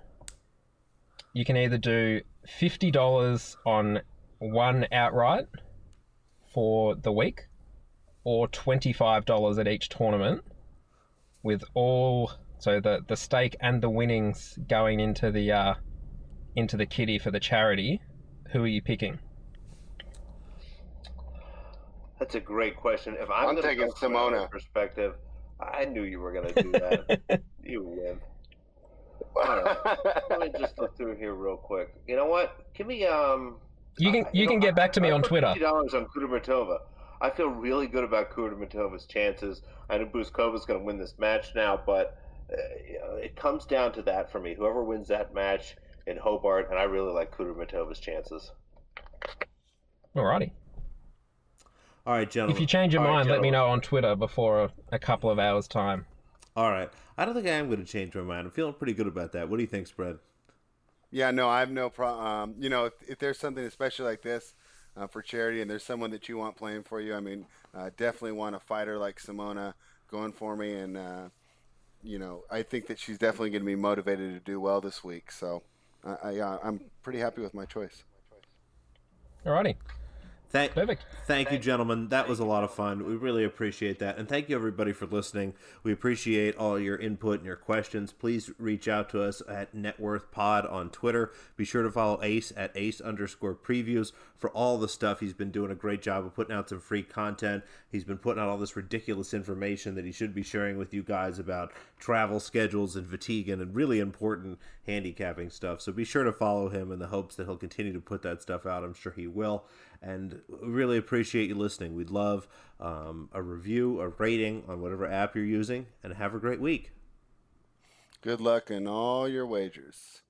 you can either do fifty dollars on one outright for the week, or twenty five dollars at each tournament, with all so the the stake and the winnings going into the uh, into the kitty for the charity. Who are you picking? That's a great question. If I'm, I'm taking go from my Simona. perspective, I knew you were going to do that. you win. Let me just look through here real quick. You know what? Give me um. You can uh, you know, can get back to me I on Twitter. Dollars on Kudermetova. I feel really good about Kudermetova's chances. I know Bouzkova's going to win this match now, but uh, it comes down to that for me. Whoever wins that match in Hobart, and I really like Kudermetova's chances. Alrighty. All right, gentlemen. If you change your All right, mind, let me know on Twitter before a, a couple of hours time. All right. I don't think I am going to change my mind. I'm feeling pretty good about that. What do you think, Spread? Yeah, no, I have no problem. Um, you know, if, if there's something especially like this uh, for charity, and there's someone that you want playing for you, I mean, uh, definitely want a fighter like Simona going for me, and uh, you know, I think that she's definitely going to be motivated to do well this week. So, I, I, yeah, I'm pretty happy with my choice. Alrighty. Thank, Perfect. Thank you, gentlemen. That was a lot of fun. We really appreciate that. And thank you, everybody, for listening. We appreciate all your input and your questions. Please reach out to us at Networth Pod on Twitter. Be sure to follow Ace at Ace underscore previews for all the stuff. He's been doing a great job of putting out some free content. He's been putting out all this ridiculous information that he should be sharing with you guys about travel schedules and fatigue and really important handicapping stuff. So be sure to follow him in the hopes that he'll continue to put that stuff out. I'm sure he will. And really appreciate you listening. We'd love um, a review, a rating on whatever app you're using, and have a great week. Good luck in all your wagers.